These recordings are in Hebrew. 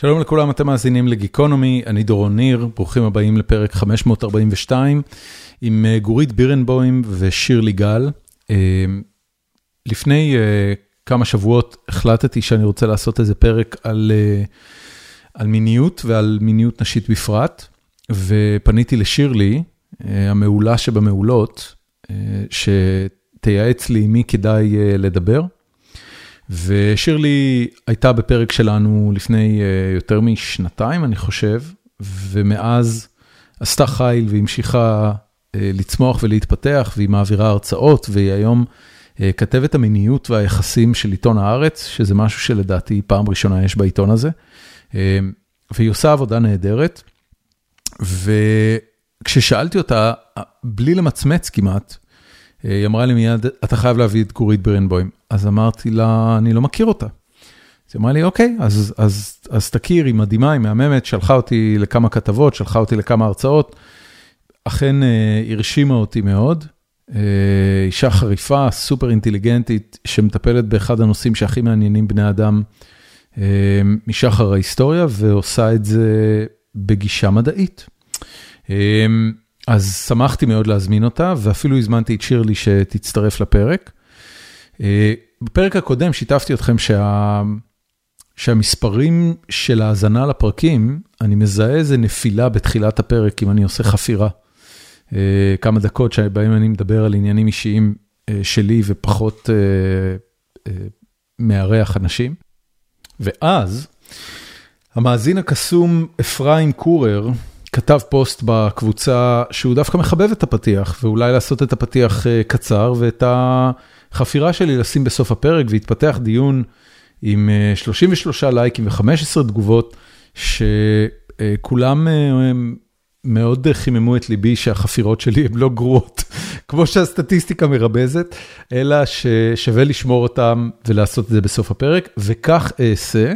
שלום לכולם, אתם מאזינים לגיקונומי, אני דורון ניר, ברוכים הבאים לפרק 542 עם גורית בירנבוים ושירלי גל. לפני כמה שבועות החלטתי שאני רוצה לעשות איזה פרק על על מיניות ועל מיניות נשית בפרט, ופניתי לשירלי, המעולה שבמעולות, שתייעץ לי מי כדאי לדבר. ושירלי הייתה בפרק שלנו לפני יותר משנתיים, אני חושב, ומאז עשתה חיל והמשיכה לצמוח ולהתפתח, והיא מעבירה הרצאות, והיא היום כתבת המיניות והיחסים של עיתון הארץ, שזה משהו שלדעתי פעם ראשונה יש בעיתון הזה. והיא עושה עבודה נהדרת, וכששאלתי אותה, בלי למצמץ כמעט, היא אמרה לי מיד, אתה חייב להביא את גורית בירנבוים. אז אמרתי לה, אני לא מכיר אותה. אז היא אמרה לי, אוקיי, אז, אז, אז תכיר, היא מדהימה, היא מהממת, שלחה אותי לכמה כתבות, שלחה אותי לכמה הרצאות. אכן הרשימה אותי מאוד. אישה חריפה, סופר אינטליגנטית, שמטפלת באחד הנושאים שהכי מעניינים בני אדם משחר ההיסטוריה, ועושה את זה בגישה מדעית. אז שמחתי מאוד להזמין אותה, ואפילו הזמנתי את שירלי שתצטרף לפרק. בפרק הקודם שיתפתי אתכם שה... שהמספרים של האזנה לפרקים, אני מזהה איזה נפילה בתחילת הפרק אם אני עושה חפירה. כמה דקות שבהם אני מדבר על עניינים אישיים שלי ופחות מארח אנשים. ואז המאזין הקסום אפרים קורר כתב פוסט בקבוצה שהוא דווקא מחבב את הפתיח, ואולי לעשות את הפתיח קצר, ואת החפירה שלי לשים בסוף הפרק, והתפתח דיון עם 33 לייקים ו-15 תגובות, שכולם מאוד חיממו את ליבי שהחפירות שלי הן לא גרועות, כמו שהסטטיסטיקה מרבזת, אלא ששווה לשמור אותם ולעשות את זה בסוף הפרק, וכך אעשה.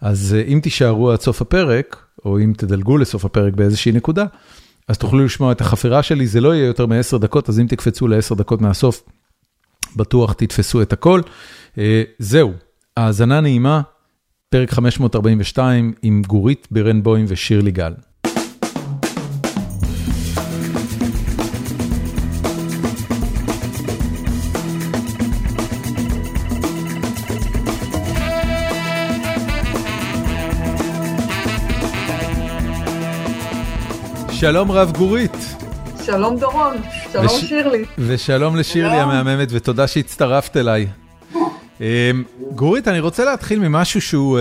אז אם תישארו עד סוף הפרק, או אם תדלגו לסוף הפרק באיזושהי נקודה, אז תוכלו לשמוע את החפירה שלי, זה לא יהיה יותר מ-10 דקות, אז אם תקפצו ל-10 דקות מהסוף, בטוח תתפסו את הכל. זהו, האזנה נעימה, פרק 542 עם גורית בירנבוים ושירלי גל. שלום רב גורית. שלום דורון, שלום וש... שירלי. ושלום לשירלי המהממת, ותודה שהצטרפת אליי. גורית, אני רוצה להתחיל ממשהו שהוא,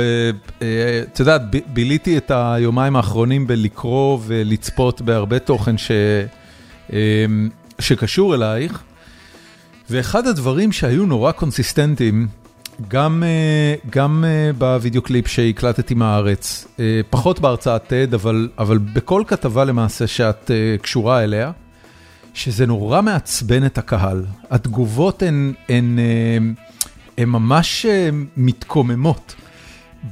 את יודעת, ביליתי את היומיים האחרונים בלקרוא ולצפות בהרבה תוכן ש... שקשור אלייך, ואחד הדברים שהיו נורא קונסיסטנטיים, גם גם בווידאו קליפ שהקלטתי מהארץ, פחות בהרצאת TED, אבל אבל בכל כתבה למעשה שאת קשורה אליה, שזה נורא מעצבן את הקהל. התגובות הן הן הן ממש מתקוממות.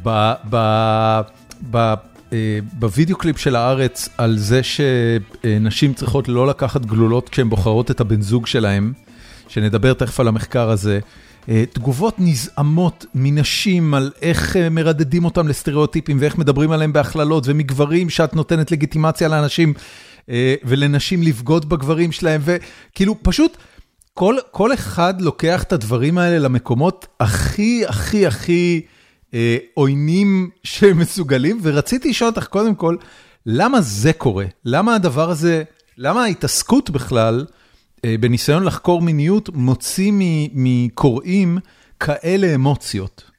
ב, ב, ב, בווידאו קליפ של הארץ על זה שנשים צריכות לא לקחת גלולות כשהן בוחרות את הבן זוג שלהם, שנדבר תכף על המחקר הזה. תגובות נזעמות מנשים על איך מרדדים אותם לסטריאוטיפים ואיך מדברים עליהם בהכללות ומגברים שאת נותנת לגיטימציה לאנשים ולנשים לבגוד בגברים שלהם וכאילו פשוט כל כל אחד לוקח את הדברים האלה למקומות הכי הכי הכי עוינים שהם מסוגלים ורציתי לשאול אותך קודם כל למה זה קורה? למה הדבר הזה, למה ההתעסקות בכלל בניסיון לחקור מיניות מוציא מקוראים כאלה אמוציות?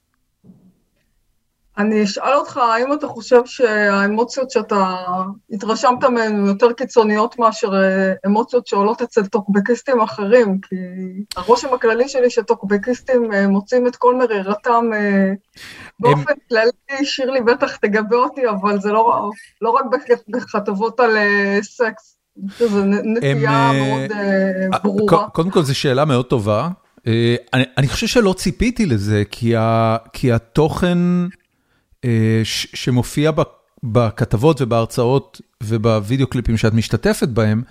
אני אשאל אותך, האם אתה חושב שהאמוציות שאתה התרשמת מהן יותר קיצוניות מאשר אמוציות שעולות אצל טוקבקיסטים אחרים? כי הרושם הכללי שלי שטוקבקיסטים מוצאים את כל מרירתם באופן כללי, שירלי בטח תגבה אותי, אבל זה לא רק בכתבות על סקס. זו נטייה מאוד ברורה. קודם כל, זו שאלה מאוד טובה. אני חושב שלא ציפיתי לזה, כי התוכן שמופיע בכתבות ובהרצאות ובווידאו קליפים שאת משתתפת בהם,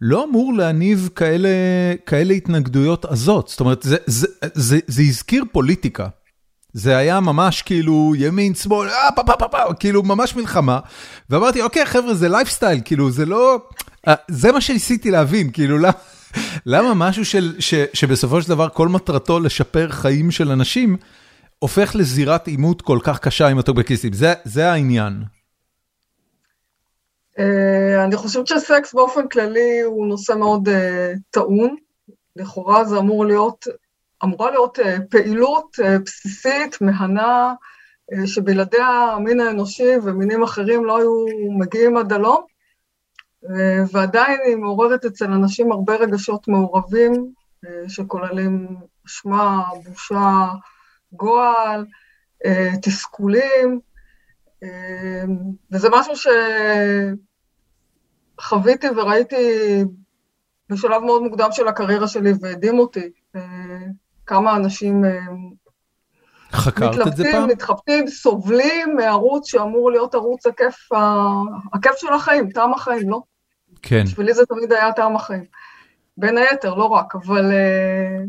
לא אמור להניב כאלה התנגדויות עזות. זאת אומרת, זה הזכיר פוליטיקה. זה היה ממש כאילו ימין, שמאל, אה, פה, פה, פה, פה, כאילו ממש מלחמה. ואמרתי, אוקיי, חבר'ה, זה לייפסטייל, כאילו, זה לא... אה, זה מה שניסיתי להבין, כאילו, למה... למה משהו של, ש, שבסופו של דבר כל מטרתו לשפר חיים של אנשים, הופך לזירת עימות כל כך קשה עם הטוקבקיסטים? זה, זה העניין. Uh, אני חושבת שסקס באופן כללי הוא נושא מאוד uh, טעון. לכאורה זה אמור להיות, אמורה להיות uh, פעילות uh, בסיסית, מהנה, uh, שבלעדיה המין האנושי ומינים אחרים לא היו מגיעים עד הלום. אה, ועדיין היא מעוררת אצל אנשים הרבה רגשות מעורבים, אה, שכוללים אשמה, בושה, גועל, אה, תסכולים, וזה משהו שחוויתי וראיתי בשלב מאוד מוקדם של הקריירה שלי והדהים אותי. כמה אנשים חקרת את זה פעם? מתחבטים, סובלים מערוץ שאמור להיות ערוץ הכיף, הכיף של החיים, טעם החיים, לא? כן. בשבילי זה תמיד היה טעם החיים. בין היתר, לא רק, אבל... אה,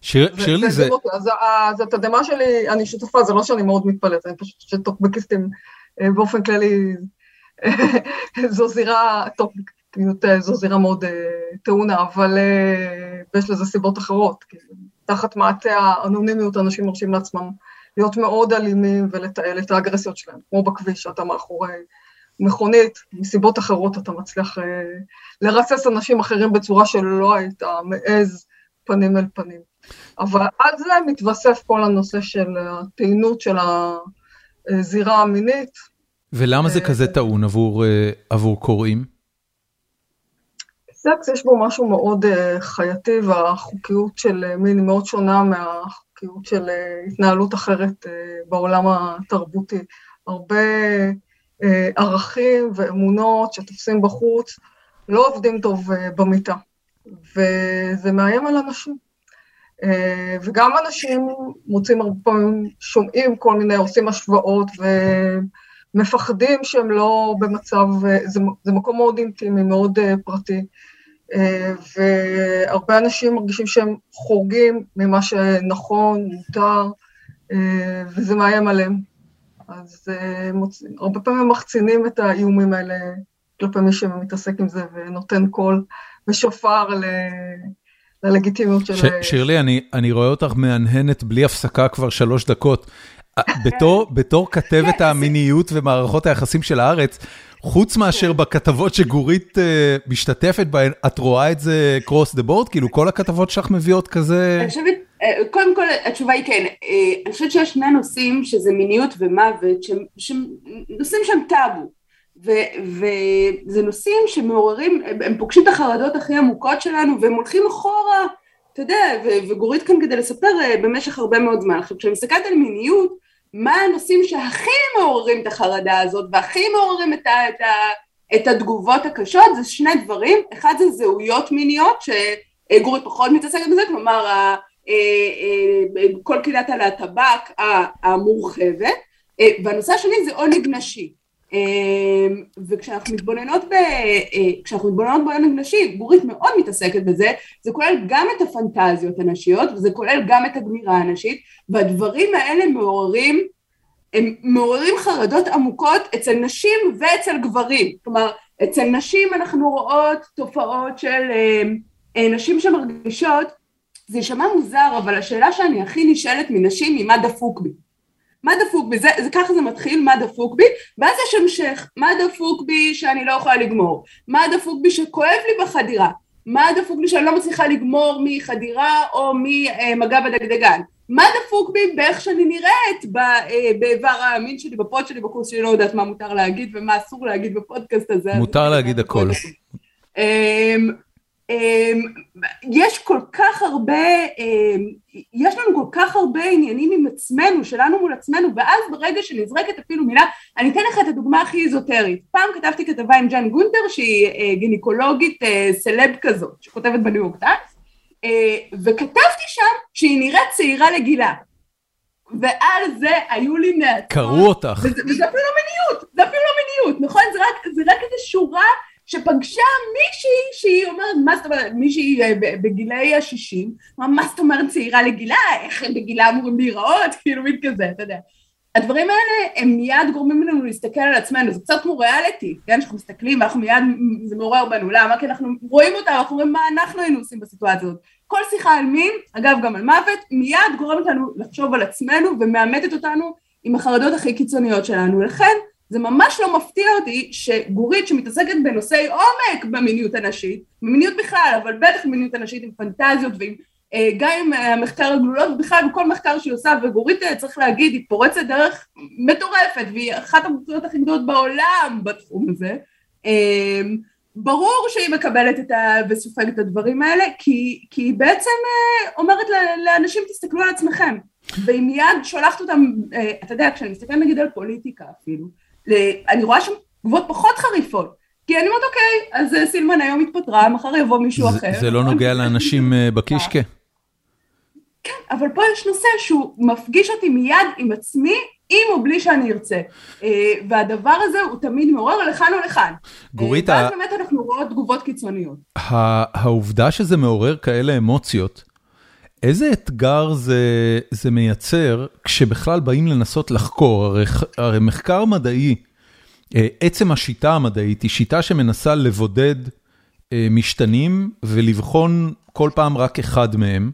שיר, זה, שירלי זה... אותי. אז, אז התדהמה שלי, אני שותפה, זה לא שאני מאוד מתפלאת, אני פשוט שטוקבקיסטים אה, באופן כללי, זו זירה, טוקבקיות זו זירה מאוד טעונה, אבל יש לזה סיבות אחרות. תחת מעטה האנונימיות אנשים מרשים לעצמם להיות מאוד אלימים ולתעל את האגרסיות שלהם, כמו בכביש, שאתה מאחורי מכונית, מסיבות אחרות אתה מצליח אה, לרסס אנשים אחרים בצורה שלא היית מעז פנים אל פנים. אבל על זה מתווסף כל הנושא של הטעינות של הזירה המינית. ולמה זה אה, כזה טעון עבור, אה, עבור קוראים? סקס יש בו משהו מאוד חייתי והחוקיות של מין מאוד שונה מהחוקיות של התנהלות אחרת בעולם התרבותי. הרבה אה, ערכים ואמונות שתופסים בחוץ, לא עובדים טוב אה, במיטה, וזה מאיים על אנשים. אה, וגם אנשים מוצאים הרבה פעמים, שומעים כל מיני, עושים השוואות ומפחדים שהם לא במצב, זה, זה מקום מאוד אינטימי, מאוד פרטי, והרבה אנשים מרגישים שהם חורגים ממה שנכון, מותר, וזה מאיים עליהם. אז מוצ... הרבה פעמים מחצינים את האיומים האלה כלפי מי שמתעסק עם זה ונותן קול ושופר ל... ללגיטימיות של... ש... שירלי, אני, אני רואה אותך מהנהנת בלי הפסקה כבר שלוש דקות. בתור, בתור כתבת המיניות ומערכות היחסים של הארץ, חוץ מאשר בכתבות שגורית uh, משתתפת בהן, את רואה את זה קרוס דה בורד? כאילו כל הכתבות שלך מביאות כזה... אני חושבת אה, קודם כל התשובה היא כן, אה, אני חושבת שיש שני נושאים שזה מיניות ומוות שנושאים שהם טאבו וזה נושאים שמעוררים, הם פוגשים את החרדות הכי עמוקות שלנו והם הולכים אחורה, אתה יודע, וגורית כאן כדי לספר אה, במשך הרבה מאוד זמן. עכשיו כשאני מסתכלת על מיניות, מה הנושאים שהכי מעוררים את החרדה הזאת והכי מעוררים את, ה, את, ה, את התגובות הקשות זה שני דברים, אחד זה זהויות מיניות שגורית פחות מתעסקת בזה, כלומר אה, אה, כל קהילת הלהטב"ק המורחבת. והנושא השני זה עונג נשי וכשאנחנו מתבוננות ב... כשאנחנו מתבוננות בעונג נשי, גורית מאוד מתעסקת בזה, זה כולל גם את הפנטזיות הנשיות וזה כולל גם את הגמירה הנשית והדברים האלה מעוררים הם מעוררים חרדות עמוקות אצל נשים ואצל גברים, כלומר אצל נשים אנחנו רואות תופעות של נשים שמרגישות זה יישמע מוזר, אבל השאלה שאני הכי נשאלת מנשים היא מה דפוק בי. מה דפוק בי? זה, זה ככה זה מתחיל, מה דפוק בי, ואז יש המשך, מה דפוק בי שאני לא יכולה לגמור, מה דפוק בי שכואב לי בחדירה, מה דפוק בי שאני לא מצליחה לגמור מחדירה או ממגע בדגדגן, מה דפוק בי באיך שאני נראית אה, באיבר המין שלי, בפוד שלי, בקורס שלי, לא יודעת מה מותר להגיד ומה אסור להגיד בפודקאסט הזה. מותר להגיד הכל. אמ, יש כל כך הרבה, אמ, יש לנו כל כך הרבה עניינים עם עצמנו, שלנו מול עצמנו, ואז ברגע שנזרקת אפילו מילה, אני אתן לך את הדוגמה הכי איזוטרית. פעם כתבתי כתבה עם ג'ן גונטר, שהיא אה, גינקולוגית אה, סלב כזאת, שכותבת בניו יורק טיימס, אה, וכתבתי שם שהיא נראית צעירה לגילה. ועל זה היו לי מעט. קראו אותך. וזה, וזה אפילו לא מיניות, זה אפילו לא מיניות, נכון? זה רק, זה רק איזו שורה שפגשה מישהי שהיא אומרת, מה זאת אומרת, מישהי אה, בגילי השישים, מה זאת אומרת צעירה לגילה, איך הם בגילה אמורים להיראות, כאילו מין כזה, אתה יודע. הדברים האלה הם מיד גורמים לנו להסתכל על עצמנו, זה קצת כמו ריאליטי, כן, שאנחנו מסתכלים ואנחנו מיד, זה מעורר בנו, למה? כי אנחנו רואים אותה, אנחנו רואים מה אנחנו היינו עושים בסיטואציה הזאת. כל שיחה על מין, אגב גם על מוות, מיד גורמת לנו לחשוב על עצמנו ומאמתת אותנו עם החרדות הכי קיצוניות שלנו, לכן זה ממש לא מפתיע אותי שגורית שמתעסקת בנושאי עומק במיניות הנשית, במיניות בכלל, אבל בטח במיניות הנשית עם פנטזיות ועם אה, גם עם המחקר הגלולות, בכלל בכל מחקר שהיא עושה, וגורית אה, צריך להגיד, היא פורצת דרך מטורפת, והיא אחת המקצועות הכי גדולות בעולם בתחום הזה. אה, ברור שהיא מקבלת את ה... וסופגת את הדברים האלה, כי, כי היא בעצם אומרת לאנשים, תסתכלו על עצמכם. והיא מיד שולחת אותם, אתה יודע, כשאני מסתכלת נגיד על פוליטיקה אפילו, אני רואה שם תגובות פחות חריפות. כי אני אומרת, אוקיי, אז סילמן היום התפטרה, מחר יבוא מישהו אחר. זה לא נוגע לאנשים בקישקה? כן, אבל פה יש נושא שהוא מפגיש אותי מיד עם עצמי, עם או בלי שאני ארצה. אה, והדבר הזה הוא תמיד מעורר לכאן או לכאן. גורית, אה, ואז באמת אנחנו רואות תגובות קיצוניות. העובדה שזה מעורר כאלה אמוציות, איזה אתגר זה, זה מייצר כשבכלל באים לנסות לחקור? הרי, הרי מחקר מדעי, אה, עצם השיטה המדעית היא שיטה שמנסה לבודד משתנים ולבחון כל פעם רק אחד מהם.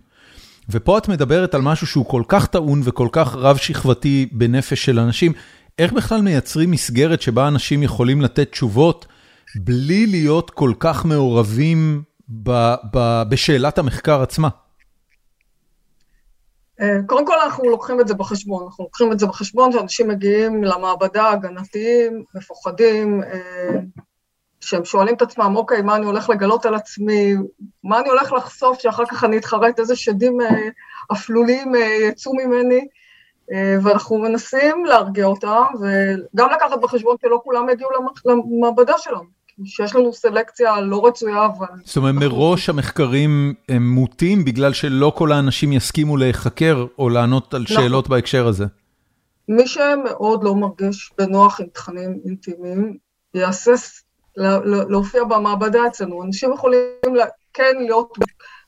ופה את מדברת על משהו שהוא כל כך טעון וכל כך רב-שכבתי בנפש של אנשים. איך בכלל מייצרים מסגרת שבה אנשים יכולים לתת תשובות בלי להיות כל כך מעורבים ב, ב, בשאלת המחקר עצמה? אה, קודם כל אנחנו לוקחים את זה בחשבון, אנחנו לוקחים את זה בחשבון שאנשים מגיעים למעבדה הגנתיים, מפוחדים, אה, שהם שואלים את עצמם, אוקיי, מה אני הולך לגלות על עצמי, מה אני הולך לחשוף, שאחר כך אני אתחרט, איזה שדים אה, אפלוליים אה, יצאו ממני, ואנחנו מנסים להרגיע אותם, וגם לקחת בחשבון שלא כולם יגיעו למעבדה שלנו. שיש לנו סלקציה לא רצויה, אבל... זאת אומרת, מראש המחקרים הם מוטים בגלל שלא כל האנשים יסכימו להיחקר או לענות על נכון. שאלות בהקשר הזה. מי שמאוד לא מרגיש בנוח עם תכנים אינטימיים, יהסס להופיע במעבדה אצלנו. אנשים יכולים כן להיות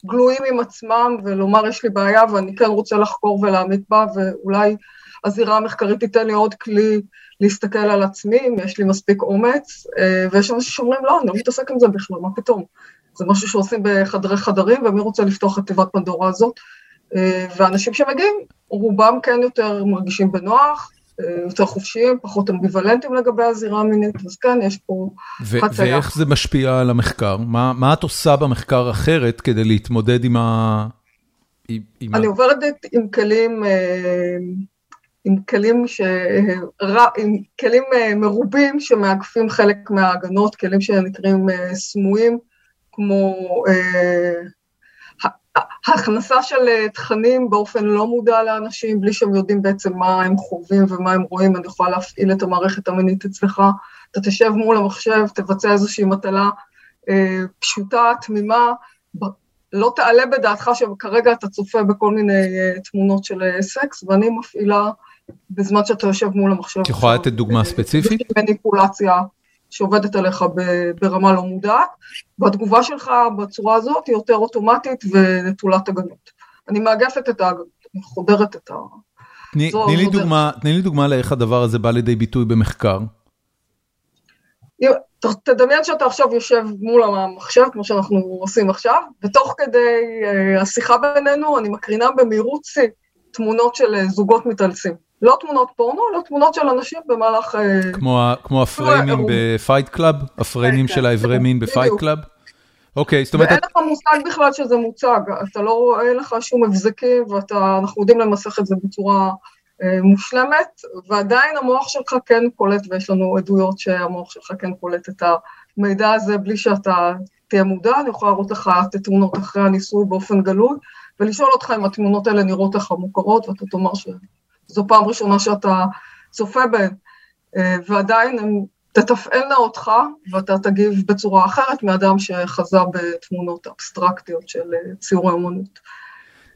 גלויים עם עצמם ולומר, יש לי בעיה ואני כן רוצה לחקור ולהעמיק בה, ואולי הזירה המחקרית תיתן לי עוד כלי להסתכל על עצמי, אם יש לי מספיק אומץ, אה, ויש אנשים שאומרים, לא, אני לא מתעסק עם זה בכלל, מה פתאום? זה משהו שעושים בחדרי חדרים, ומי רוצה לפתוח את תיבת פנדורה הזאת? אה, ואנשים שמגיעים, רובם כן יותר מרגישים בנוח, יותר חופשיים, פחות אמביוולנטיים לגבי הזירה המינית, אז כן, יש פה חצייה. ואיך זה משפיע על המחקר? מה, מה את עושה במחקר אחרת כדי להתמודד עם ה... עם אני ה... עוברת עם כלים, אה, עם כלים, ש... עם כלים אה, מרובים שמעקפים חלק מההגנות, כלים שנקראים אה, סמויים, כמו הכנסה של אה, תכנים באופן לא מודע לאנשים, בלי שהם יודעים בעצם מה הם חווים ומה הם רואים, אני יכולה להפעיל את המערכת המינית אצלך, אתה תשב מול המחשב, תבצע איזושהי מטלה אה, פשוטה, תמימה, לא תעלה בדעתך שכרגע אתה צופה בכל מיני אה, תמונות של אה, סקס, ואני מפעילה בזמן שאתה יושב מול המחשב. את יכולה לתת דוגמה ספציפית? מניפולציה שעובדת עליך ברמה לא מודעת, והתגובה שלך בצורה הזאת היא יותר אוטומטית ונטולת הגנות. אני מאגפת את ההגנות, אני חודרת את ה... תני לי דוגמה לאיך הדבר הזה בא לידי ביטוי במחקר. תדמיין שאתה עכשיו יושב מול המחשב, כמו שאנחנו עושים עכשיו, ותוך כדי אה, השיחה בינינו, אני מקרינה במהירות שיא תמונות של אה, זוגות מתעלסים. לא תמונות פורנו, אלא תמונות של אנשים במהלך... אה, כמו הפריימים ב Fight Club? הפריימים של האיברי מין ב Fight Club? אוקיי, זאת אומרת... ואין לך מושג בכלל שזה מוצג, אתה לא רואה לך שום הבזקים, ואנחנו יודעים למסך את זה בצורה אה, מושלמת, ועדיין המוח שלך כן קולט, ויש לנו עדויות שהמוח שלך כן קולט את המידע הזה בלי שאתה תהיה מודע, אני יכולה להראות לך את התמונות אחרי הניסוי באופן גלוי, ולשאול אותך אם התמונות האלה נראות לך מוכרות, ואתה תאמר ש... זו פעם ראשונה שאתה צופה בהן, אה, ועדיין הן תתפעלנה אותך, ואתה תגיב בצורה אחרת מאדם שחזה בתמונות אבסטרקטיות של אה, ציורי אמנות.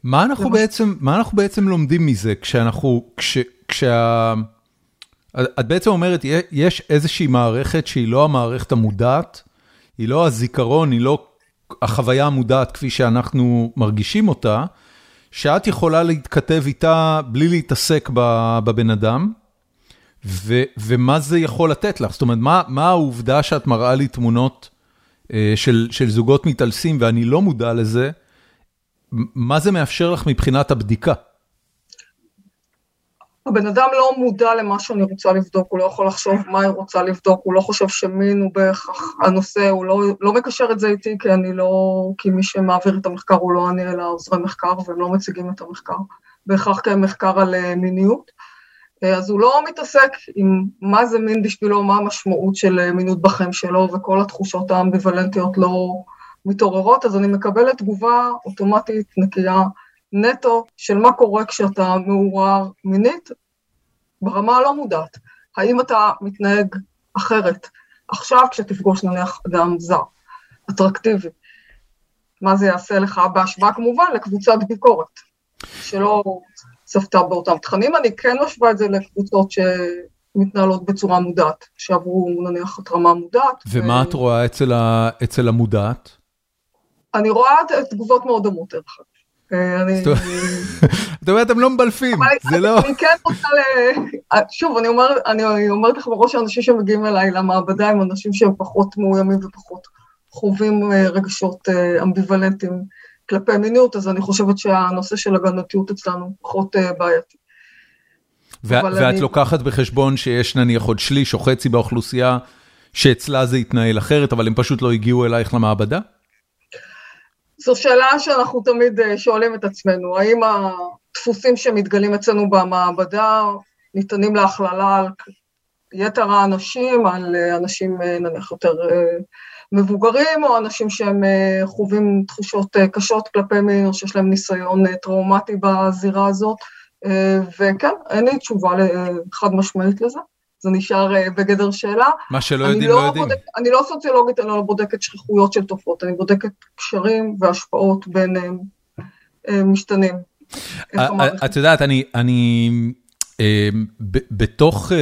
מה אנחנו בעצם, מה אנחנו בעצם לומדים מזה כשאנחנו, כש, כשה... את בעצם אומרת, יש איזושהי מערכת שהיא לא המערכת המודעת, היא לא הזיכרון, היא לא החוויה המודעת כפי שאנחנו מרגישים אותה, שאת יכולה להתכתב איתה בלי להתעסק בבן אדם, ו, ומה זה יכול לתת לך? זאת אומרת, מה, מה העובדה שאת מראה לי תמונות אה, של, של זוגות מתעלסים ואני לא מודע לזה, מה זה מאפשר לך מבחינת הבדיקה? הבן אדם לא מודע למה שאני רוצה לבדוק, הוא לא יכול לחשוב מה היא רוצה לבדוק, הוא לא חושב שמין הוא בהכרח הנושא, הוא לא, לא מקשר את זה איתי כי אני לא, כי מי שמעביר את המחקר הוא לא אני אלא עוזרי מחקר והם לא מציגים את המחקר בהכרח כמחקר על אה, מיניות. אה, אז הוא לא מתעסק עם מה זה מין בשבילו, מה המשמעות של אה, מינות בחיים שלו וכל התחושות האמביוולנטיות לא מתעוררות, אז אני מקבלת תגובה אוטומטית נקייה. נטו של מה קורה כשאתה מעורר מינית ברמה הלא מודעת. האם אתה מתנהג אחרת עכשיו כשתפגוש נניח אדם זר, אטרקטיבי? מה זה יעשה לך בהשוואה כמובן לקבוצת ביקורת, שלא צפתה באותם תכנים. אני כן משווה את זה לקבוצות שמתנהלות בצורה מודעת, שעברו נניח התרמה מודעת. ומה ו... את רואה אצל, ה... אצל המודעת? אני רואה תגובות מאוד דומות דרך אגב. אה, את אומרת, הם לא מבלפים, זה לא... אני כן רוצה ל... אה, שוב, אני אומרת לך בראש האנשים שמגיעים אליי למעבדה הם אנשים שהם פחות מאוימים ופחות חווים אה, רגשות אמביוולנטיים כלפי מיניות, אז אני חושבת שהנושא של הגנתיות אצלנו פחות בעייתי. ואת לוקחת בחשבון שיש נניח עוד שליש או חצי באוכלוסייה שאצלה זה יתנהל אחרת, אבל הם פשוט לא הגיעו אלייך למעבדה? זו שאלה שאנחנו תמיד אה, שואלים את עצמנו, האם הדפוסים שמתגלים אצלנו במעבדה ניתנים להכללה על יתר האנשים, על אה, אנשים אה, נניח יותר מבוגרים, או אנשים שהם חווים תחושות קשות כלפי מין, או שיש להם ניסיון טראומטי בזירה הזאת, וכן, אין לי תשובה חד משמעית לזה. זה נשאר אה, בגדר שאלה. מה שלא יודעים, לא, לא יודעים. בודק, אני לא סוציולוגית, אני לא בודקת שכיחויות של תופעות, אני בודקת קשרים והשפעות בין אה, אה, משתנים. את יודעת, אני, אני בתוך,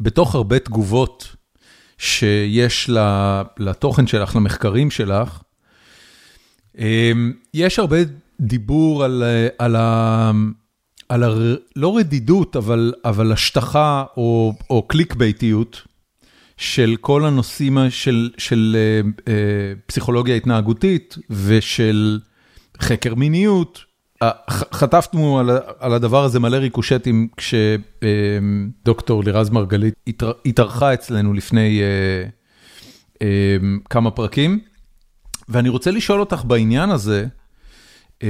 בתוך הרבה תגובות שיש לתוכן שלך, למחקרים שלך, יש הרבה דיבור על, על ה... על הר... לא רדידות, אבל, אבל השטחה או, או קליק ביתיות של כל הנושאים של, של uh, uh, פסיכולוגיה התנהגותית ושל חקר מיניות. חטפנו על, על הדבר הזה מלא ריקושטים כשדוקטור uh, לירז מרגלית התאר, התארחה אצלנו לפני uh, uh, כמה פרקים. ואני רוצה לשאול אותך בעניין הזה, uh,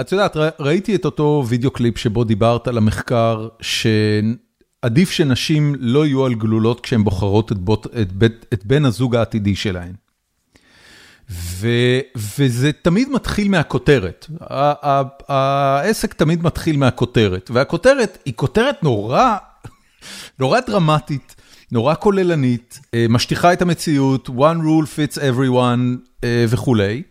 את יודעת, ראיתי את אותו וידאו קליפ שבו דיברת על המחקר, שעדיף שנשים לא יהיו על גלולות כשהן בוחרות את, בוט, את, בית, את בן הזוג העתידי שלהן. ו, וזה תמיד מתחיל מהכותרת, העסק תמיד מתחיל מהכותרת, והכותרת היא כותרת נורא, נורא דרמטית, נורא כוללנית, אה, משטיחה את המציאות, one rule fits everyone אה, וכולי.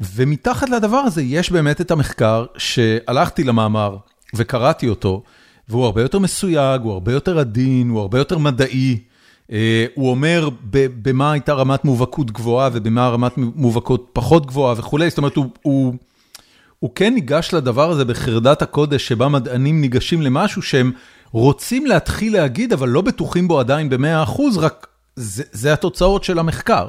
ומתחת לדבר הזה יש באמת את המחקר שהלכתי למאמר וקראתי אותו, והוא הרבה יותר מסויג, הוא הרבה יותר עדין, הוא הרבה יותר מדעי. אה, הוא אומר במה הייתה רמת מובהקות גבוהה ובמה רמת מובהקות פחות גבוהה וכולי, זאת אומרת, הוא, הוא, הוא כן ניגש לדבר הזה בחרדת הקודש, שבה מדענים ניגשים למשהו שהם רוצים להתחיל להגיד, אבל לא בטוחים בו עדיין ב-100%, רק זה, זה התוצאות של המחקר.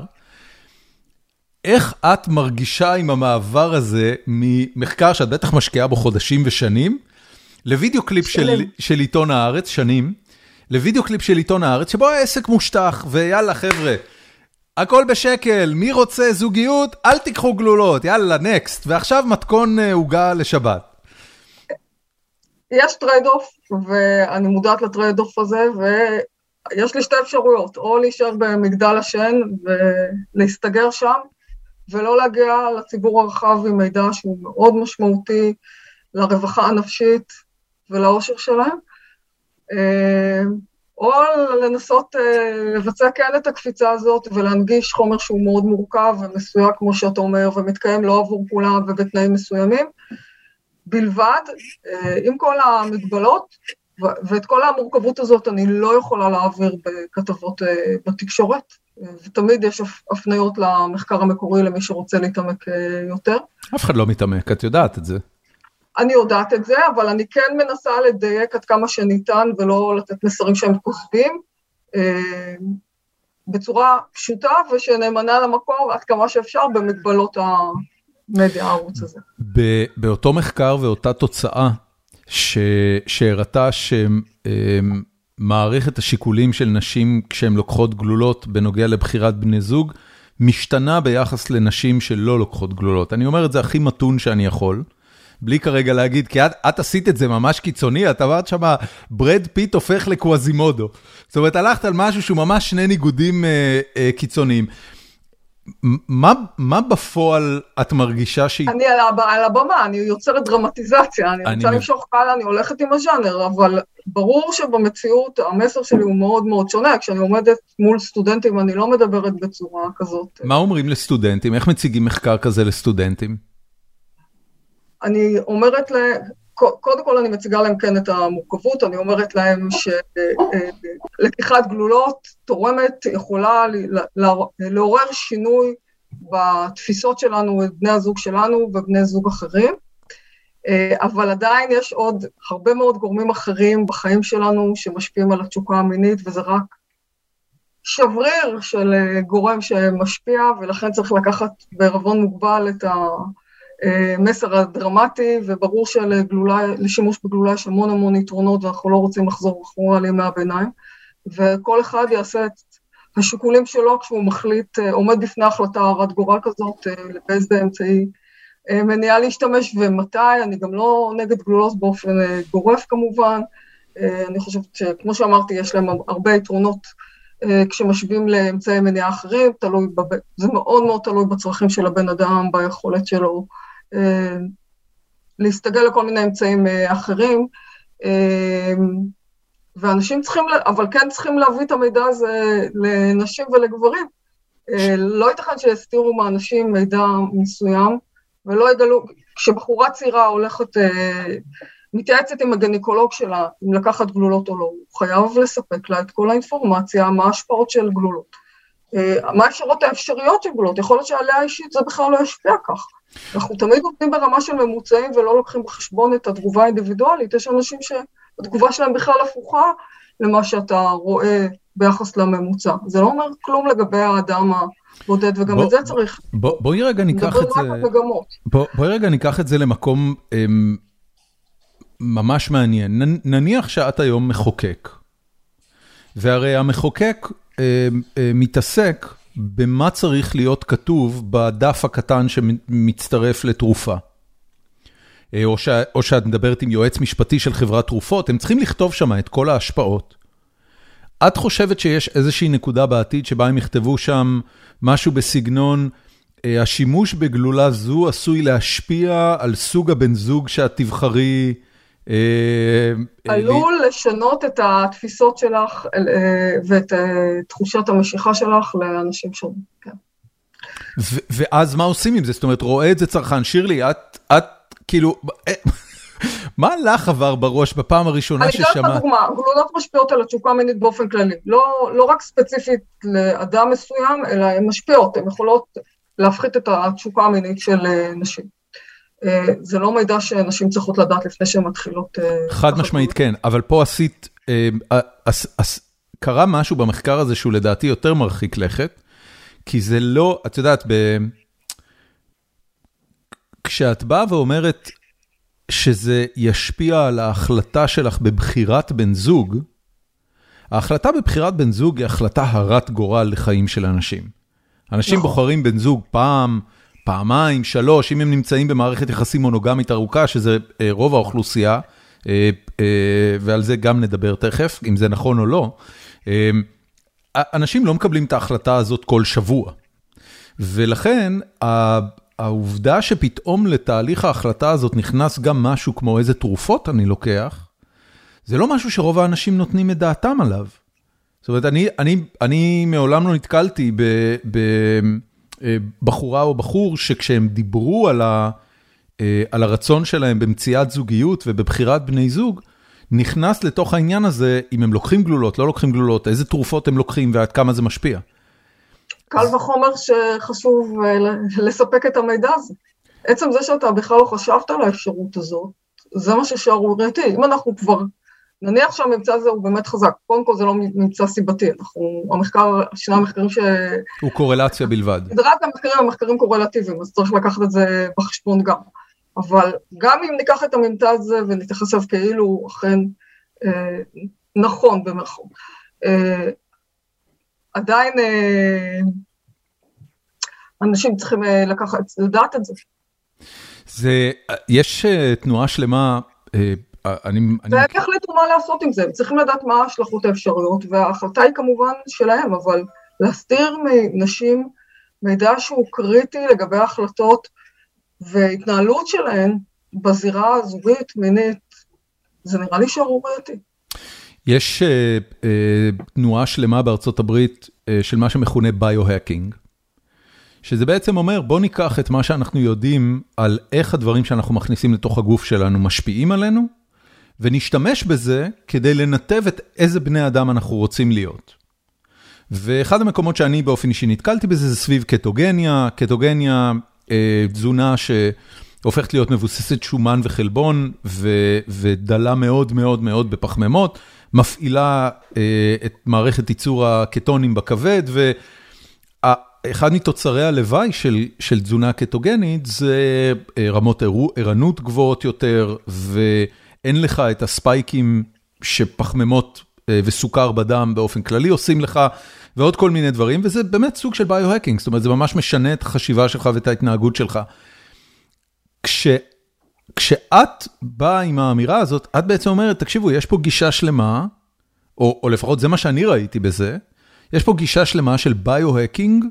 איך את מרגישה עם המעבר הזה ממחקר שאת בטח משקיעה בו חודשים ושנים, לוידאו קליפ של, של עיתון הארץ, שנים, לוידאו קליפ של עיתון הארץ, שבו העסק מושטח, ויאללה חבר'ה, הכל בשקל, מי רוצה זוגיות, אל תיקחו גלולות, יאללה, next, ועכשיו מתכון אה, עוגה לשבת. יש trade-off, ואני מודעת ל trade-off הזה, ויש לי שתי אפשרויות, או להישאר במגדל השן ולהסתגר שם, ולא להגיע לציבור הרחב עם מידע שהוא מאוד משמעותי לרווחה הנפשית ולאושר שלהם, אה, או לנסות אה, לבצע כן את הקפיצה הזאת ולהנגיש חומר שהוא מאוד מורכב ומסויג, כמו שאתה אומר, ומתקיים לא עבור כולם ובתנאים מסוימים, בלבד, אה, עם כל המגבלות, ואת כל המורכבות הזאת אני לא יכולה להעביר בכתבות בתקשורת, ותמיד יש הפניות למחקר המקורי למי שרוצה להתעמק יותר. אף אחד לא מתעמק, את יודעת את זה. אני יודעת את זה, אבל אני כן מנסה לדייק עד כמה שניתן ולא לתת מסרים שהם כותבים, בצורה פשוטה ושנאמנה למקור עד כמה שאפשר במגבלות המדיה הערוץ הזה. באותו מחקר ואותה תוצאה שהראתה שמערכת השיקולים של נשים כשהן לוקחות גלולות בנוגע לבחירת בני זוג, משתנה ביחס לנשים שלא לוקחות גלולות. אני אומר את זה הכי מתון שאני יכול. בלי כרגע להגיד, כי את, את עשית את זה ממש קיצוני, את אמרת שמה, ברד פיט הופך לקווזימודו. זאת אומרת, הלכת על משהו שהוא ממש שני ניגודים אה, אה, קיצוניים. מה, מה בפועל את מרגישה שהיא... אני על, הב, על הבמה, אני יוצרת דרמטיזציה, אני, אני רוצה למשוך קהל, אני הולכת עם הז'אנר, אבל ברור שבמציאות המסר שלי הוא מאוד מאוד שונה, כשאני עומדת מול סטודנטים אני לא מדברת בצורה כזאת. מה אומרים לסטודנטים? איך מציגים מחקר כזה לסטודנטים? אני אומרת קודם כל אני מציגה להם כן את המורכבות, אני אומרת להם שלקיחת גלולות תורמת, יכולה לעורר שינוי בתפיסות שלנו, את בני הזוג שלנו ובני זוג אחרים, אבל עדיין יש עוד הרבה מאוד גורמים אחרים בחיים שלנו שמשפיעים על התשוקה המינית, וזה רק שבריר של גורם שמשפיע, ולכן צריך לקחת בערבון מוגבל את ה... מסר הדרמטי, וברור שלשימוש בגלולה יש המון המון יתרונות ואנחנו לא רוצים לחזור אחורה לימי הביניים, וכל אחד יעשה את השיקולים שלו כשהוא מחליט, עומד בפני החלטה הרת גורל כזאת, באיזה אמצעי מניעה להשתמש ומתי, אני גם לא נגד גלולות באופן גורף כמובן, אני חושבת שכמו שאמרתי, יש להם הרבה יתרונות כשמשווים לאמצעי מניעה אחרים, תלוי, בב... זה מאוד מאוד תלוי בצרכים של הבן אדם, ביכולת שלו להסתגל לכל מיני אמצעים אחרים, ואנשים צריכים, אבל כן צריכים להביא את המידע הזה לנשים ולגברים. לא ייתכן שיסתירו מאנשים מידע מסוים, ולא יגלו, כשבחורה צעירה הולכת, מתייעצת עם הגניקולוג שלה, אם לקחת גלולות או לא, הוא חייב לספק לה את כל האינפורמציה, מה ההשפעות של גלולות. מה האפשרויות האפשריות של גלולות, יכול להיות שעליה אישית זה בכלל לא ישפיע כך. אנחנו תמיד עובדים ברמה של ממוצעים ולא לוקחים בחשבון את התגובה האינדיבידואלית, יש אנשים שהתגובה שלהם בכלל הפוכה למה שאתה רואה ביחס לממוצע. זה לא אומר כלום לגבי האדם הבודד, וגם בוא, את זה צריך. בוא, בואי רגע ניקח את זה... בוא, בואי רגע ניקח את זה למקום אמ, ממש מעניין. נ, נניח שאת היום מחוקק, והרי המחוקק אמ, אמ, מתעסק במה צריך להיות כתוב בדף הקטן שמצטרף לתרופה. אה, או, ש... או שאת מדברת עם יועץ משפטי של חברת תרופות, הם צריכים לכתוב שם את כל ההשפעות. את חושבת שיש איזושהי נקודה בעתיד שבה הם יכתבו שם משהו בסגנון, אה, השימוש בגלולה זו עשוי להשפיע על סוג הבן זוג שאת תבחרי? אה, עלול לשנות את התפיסות שלך ואת תחושת המשיכה שלך לאנשים שונים, כן. ואז מה עושים עם זה? זאת אומרת, רואה את זה צרכן, שירלי, את כאילו, מה לך עבר בראש בפעם הראשונה ששמעת? אני אתן לך דוגמה, גלולות משפיעות על התשוקה המינית באופן כללי, לא, לא רק ספציפית לאדם מסוים, אלא הן משפיעות, הן יכולות להפחית את התשוקה המינית של נשים. זה לא מידע שנשים צריכות לדעת לפני שהן מתחילות... חד משמעית כן, אבל פה עשית, קרה משהו במחקר הזה שהוא לדעתי יותר מרחיק לכת, כי זה לא, את יודעת, כשאת באה ואומרת שזה ישפיע על ההחלטה שלך בבחירת בן זוג, ההחלטה בבחירת בן זוג היא החלטה הרת גורל לחיים של אנשים. אנשים נכון. בוחרים בן זוג פעם, פעמיים, שלוש, אם הם נמצאים במערכת יחסים מונוגמית ארוכה, שזה אה, רוב האוכלוסייה, אה, אה, ועל זה גם נדבר תכף, אם זה נכון או לא, אה, אנשים לא מקבלים את ההחלטה הזאת כל שבוע. ולכן, העובדה שפתאום לתהליך ההחלטה הזאת נכנס גם משהו כמו איזה תרופות אני לוקח, זה לא משהו שרוב האנשים נותנים את דעתם עליו. זאת אומרת, אני, אני, אני מעולם לא נתקלתי בבחורה אה, או בחור שכשהם דיברו על, ה, אה, על הרצון שלהם במציאת זוגיות ובבחירת בני זוג, נכנס לתוך העניין הזה אם הם לוקחים גלולות, לא לוקחים גלולות, איזה תרופות הם לוקחים ועד כמה זה משפיע. קל וחומר שחשוב לספק את המידע הזה. עצם זה שאתה בכלל לא חשבת על האפשרות הזאת, זה מה ששערורייתי. אם אנחנו כבר, נניח שהממצא הזה הוא באמת חזק, קודם כל זה לא ממצא סיבתי, אנחנו, המחקר, שני המחקרים ש... הוא קורלציה בלבד. סדרת המחקרים הם מחקרים קורלטיביים, אז צריך לקחת את זה בחשבון גם. אבל גם אם ניקח את הממצא הזה ונתייחס אליו כאילו הוא אכן אה, נכון במירכאות, אה, עדיין אה, אנשים צריכים אה, לקחת, לדעת את זה. זה, יש אה, תנועה שלמה, אה, אני... והם יחליטו מה לעשות עם זה, הם צריכים לדעת מה ההשלכות האפשריות, וההחלטה היא כמובן שלהם, אבל להסתיר מנשים מידע שהוא קריטי לגבי ההחלטות והתנהלות שלהן בזירה הזוגית, מינית, זה נראה לי שערורייתי. יש uh, uh, תנועה שלמה בארצות הברית uh, של מה שמכונה ביו-הקינג. שזה בעצם אומר, בוא ניקח את מה שאנחנו יודעים על איך הדברים שאנחנו מכניסים לתוך הגוף שלנו משפיעים עלינו, ונשתמש בזה כדי לנתב את איזה בני אדם אנחנו רוצים להיות. ואחד המקומות שאני באופן אישי נתקלתי בזה זה סביב קטוגניה, קטוגניה, אה, תזונה שהופכת להיות מבוססת שומן וחלבון, ו, ודלה מאוד מאוד מאוד בפחמימות, מפעילה אה, את מערכת ייצור הקטונים בכבד, ו... אחד מתוצרי הלוואי של של תזונה קטוגנית זה אה, רמות ערנות גבוהות יותר, ואין לך את הספייקים שפחמימות אה, וסוכר בדם באופן כללי עושים לך, ועוד כל מיני דברים, וזה באמת סוג של ביו-הקינג, זאת אומרת, זה ממש משנה את החשיבה שלך ואת ההתנהגות שלך. כש... כשאת באה עם האמירה הזאת, את בעצם אומרת, תקשיבו, יש פה גישה שלמה, או, או לפחות זה מה שאני ראיתי בזה, יש פה גישה שלמה של ביו-הקינג,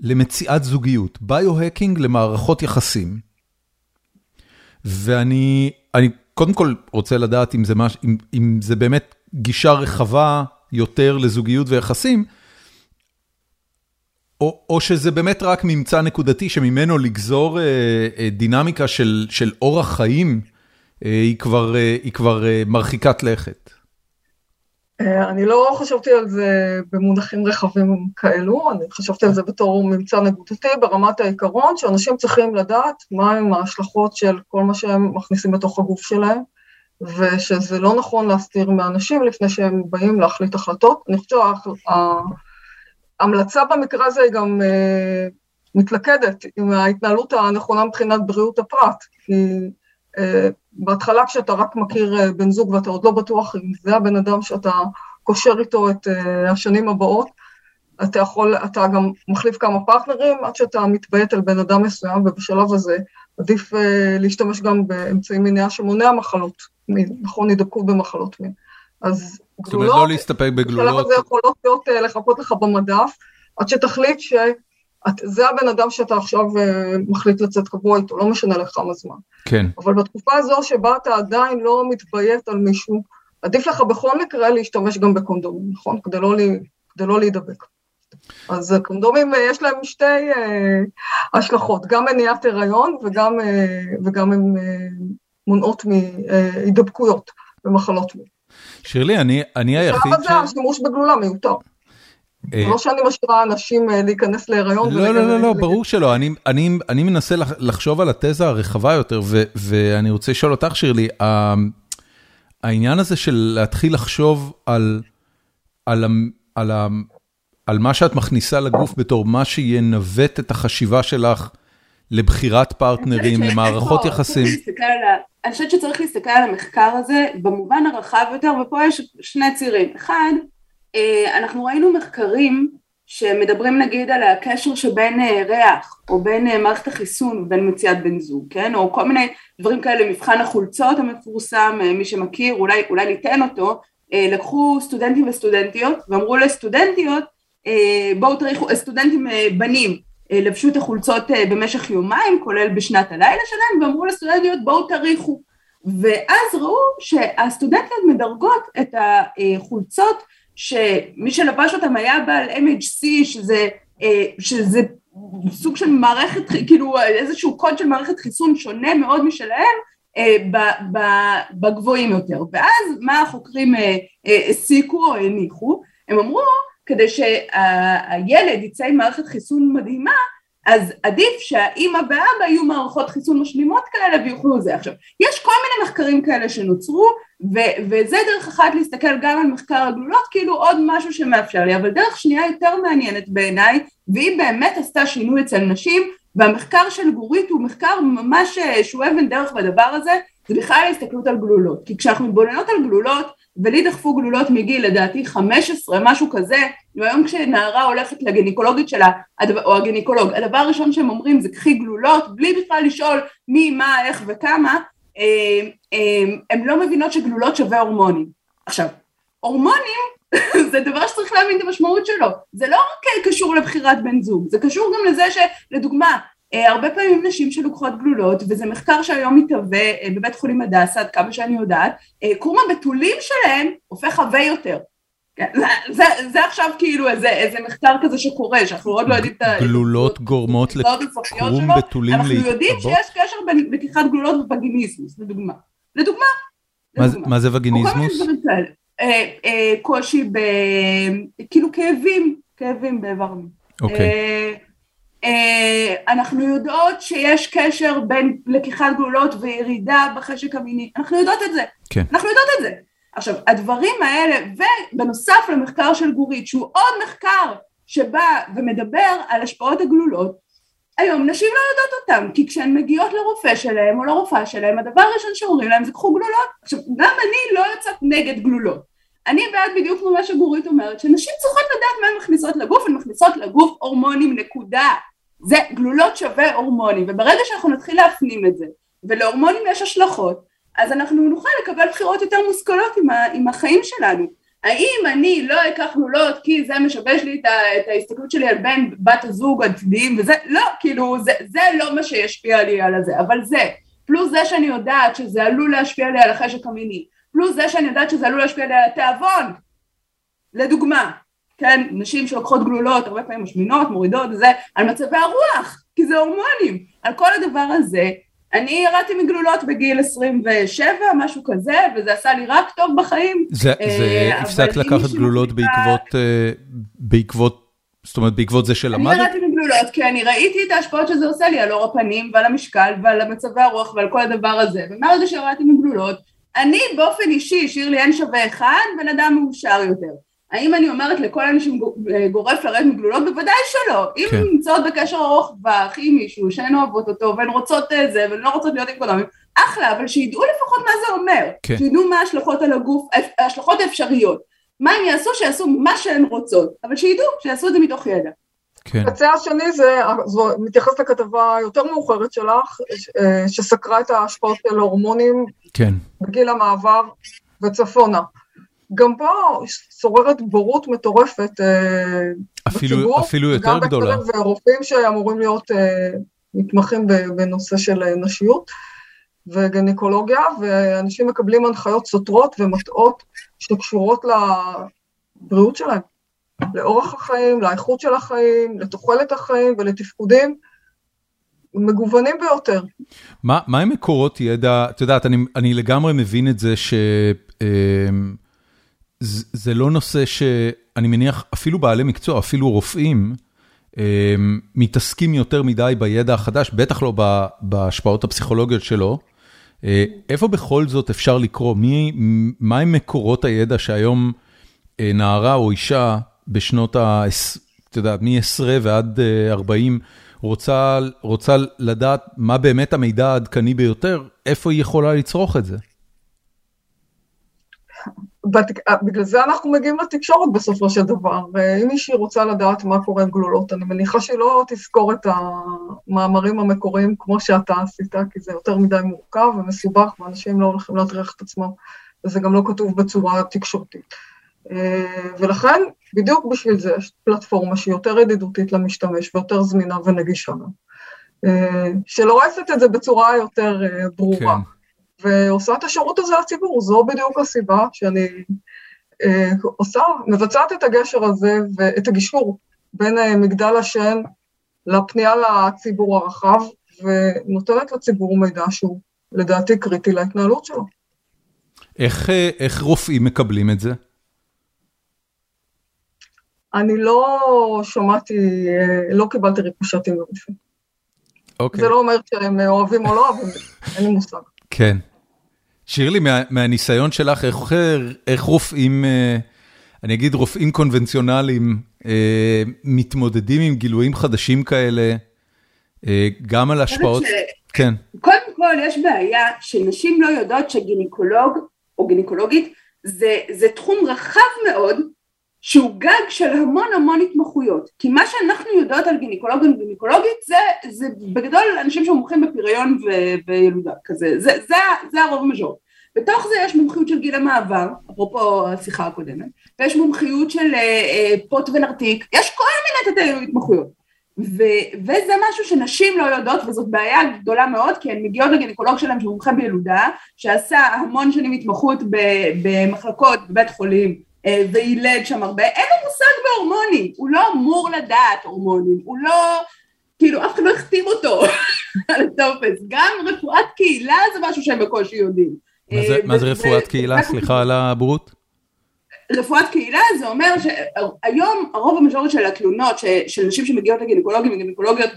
למציאת זוגיות, ביו-הקינג למערכות יחסים. ואני אני קודם כל רוצה לדעת אם זה, מש, אם, אם זה באמת גישה רחבה יותר לזוגיות ויחסים, או, או שזה באמת רק ממצא נקודתי שממנו לגזור אה, אה, דינמיקה של, של אורח חיים, אה, היא כבר, אה, היא כבר אה, מרחיקת לכת. אה, אני לא חשבתי על זה במונחים רחבים כאלו, אני חשבתי על זה בתור ממצא נקודתי ברמת העיקרון, שאנשים צריכים לדעת מהם ההשלכות של כל מה שהם מכניסים לתוך הגוף שלהם, ושזה לא נכון להסתיר מאנשים לפני שהם באים להחליט החלטות. אני חושבת שההמלצה במקרה הזה היא גם uh, מתלכדת עם ההתנהלות הנכונה מבחינת בריאות הפרט, כי בהתחלה כשאתה רק מכיר אה, בן זוג ואתה עוד לא בטוח אם זה הבן אדם שאתה קושר איתו את אה, השנים הבאות, אתה יכול, אתה גם מחליף כמה פרטנרים עד שאתה מתביית על בן אדם מסוים, ובשלב הזה עדיף אה, להשתמש גם באמצעי מניעה שמונע מחלות מין, נכון, הידבקות במחלות מין. אז גלולות, זאת אומרת לא להסתפק בגלולות. בשלב הזה יכולות להיות לחכות לך במדף, עד שתחליט ש... את, זה הבן אדם שאתה עכשיו uh, מחליט לצאת קבוע איתו, לא משנה לך כמה זמן. כן. אבל בתקופה הזו שבה אתה עדיין לא מתביית על מישהו, עדיף לך בכל מקרה להשתמש גם בקונדומים, נכון? כדי לא, לי, כדי לא להידבק. אז קונדומים, uh, יש להם שתי uh, השלכות, גם מניעת הריון וגם, uh, וגם הן uh, מונעות מהידבקויות במחלות מין. שירלי, אני, אני היחיד. בשלב הזה השימוש בגלולה מיותר. אה, לא שאני משאירה אנשים אה, להיכנס להיריון. לא, לא, לא, לא, ברור שלא. אני מנסה לחשוב על התזה הרחבה יותר, ואני רוצה לשאול אותך, שירלי, העניין הזה של להתחיל לחשוב על מה שאת מכניסה לגוף בתור מה שינווט את החשיבה שלך לבחירת פרטנרים, למערכות יחסים. אני חושבת שצריך להסתכל על המחקר הזה במובן הרחב יותר, ופה יש שני צירים. אחד, אנחנו ראינו מחקרים שמדברים נגיד על הקשר שבין אה, ריח או בין אה, מערכת החיסון ובין מציאת בן זוג, כן? או כל מיני דברים כאלה, מבחן החולצות המפורסם, מי שמכיר, אולי, אולי ניתן אותו, לקחו סטודנטים וסטודנטיות ואמרו לסטודנטיות בואו תריחו, סטודנטים בנים לבשו את החולצות במשך יומיים כולל בשנת הלילה שלהם ואמרו לסטודנטיות בואו תריחו ואז ראו שהסטודנטיות מדרגות את החולצות שמי שלבש אותם היה בעל MHC שזה, אה, שזה סוג של מערכת, כאילו איזשהו קוד של מערכת חיסון שונה מאוד משלהם אה, בגבוהים יותר. ואז מה החוקרים הסיקו אה, או הניחו? הם אמרו כדי שהילד יצא עם מערכת חיסון מדהימה, אז עדיף שהאימא והאבא יהיו מערכות חיסון משלימות כאלה ויוכלו זה. עכשיו, יש כל מיני מחקרים כאלה שנוצרו, ו- וזה דרך אחת להסתכל גם על מחקר הגלולות, כאילו עוד משהו שמאפשר לי, אבל דרך שנייה יותר מעניינת בעיניי, והיא באמת עשתה שינוי אצל נשים, והמחקר של גורית הוא מחקר ממש אה, שהוא אבן דרך בדבר הזה, זה בכלל ההסתכלות על גלולות. כי כשאנחנו מתבוננות על גלולות, ולי דחפו גלולות מגיל לדעתי 15, משהו כזה, והיום כשנערה הולכת לגניקולוגית שלה, או הגניקולוג, הדבר הראשון שהם אומרים זה קחי גלולות, בלי בכלל לשאול מי, מה, איך וכמה, הן לא מבינות שגלולות שווה הורמונים. עכשיו, הורמונים זה דבר שצריך להבין את המשמעות שלו, זה לא רק קשור לבחירת בן זוג, זה קשור גם לזה שלדוגמה, אה, הרבה פעמים נשים שלוקחות גלולות, וזה מחקר שהיום מתהווה אה, בבית חולים הדסה, עד כמה שאני יודעת, אה, קרום הבתולים שלהם הופך עבה יותר. כן, זה, זה עכשיו כאילו איזה, איזה מחקר כזה שקורה, שאנחנו עוד לא יודעים את ה... גלולות גורמות לקרום בתולים להתקבות? אנחנו יודעים שיש קשר בין לקיחת גלולות ופגיניזמוס, לדוגמה. לדוגמה. מה, מה זה וגיניזמוס? אה, אה, קושי ב... כאילו כאבים, כאבים באיבר מין. אוקיי. אה, אה, אנחנו יודעות שיש קשר בין לקיחת גלולות וירידה בחשק המיני, אנחנו יודעות את זה, כן. אנחנו יודעות את זה. עכשיו הדברים האלה ובנוסף למחקר של גורית שהוא עוד מחקר שבא ומדבר על השפעות הגלולות היום נשים לא יודעות אותם כי כשהן מגיעות לרופא שלהם או לרופאה שלהם הדבר הראשון שאומרים להם זה קחו גלולות. עכשיו גם אני לא יוצאת נגד גלולות. אני בעד בדיוק כמו מה שגורית אומרת שנשים צריכות לדעת מה הן מכניסות לגוף הן מכניסות לגוף הורמונים נקודה זה גלולות שווה הורמונים, וברגע שאנחנו נתחיל להפנים את זה, ולהורמונים יש השלכות, אז אנחנו נוכל לקבל בחירות יותר מושכלות עם, עם החיים שלנו. האם אני לא אקח גלולות כי זה משבש לי את, ה, את ההסתכלות שלי על בן בת הזוג עתידיים וזה, לא, כאילו זה, זה לא מה שישפיע לי על הזה, אבל זה, פלוס זה שאני יודעת שזה עלול להשפיע לי על החשק המיני, פלוס זה שאני יודעת שזה עלול להשפיע לי על התיאבון, לדוגמה, כן, נשים שלוקחות גלולות, הרבה פעמים משמינות, מורידות וזה, על מצבי הרוח, כי זה הורמונים, על כל הדבר הזה, אני ירדתי מגלולות בגיל 27, משהו כזה, וזה עשה לי רק טוב בחיים. זה, זה הפסקת לקחת גלולות בעקבות, אה, בעקבות, זאת אומרת, בעקבות זה שלמדת? אני ירדתי מגלולות, כי אני ראיתי את ההשפעות שזה עושה לי על אור הפנים ועל המשקל ועל מצבי הרוח ועל כל הדבר הזה, ומהרגע שירדתי מגלולות, אני באופן אישי, שיר לי אין שווה אחד, בן אדם מאושר יותר. האם אני אומרת לכל האנשים גורף לרדת מגלולות? בוודאי שלא. אם כן. נמצאות בקשר ארוך טווח עם מישהו שהן אוהבות אותו והן רוצות את זה והן לא רוצות להיות קודמים, אחלה, אבל שידעו לפחות מה זה אומר. כן. שידעו מה ההשלכות על הגוף, ההשלכות האפשריות. מה הם יעשו? שיעשו מה שהן רוצות, אבל שידעו, שיעשו את זה מתוך ידע. כן. הקצה השני זה, זה מתייחס לכתבה יותר מאוחרת שלך, שסקרה את ההשפעות של הורמונים כן. בגיל המעבר וצפונה. גם פה שוררת בורות מטורפת אה, אפילו, בציבור. אפילו יותר גדולה. גם בקרב רופאים שאמורים להיות אה, מתמחים בנושא של אה, נשיות וגניקולוגיה, ואנשים מקבלים הנחיות סותרות ומטעות שקשורות לבריאות שלהם, לאורח החיים, לאיכות של החיים, לתוחלת החיים ולתפקודים. מגוונים ביותר. מה, מה הם מקורות ידע, את יודעת, אני, אני לגמרי מבין את זה ש... זה לא נושא שאני מניח, אפילו בעלי מקצוע, אפילו רופאים, מתעסקים יותר מדי בידע החדש, בטח לא בהשפעות הפסיכולוגיות שלו. איפה בכל זאת אפשר לקרוא? מי, מה הם מקורות הידע שהיום נערה או אישה בשנות ה... את יודעת, מ-10 ועד 40 רוצה, רוצה לדעת מה באמת המידע העדכני ביותר, איפה היא יכולה לצרוך את זה? בגלל זה אנחנו מגיעים לתקשורת בסופו של דבר, ואם מישהי רוצה לדעת מה קורה עם גלולות, אני מניחה שהיא לא תזכור את המאמרים המקוריים כמו שאתה עשית, כי זה יותר מדי מורכב ומסובך, ואנשים לא הולכים להטריח את עצמם, וזה גם לא כתוב בצורה תקשורתית. ולכן, בדיוק בשביל זה יש פלטפורמה שהיא יותר ידידותית למשתמש ויותר זמינה ונגישה לה, שלא עשת את זה בצורה יותר ברורה. כן. ועושה את השירות הזה לציבור, זו בדיוק הסיבה שאני אה, עושה, מבצעת את הגשר הזה ואת הגישור בין אה, מגדל השן לפנייה לציבור הרחב, ונותנת לציבור מידע שהוא לדעתי קריטי להתנהלות שלו. איך, אה, איך רופאים מקבלים את זה? אני לא שמעתי, לא קיבלתי ריקושטים מרופאים. אוקיי. זה לא אומר שהם אוהבים או לא אוהבים, אין לי מושג. כן. שירלי, מה, מהניסיון שלך, איך, איך רופאים, אני אגיד רופאים קונבנציונליים, מתמודדים עם גילויים חדשים כאלה, גם על השפעות... ש... כן. קודם כל, יש בעיה שנשים לא יודעות שגינקולוג או גינקולוגית זה, זה תחום רחב מאוד שהוא גג של המון המון התמחויות. כי מה שאנחנו יודעות על גינקולוגים וגינקולוגית זה, זה בגדול אנשים שמומחים בפריון וילודה כזה. זה, זה, זה הרוב המז'ור. בתוך זה יש מומחיות של גיל המעבר אפרופו השיחה הקודמת ויש מומחיות של אה, פוט ונרתיק. יש כל מיני תתי התמחויות. ו- וזה משהו שנשים לא יודעות וזאת בעיה גדולה מאוד כי הן מגיעות לגינקולוג שלהם שהוא מומחה בילודה שעשה המון שנים התמחות במחלקות בבית חולים אה, וילד שם הרבה, אין לו מושג בהורמונים, הוא לא אמור לדעת הורמונים, הוא לא, כאילו אף אחד לא החתים אותו על הטופס, גם רפואת קהילה זה משהו שהם בקושי יודעים. מה זה, זה רפואת קהילה? סליחה על הבורות. רפואת קהילה זה אומר שהיום הרוב המז'ורית של התלונות של נשים שמגיעות לגינקולוגים וגינקולוגיות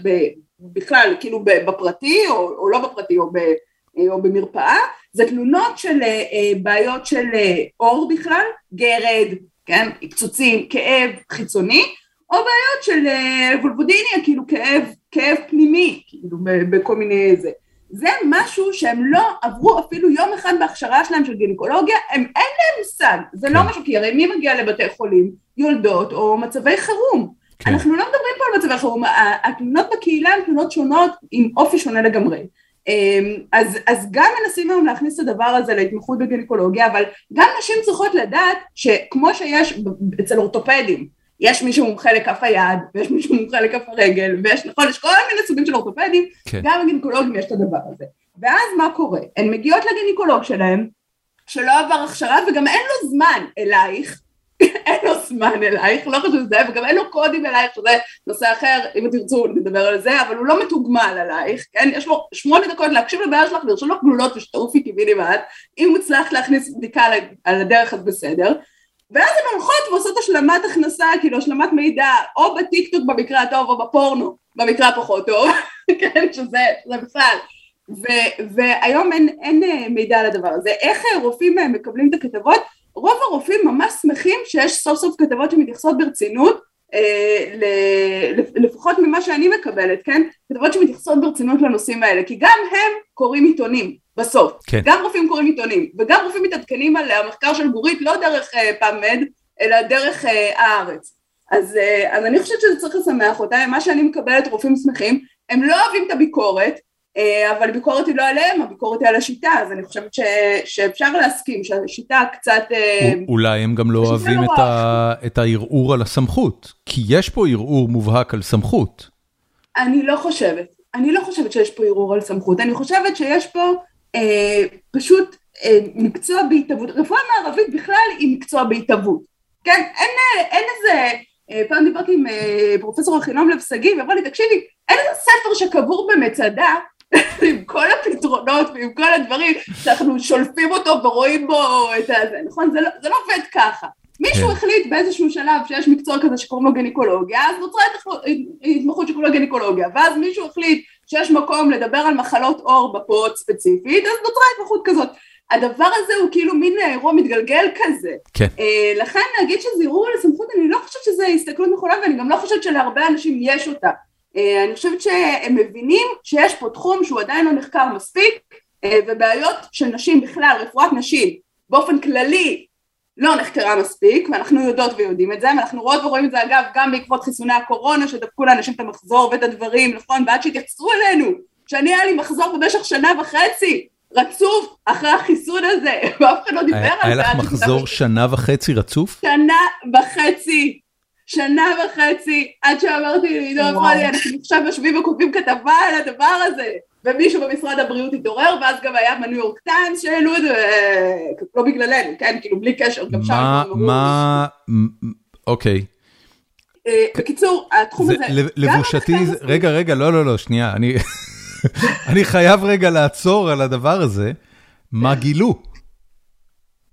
בכלל כאילו בפרטי או, או לא בפרטי או, ב, או במרפאה זה תלונות של אה, בעיות של עור אה, בכלל, גרד, כן, קצוצים, כאב חיצוני או בעיות של אה, וולבודיניה כאילו כאב, כאב פנימי כאילו בכל מיני זה זה משהו שהם לא עברו אפילו יום אחד בהכשרה שלהם של גינקולוגיה, הם אין להם מושג, זה לא כן. לא משהו, כי הרי מי מגיע לבתי חולים? יולדות או מצבי חירום. כן. אנחנו לא מדברים פה על מצבי חירום, התלונות בקהילה הן תלונות שונות עם אופי שונה לגמרי. אמ, אז, אז גם מנסים היום להכניס את הדבר הזה להתמחות בגינקולוגיה, אבל גם נשים צריכות לדעת שכמו שיש אצל אורתופדים, יש מישהו מומחה לכף היד, ויש מישהו מומחה לכף הרגל, ויש נכון, יש כל מיני סוגים של אורתופדים, כן. גם לגינקולוגים יש את הדבר הזה. ואז מה קורה? הן מגיעות לגינקולוג שלהם, שלא עבר הכשרה וגם אין לו זמן אלייך, אין לו זמן אלייך, לא חשוב שזה, וגם אין לו קודים אלייך, שזה נושא אחר, אם תרצו נדבר על זה, אבל הוא לא מתוגמל עלייך, כן? יש לו שמונה דקות להקשיב לבעיה שלך ולרשום לך גלולות ושתעופי קיבינימט, אם מוצלח להכניס בדיקה על הדרך אז בסדר, ואז הן הולכות ועושות השלמת הכנסה, כאילו השלמת מידע, או בטיקטוק במקרה הטוב, או בפורנו במקרה הפחות טוב, כן, שזה, שזה בכלל. והיום אין, אין אה, מידע על הדבר הזה. איך אה, רופאים אה, מקבלים את הכתבות? רוב הרופאים ממש שמחים שיש סוף סוף כתבות שמתייחסות ברצינות, אה, לפחות ממה שאני מקבלת, כן? כתבות שמתייחסות ברצינות לנושאים האלה, כי גם הם קוראים עיתונים. בסוף. כן. גם רופאים קוראים עיתונים, וגם רופאים מתעדכנים על המחקר של גורית לא דרך uh, פאמד, אלא דרך uh, הארץ. אז, uh, אז אני חושבת שזה צריך לשמח אותם, מה שאני מקבלת רופאים שמחים, הם לא אוהבים את הביקורת, אבל הביקורת היא לא עליהם, הביקורת היא על השיטה, אז אני חושבת ש, שאפשר להסכים שהשיטה קצת... Uh, אולי הם גם לא אוהבים לא את, ה, את הערעור על הסמכות, כי יש פה ערעור מובהק על סמכות. אני לא חושבת. אני לא חושבת שיש פה ערעור על סמכות, אני חושבת שיש פה אה, פשוט אה, מקצוע בהתהוות, רפואה מערבית בכלל היא מקצוע בהתהוות, כן? אין, אה, אין איזה, אה, פעם דיברתי עם אה, פרופסור אחינום לב שגיא ואמרה לי תקשיבי, אין איזה ספר שקבור במצדה עם כל הפתרונות ועם כל הדברים שאנחנו שולפים אותו ורואים בו את הזה, נכון? זה לא, זה לא עובד ככה. מישהו כן. החליט באיזשהו שלב שיש מקצוע כזה שקוראים לו גניקולוגיה, אז נוצרה התמחות שקוראים לו גניקולוגיה, ואז מישהו החליט שיש מקום לדבר על מחלות עור בפרוט ספציפית, אז נוצרה התמחות כזאת. הדבר הזה הוא כאילו מין אירוע מתגלגל כזה. כן. Uh, לכן להגיד שזה ערעור על הסמכות, אני לא חושבת שזו הסתכלות נכונה, ואני גם לא חושבת שלהרבה אנשים יש אותה. Uh, אני חושבת שהם מבינים שיש פה תחום שהוא עדיין לא נחקר מספיק, uh, ובעיות של נשים בכלל, רפואת נשים, באופן כללי, לא נחקרה מספיק, ואנחנו יודעות ויודעים את זה, ואנחנו רואות ורואים את זה אגב גם בעקבות חיסוני הקורונה, שדפקו לאנשים את המחזור ואת הדברים, נכון? ועד שהתייחסו אלינו, שאני היה לי מחזור במשך שנה וחצי, רצוף, אחרי החיסון הזה, ואף אחד לא דיבר על זה. היה לך מחזור שנה וחצי רצוף? שנה וחצי, שנה וחצי, עד שאמרתי לעידו אמרה לי, אנחנו עכשיו יושבים וכותבים כתבה על הדבר הזה. ומישהו במשרד הבריאות התעורר, ואז גם היה בניו יורק טיימס שהעלו את זה, לא בגללנו, כן, כאילו בלי קשר, גם שם. מה, מה, אוקיי. אה, בקיצור, התחום הזה... לבושתי, רגע, רגע, לא, לא, לא, שנייה, אני חייב רגע לעצור על הדבר הזה. מה גילו?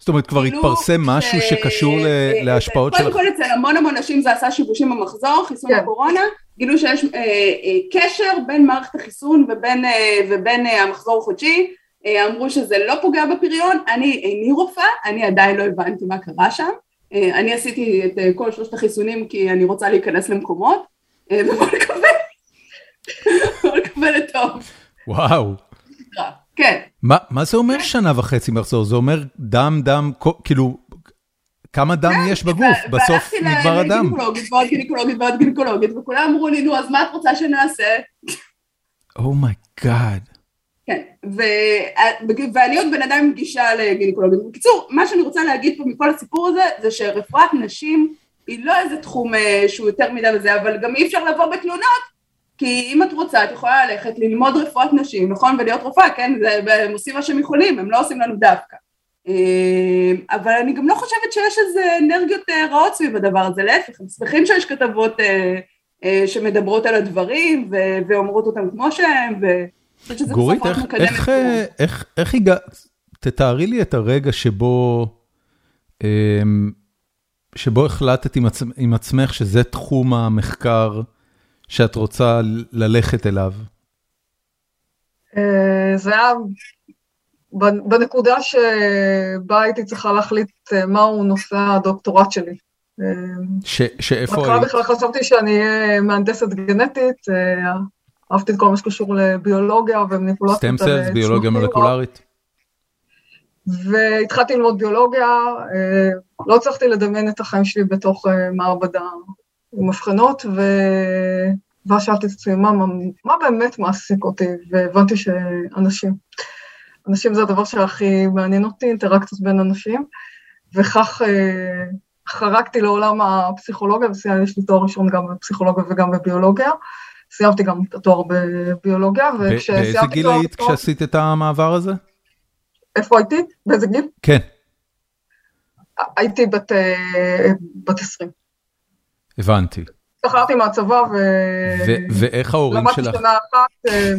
זאת אומרת, כבר התפרסם משהו שקשור אה, להשפעות של... קודם כל אצל המון המון נשים זה עשה שיבושים במחזור, חיסון כן. הקורונה, גילו שיש אה, אה, קשר בין מערכת החיסון ובין, ובין המחזור החודשי, אמרו שזה לא פוגע בפריון, אני איני רופאה, אני עדיין לא הבנתי מה קרה שם, אני עשיתי את כל שלושת החיסונים כי אני רוצה להיכנס למקומות, ובוא נקווה, בוא נקווה לטוב, וואו. כן. מה, מה זה אומר שנה וחצי מחזור? זה אומר דם, דם, כאילו, כמה דם יש בגוף? ו- בסוף והלכתי נגמר הדם. לגינקולוגית ועוד גינקולוגית ועוד גינקולוגית, וכולם אמרו לי, נו, אז מה את רוצה שנעשה? oh my God. כן, ו- ואני עוד בן אדם עם גישה לגינקולוגית. בקיצור, מה שאני רוצה להגיד פה מכל הסיפור הזה, זה שרפואת נשים היא לא איזה תחום אה, שהוא יותר מדי וזה, אבל גם אי אפשר לבוא בתלונות, כי אם את רוצה, את יכולה ללכת ללמוד רפואת נשים, נכון? ולהיות רופאה, כן? זה- הם עושים מה שהם יכולים, הם לא עושים לנו דווקא. אה, אבל אני גם לא חושבת שיש איזה אנרגיות אה, רעות סביב הדבר הזה, להפך, הם שמחים שיש כתבות אה, אה, שמדברות על הדברים ואומרות אותם כמו שהם, ו... אני חושבת שזה גורית, בסוף רק איך- מקדם איך, את אה, כולם. איך, איך הגעת, תתארי לי את הרגע שבו, אמ, שבו החלטת עם, עצמ, עם עצמך שזה תחום המחקר שאת רוצה ללכת אליו. אה, זה היה בנ- בנקודה שבה הייתי צריכה להחליט אה, מהו נושא הדוקטורט שלי. אה, ש, שאיפה בהתחלה היית? בכלל חשבתי שאני אהיה מהנדסת גנטית, אה, אהבתי את כל מה שקשור לביולוגיה ומניפולציות. סטם סלס, ביולוגיה. מולקולרית? והתחלתי ללמוד ביולוגיה, לא הצלחתי לדמיין את החיים שלי בתוך מעבדה עם מבחנות, ו... ואז שאלתי את עצמי, מה, מה, מה באמת מעסיק אותי? והבנתי שאנשים, אנשים זה הדבר שהכי מעניין אותי, אינטראקציות בין אנשים, וכך אה, חרגתי לעולם הפסיכולוגיה, ויש לי תואר ראשון גם בפסיכולוגיה וגם בביולוגיה. סיימתי גם את התואר בביולוגיה, ב- באיזה וכשסיימתי גיל תואר היית ראשון- כשעשית את המעבר הזה? איפה הייתי? באיזה גיל? כן, הייתי בת, אה, בת 20. הבנתי. השתחררתי מהצבא ו- ואיך ההורים שלך, שנה אחת. אה,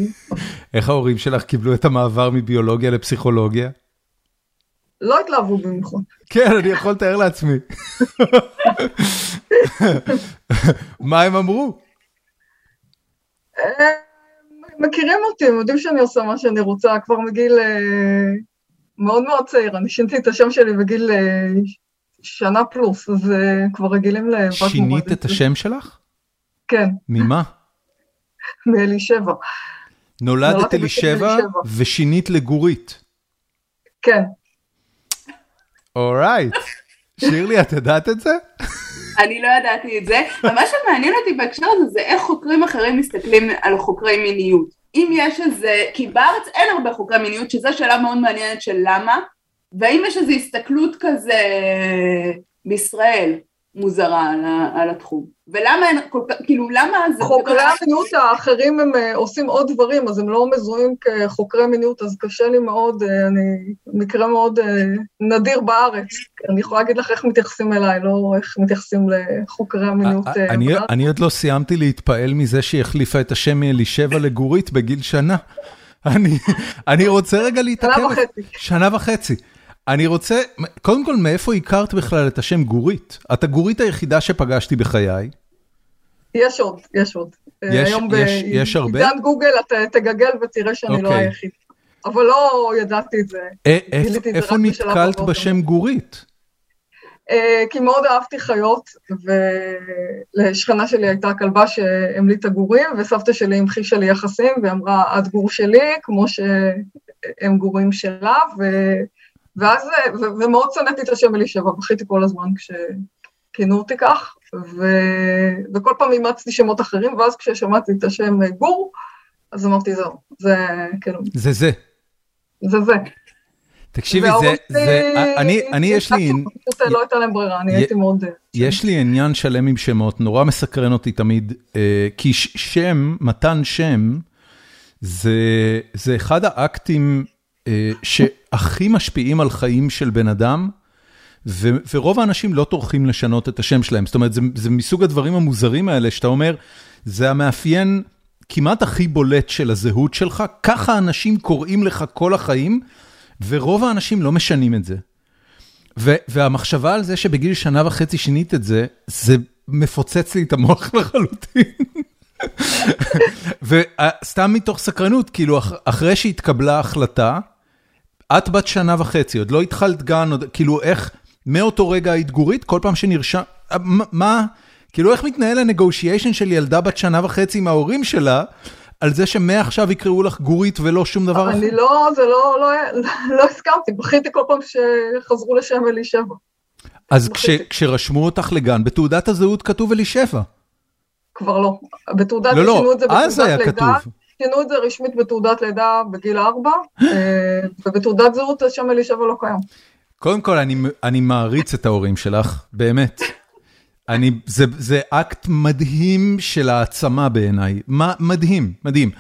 איך ההורים שלך קיבלו את המעבר מביולוגיה לפסיכולוגיה? לא התלהבו במיוחד. כן, אני יכול לתאר לעצמי. מה הם אמרו? אה, מכירים אותי, הם יודעים שאני עושה מה שאני רוצה כבר מגיל אה, מאוד מאוד צעיר. אני שינתי את השם שלי בגיל שנה פלוס, אז אה, כבר רגילים לבת שינית. את השם שלך? כן, ממה? מאלישבע. נולדת אלישבע. ושינית לגורית. כן. אורייט. שירלי, את יודעת את זה? אני לא ידעתי את זה, ומה שמעניין אותי בהקשר הזה זה איך חוקרים אחרים מסתכלים על חוקרי מיניות. אם יש איזה, כי בארץ אין הרבה חוקרי מיניות, שזו שאלה מאוד מעניינת של למה, והאם יש איזו הסתכלות כזה בישראל מוזרה על, על התחום. ולמה אין כל כך, כאילו למה זה... חוקרי המיניות האחרים הם אה, עושים עוד דברים, אז הם לא מזוהים כחוקרי מיניות, אז קשה לי מאוד, אה, אני מקרה מאוד אה, נדיר בארץ. אני יכולה להגיד לך איך מתייחסים אליי, לא איך מתייחסים לחוקרי המיניות. אני-. אני עוד לא סיימתי להתפעל מזה שהיא החליפה את השם מאלישבע לגורית בגיל שנה. אני- אני רוצה רגע להתעכב. שנה וחצי. שנה וחצי. אני רוצה, קודם כל, מאיפה הכרת בכלל את השם גורית? את הגורית היחידה שפגשתי בחיי. יש עוד, יש עוד. אה, יש- היום יש- יש הרבה? בעידן גוגל אתה תגגל ותראה שאני לא אוקיי. היחיד. אבל לא ידעתי את זה. א- גיליתי איפה את איפה נתקלת בשם גורית? אה, כי מאוד אהבתי חיות, ולשכנה שלי הייתה כלבה שהמליטה גורים, וסבתא שלי המחישה לי יחסים, והיא אמרה, את גור שלי, כמו שהם גורים שלה, ו... ואז, ו... ומאוד שנאתי את השם אלישבע, בכיתי כל הזמן כשכינו אותי כך, ו... וכל פעם אימצתי שמות אחרים, ואז כששמעתי את השם גור, אז אמרתי, זהו, זה כאילו, זה זה. זה זה. תקשיבי, זה, זה, שלי- אני, אני יש לי, פשוט לא הייתה להם ברירה, אני הייתי מאוד... אה, יש לי עניין שלם עם שמות, נורא מסקרן אותי תמיד, אה, כי ש- שם, מתן שם, זה, זה אחד האקטים אה, שהכי משפיעים על חיים של בן אדם, ו, ורוב האנשים לא טורחים לשנות את השם שלהם. זאת אומרת, זה, זה מסוג הדברים המוזרים האלה, שאתה אומר, זה המאפיין כמעט הכי בולט של הזהות שלך, ככה אנשים קוראים לך כל החיים, ורוב האנשים לא משנים את זה. והמחשבה על זה שבגיל שנה וחצי שינית את זה, זה מפוצץ לי את המוח לחלוטין. וסתם מתוך סקרנות, כאילו, אחרי שהתקבלה החלטה, את בת שנה וחצי, עוד לא התחלת גן, עוד, כאילו, איך, מאותו רגע היית גורית, כל פעם שנרשם, מה, כאילו, איך מתנהל הנגושיישן של ילדה בת שנה וחצי עם ההורים שלה, על זה שמעכשיו יקראו לך גורית ולא שום דבר אחר? אני לא, זה לא, לא, לא הסכמתי, בכיתי כל פעם שחזרו לשם אלישבע. אז כש, כשרשמו אותך לגן, בתעודת הזהות כתוב אלישבע. כבר לא. בתעודת, לא, לא, אז היה לידה, כתוב. שינו את זה רשמית בתעודת לידה בגיל ארבע, אה, ובתעודת זהות השם אלישבע לא קיים. קודם כל, אני, אני מעריץ את ההורים שלך, באמת. אני, זה, זה אקט מדהים של העצמה בעיניי, מדהים, מדהים.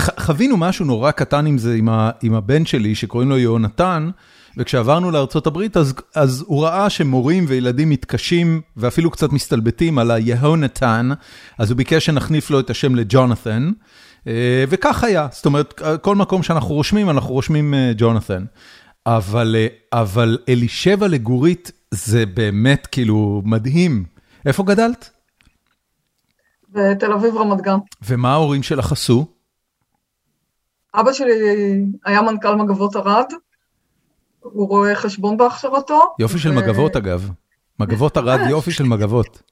חווינו משהו נורא קטן עם זה, עם, ה, עם הבן שלי, שקוראים לו יהונתן, וכשעברנו לארה"ב, אז, אז הוא ראה שמורים וילדים מתקשים, ואפילו קצת מסתלבטים על היהונתן, אז הוא ביקש שנחניף לו את השם לג'ונת'ן, וכך היה, זאת אומרת, כל מקום שאנחנו רושמים, אנחנו רושמים אה, ג'ונת'ן. אבל, אה, אבל אלישבע לגורית זה באמת כאילו מדהים. איפה גדלת? בתל אביב רמת גן. ומה ההורים שלך עשו? אבא שלי היה מנכ"ל מגבות ערד, הוא רואה חשבון בהכשרתו. יופי של מגבות אגב, מגבות ערד יופי של מגבות.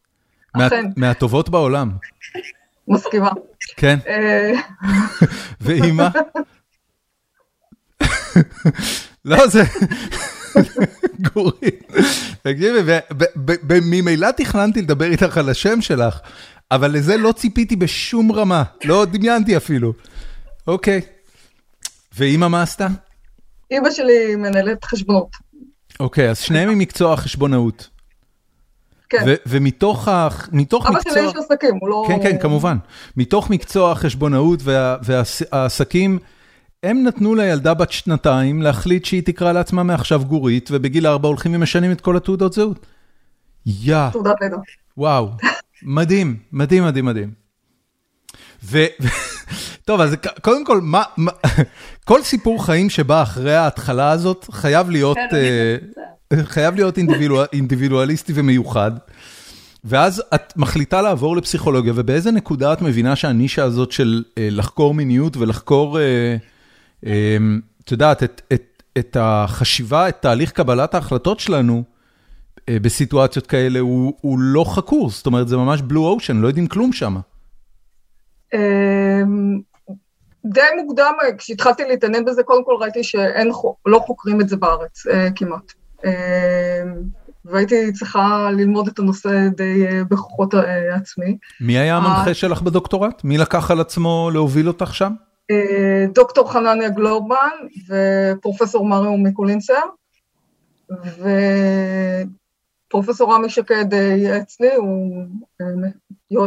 אכן. מהטובות בעולם. מסכימה. כן. אה, ואימא? לא, זה... גורי. תקשיבי, ממילא תכננתי לדבר איתך על השם שלך, אבל לזה לא ציפיתי בשום רמה, לא דמיינתי אפילו. אוקיי. ואימא מה עשתה? אימא שלי מנהלת חשבונות. אוקיי, אז שניהם ממקצוע החשבונאות. כן. ומתוך מקצוע... אבא שלי יש עסקים, הוא לא... כן, כן, כמובן. מתוך מקצוע החשבונאות והעסקים, הם נתנו לילדה בת שנתיים להחליט שהיא תקרא לעצמה מעכשיו גורית, ובגיל ארבע הולכים ומשנים את כל התעודות זהות. יא. תעודת לידה. וואו, מדהים, מדהים, מדהים, מדהים. ו... טוב, אז קודם כל, מה, מה, כל סיפור חיים שבא אחרי ההתחלה הזאת חייב להיות, uh, חייב להיות אינדיבידואל, אינדיבידואליסטי ומיוחד. ואז את מחליטה לעבור לפסיכולוגיה, ובאיזה נקודה את מבינה שהנישה הזאת של uh, לחקור מיניות ולחקור, uh, uh, את יודעת, את, את, את החשיבה, את תהליך קבלת ההחלטות שלנו, uh, בסיטואציות כאלה, הוא, הוא לא חקור, זאת אומרת, זה ממש בלו אושן, לא יודעים כלום שם. אמ, די מוקדם, כשהתחלתי להתעניין בזה, קודם כל ראיתי שאין, לא חוקרים את זה בארץ אה, כמעט. אה, והייתי צריכה ללמוד את הנושא די אה, בכוחות אה, עצמי. מי היה המנחה שלך בדוקטורט? מי לקח על עצמו להוביל אותך שם? דוקטור חנניה גלובמן ופרופסור מריו מיקולינסר, ופרופסור רמי שקד ייעץ לי, הוא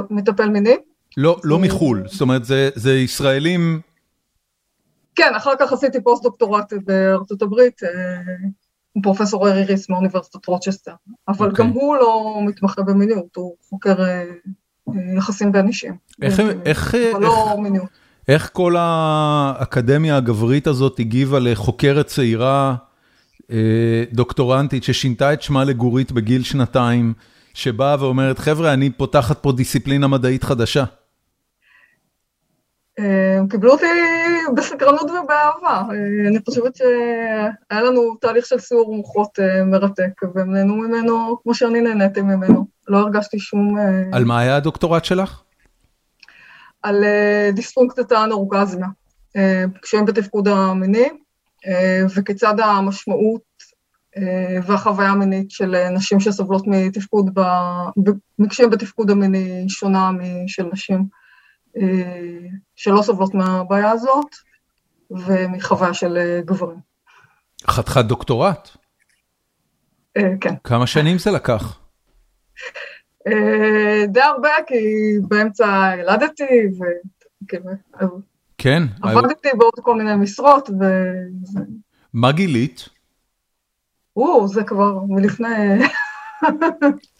מטפל מיני. לא, לא מחו"ל, זאת אומרת, זה, זה ישראלים... כן, אחר כך עשיתי פוסט-דוקטורט בארצות הברית, אה, עם פרופסור הארי רייס מאוניברסיטת רוצ'סטר, אבל אוקיי. אוקיי. גם הוא לא מתמחה במיניות, הוא חוקר אה, יחסים בין אישים. איך, איך, אבל לא מיניות. איך כל האקדמיה הגברית הזאת הגיבה לחוקרת צעירה, אה, דוקטורנטית, ששינתה את שמה לגורית בגיל שנתיים, שבאה ואומרת, חבר'ה, אני פותחת פה דיסציפלינה מדעית חדשה. הם קיבלו אותי בסקרנות ובאהבה. אני חושבת שהיה לנו תהליך של סיור מוחות אה, מרתק, והם נהנו ממנו כמו שאני נהניתי ממנו. לא הרגשתי שום... אה, על מה היה הדוקטורט שלך? על אה, דיספונקציית האנורגזמה, קשיים בתפקוד המיני, וכיצד המשמעות והחוויה המינית של נשים שסובלות מתפקוד, מקשיים בתפקוד המיני שונה משל נשים. אה, שלא סובלות מהבעיה הזאת, ומחוויה של אה, גברים. חתיכת דוקטורט. אה, כן. כמה שנים זה לקח? די הרבה, כי באמצע ילדתי, ו... כן. עבדתי בעוד כל מיני משרות, ו... מה גילית? או, זה כבר מלפני...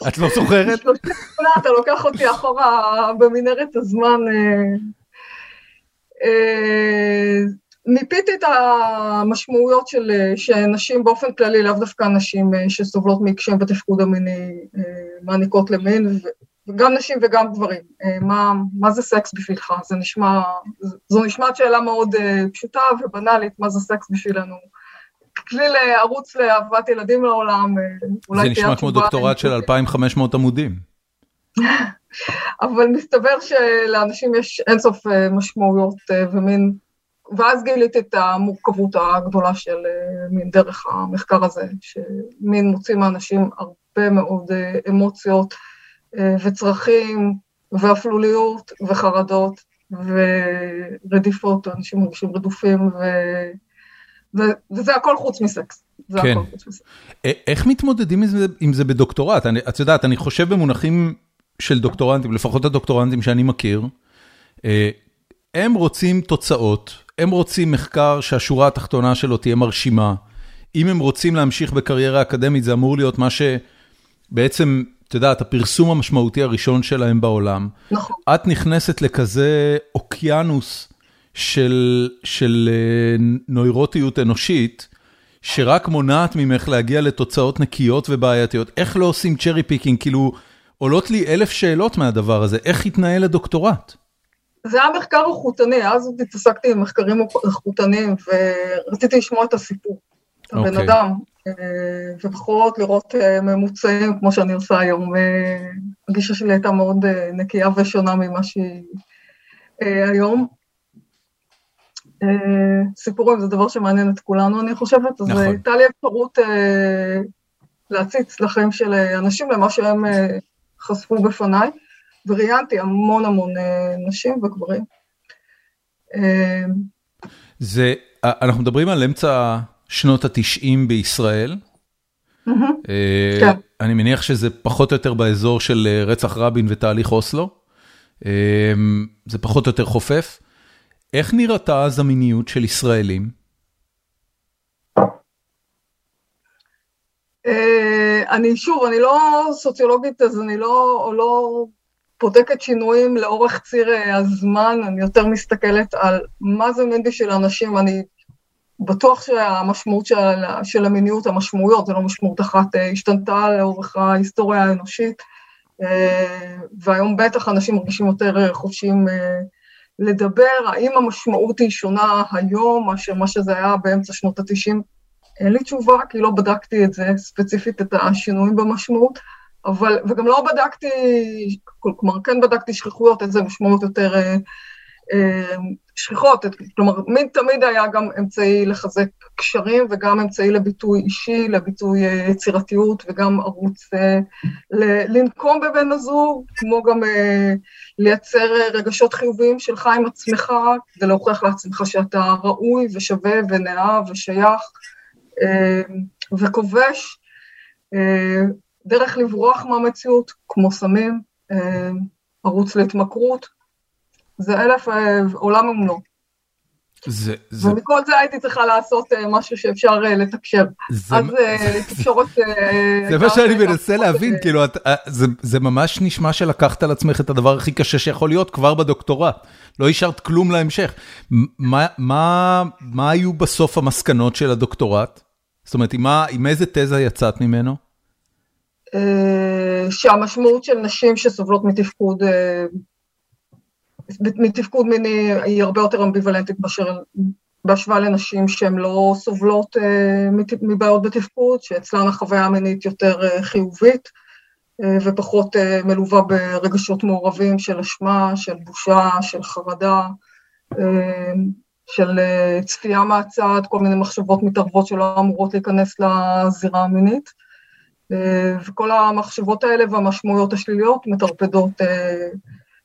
את לא זוכרת? אתה לוקח אותי אחורה במנהרת הזמן. אה, אה, מיפיתי את המשמעויות של שנשים באופן כללי, לאו דווקא נשים שסובלות מקשיים בתפקוד המיני מעניקות למין, וגם נשים וגם גברים. מה, מה זה סקס בשבילך? זה נשמע, זו נשמעת שאלה מאוד פשוטה ובנאלית, מה זה סקס בשבילנו? כלי לערוץ לאהבת ילדים לעולם, אולי זה נשמע כמו דוקטורט של 2,500 עמודים. אבל מסתבר שלאנשים יש אינסוף משמעויות ומין ואז גיליתי את המורכבות הגדולה של אה, מין דרך המחקר הזה, שמין מוציא מאנשים הרבה מאוד אה, אמוציות אה, וצרכים ואפלוליות וחרדות ורדיפות, אנשים מרגישים רדופים, ו... וזה הכל חוץ מסקס. כן. איך מתמודדים עם זה, עם זה בדוקטורט? אני, את יודעת, אני חושב במונחים של דוקטורנטים, לפחות הדוקטורנטים שאני מכיר, הם רוצים תוצאות, הם רוצים מחקר שהשורה התחתונה שלו תהיה מרשימה. אם הם רוצים להמשיך בקריירה אקדמית, זה אמור להיות מה שבעצם, את יודעת, הפרסום המשמעותי הראשון שלהם בעולם. נכון. את נכנסת לכזה אוקיינוס של, של אה, נוירוטיות אנושית, שרק מונעת ממך להגיע לתוצאות נקיות ובעייתיות. איך לא עושים cherry picking? כאילו, עולות לי אלף שאלות מהדבר הזה, איך התנהל הדוקטורט? זה היה מחקר איכותני, אז התעסקתי עם מחקרים איכותניים, ורציתי לשמוע את הסיפור, את הבן אוקיי. אדם, אה, ופחות לראות אה, ממוצעים כמו שאני עושה היום. הגישה שלי הייתה מאוד נקייה ושונה ממה שהיא היום. סיפורים זה דבר שמעניין את כולנו, אני חושבת, אז נכון. הייתה לי אפשרות להציץ לחיים של אנשים, למה שהם חשפו בפניי. וראיינתי המון המון אה, נשים וגברים. אה, זה, אנחנו מדברים על אמצע שנות התשעים בישראל. אה, כן. אני מניח שזה פחות או יותר באזור של רצח רבין ותהליך אוסלו. זה פחות או יותר חופף. איך נראתה אז המיניות של ישראלים? אני שוב, אני לא סוציולוגית, אז אני לא, לא בודקת שינויים לאורך ציר אה, הזמן, אני יותר מסתכלת על מה זה מין בשביל אנשים, אני בטוח שהמשמעות של, של המיניות, המשמעויות, זה לא משמעות אחת, אה, השתנתה לאורך ההיסטוריה האנושית, אה, והיום בטח אנשים מרגישים יותר חופשיים לדבר, האם המשמעות היא שונה היום מאשר מה שזה היה באמצע שנות ה-90? אין לי תשובה, כי לא בדקתי את זה, ספציפית את השינויים במשמעות. אבל, וגם לא בדקתי, כלומר, כן בדקתי שכיחויות, איזה משמעות יותר אה, אה, שכיחות, כלומר, מין תמיד היה גם אמצעי לחזק קשרים וגם אמצעי לביטוי אישי, לביטוי אה, יצירתיות וגם ערוץ אה, לנקום בבן הזוג, כמו גם אה, לייצר רגשות חיוביים שלך עם עצמך, כדי להוכיח לעצמך שאתה ראוי ושווה ונאהב ושייך וכובש. דרך לברוח מהמציאות, כמו סמים, ערוץ להתמכרות, זה אלף אה, עולם ומלואו. זה, זה... ומכל זה הייתי צריכה לעשות אה, משהו שאפשר לתקשר. זה... אז תקשורת... זה מה שאני מנסה להבין, כאילו, את, זה, זה ממש נשמע שלקחת על עצמך את הדבר הכי קשה שיכול להיות כבר בדוקטורט. לא השארת כלום להמשך. מה, מה, מה היו בסוף המסקנות של הדוקטורט? זאת אומרת, עם, מה, עם איזה תזה יצאת ממנו? אה, שהמשמעות של נשים שסובלות מתפקוד, אה, מתפקוד מיני היא הרבה יותר אמביוולנטית מאשר בהשוואה לנשים שהן לא סובלות אה, מבעיות בתפקוד, שאצלן החוויה המינית יותר חיובית ופחות מלווה ברגשות מעורבים של אשמה, של בושה, של חרדה, של צפייה מהצד, כל מיני מחשבות מתערבות שלא אמורות להיכנס לזירה המינית. אה, וכל המחשבות האלה והמשמעויות השליליות מטרפדות,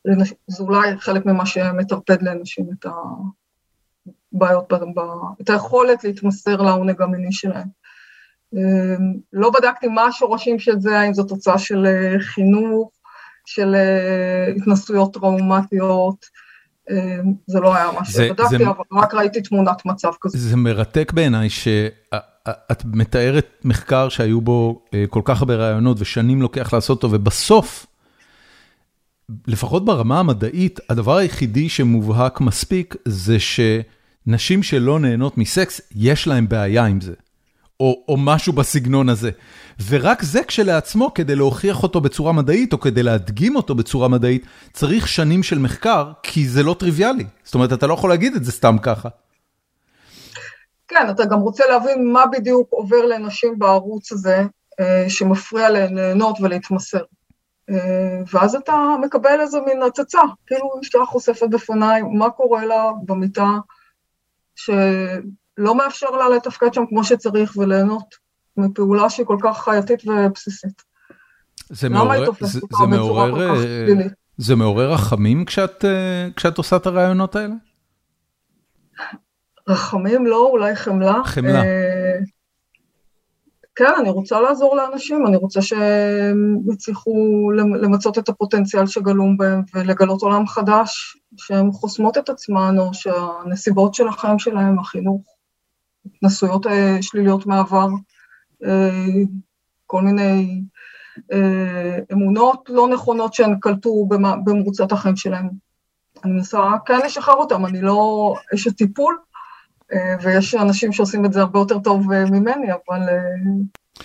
אה, זה אולי חלק ממה שמטרפד לאנשים את הבעיות, את היכולת להתמסר לעונג המיני שלהם. אה, לא בדקתי מה השורשים של זה, האם זו תוצאה של חינוך, של התנסויות טראומטיות, זה לא היה מה שבדקתי, אבל רק ראיתי תמונת מצב כזאת. זה מרתק בעיניי את מתארת מחקר שהיו בו אה, כל כך הרבה רעיונות ושנים לוקח לעשות אותו, ובסוף, לפחות ברמה המדעית, הדבר היחידי שמובהק מספיק זה נשים שלא נהנות מסקס, יש להן בעיה עם זה. או, או משהו בסגנון הזה. ורק זה כשלעצמו, כדי להוכיח אותו בצורה מדעית, או כדי להדגים אותו בצורה מדעית, צריך שנים של מחקר, כי זה לא טריוויאלי. זאת אומרת, אתה לא יכול להגיד את זה סתם ככה. כן, אתה גם רוצה להבין מה בדיוק עובר לנשים בערוץ הזה, אה, שמפריע להן ליהנות ולהתמסר. אה, ואז אתה מקבל איזה מין הצצה, כאילו אשתה חושפת בפניי מה קורה לה במיטה, שלא מאפשר לה לתפקד שם כמו שצריך וליהנות מפעולה שהיא כל כך חייתית ובסיסית. זה מעורר, זה, זה מעורר, אה, זה מעורר רחמים כשאת, כשאת עושה את הרעיונות האלה? רחמים לא, אולי חמלה. חמלה. כן, אני רוצה לעזור לאנשים, אני רוצה שהם יצליחו למצות את הפוטנציאל שגלום בהם ולגלות עולם חדש, שהן חוסמות את עצמן, או שהנסיבות של החיים שלהם, החינוך, התנסויות אה, שליליות מעבר, אה, כל מיני אה, אמונות לא נכונות שהן קלטו במרוצת החיים שלהם. אני מנסה כן לשחרר אותם, אני לא אשת טיפול, ויש אנשים שעושים את זה הרבה יותר טוב אה, ממני, אבל... אה,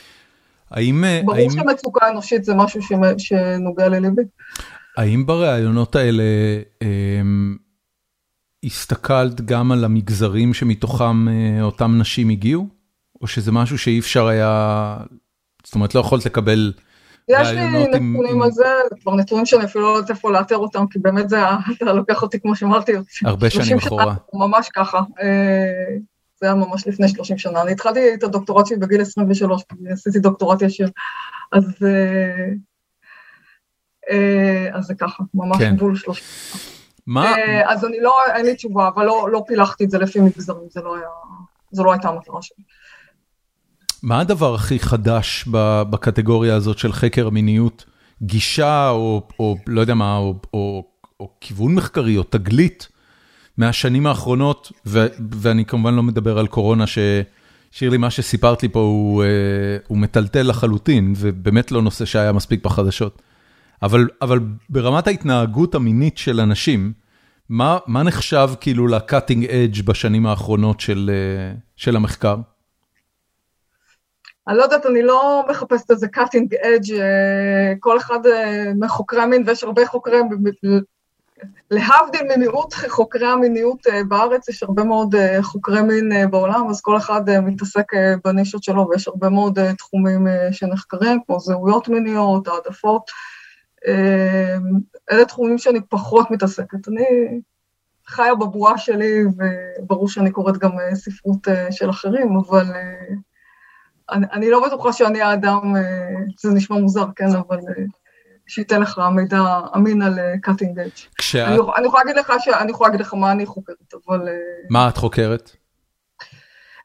האם... ברור האם... שמצוקה אנושית זה משהו שנוגע לליבי. האם בראיונות האלה הם, הסתכלת גם על המגזרים שמתוכם אותם נשים הגיעו? או שזה משהו שאי אפשר היה... זאת אומרת, לא יכולת לקבל... יש לי נתונים על זה, כבר נתונים שאני אפילו לא יודעת איפה לאתר אותם, כי באמת זה, אתה לוקח אותי כמו שאמרתי, הרבה שנים אחורה. ממש ככה, אה, זה היה ממש לפני 30 שנה. אני התחלתי את הדוקטורט שלי בגיל 23, עשיתי דוקטורט ישיר, אז אה, אה, אז זה ככה, ממש כן. גבול 30 שנה. מה? אז אני לא, אין לי תשובה, אבל לא, לא פילחתי את זה לפי מגזרים, זה לא היה, זו לא הייתה המטרה שלי. מה הדבר הכי חדש בקטגוריה הזאת של חקר המיניות? גישה או, או לא יודע מה, או, או, או כיוון מחקרי או תגלית מהשנים האחרונות, ו, ואני כמובן לא מדבר על קורונה, ששירלי, מה שסיפרת לי פה הוא, אה, הוא מטלטל לחלוטין, ובאמת לא נושא שהיה מספיק בחדשות. אבל, אבל ברמת ההתנהגות המינית של אנשים, מה, מה נחשב כאילו ל-cutting edge בשנים האחרונות של, אה, של המחקר? אני לא יודעת, אני לא מחפשת איזה cutting edge, אה, כל אחד אה, מחוקרי המין, ויש הרבה חוקרי, להבדיל ממיעוט חוקרי המיניות אה, בארץ, יש הרבה מאוד חוקרי מין בעולם, אז כל אחד מתעסק בנישות שלו, ויש הרבה מאוד תחומים שנחקרים, כמו זהויות מיניות, העדפות. אלה תחומים שאני פחות מתעסקת. אני חיה בבועה שלי, וברור שאני קוראת גם ספרות של אחרים, אבל... אני, אני לא בטוחה שאני האדם, אה, זה נשמע מוזר, כן, אבל אה, שייתן לך מידע אמין על קאטינג אה, אדג'. כשה... אני, אני יכולה להגיד לך שאני יכולה להגיד לך מה אני חוקרת, אבל... מה את חוקרת?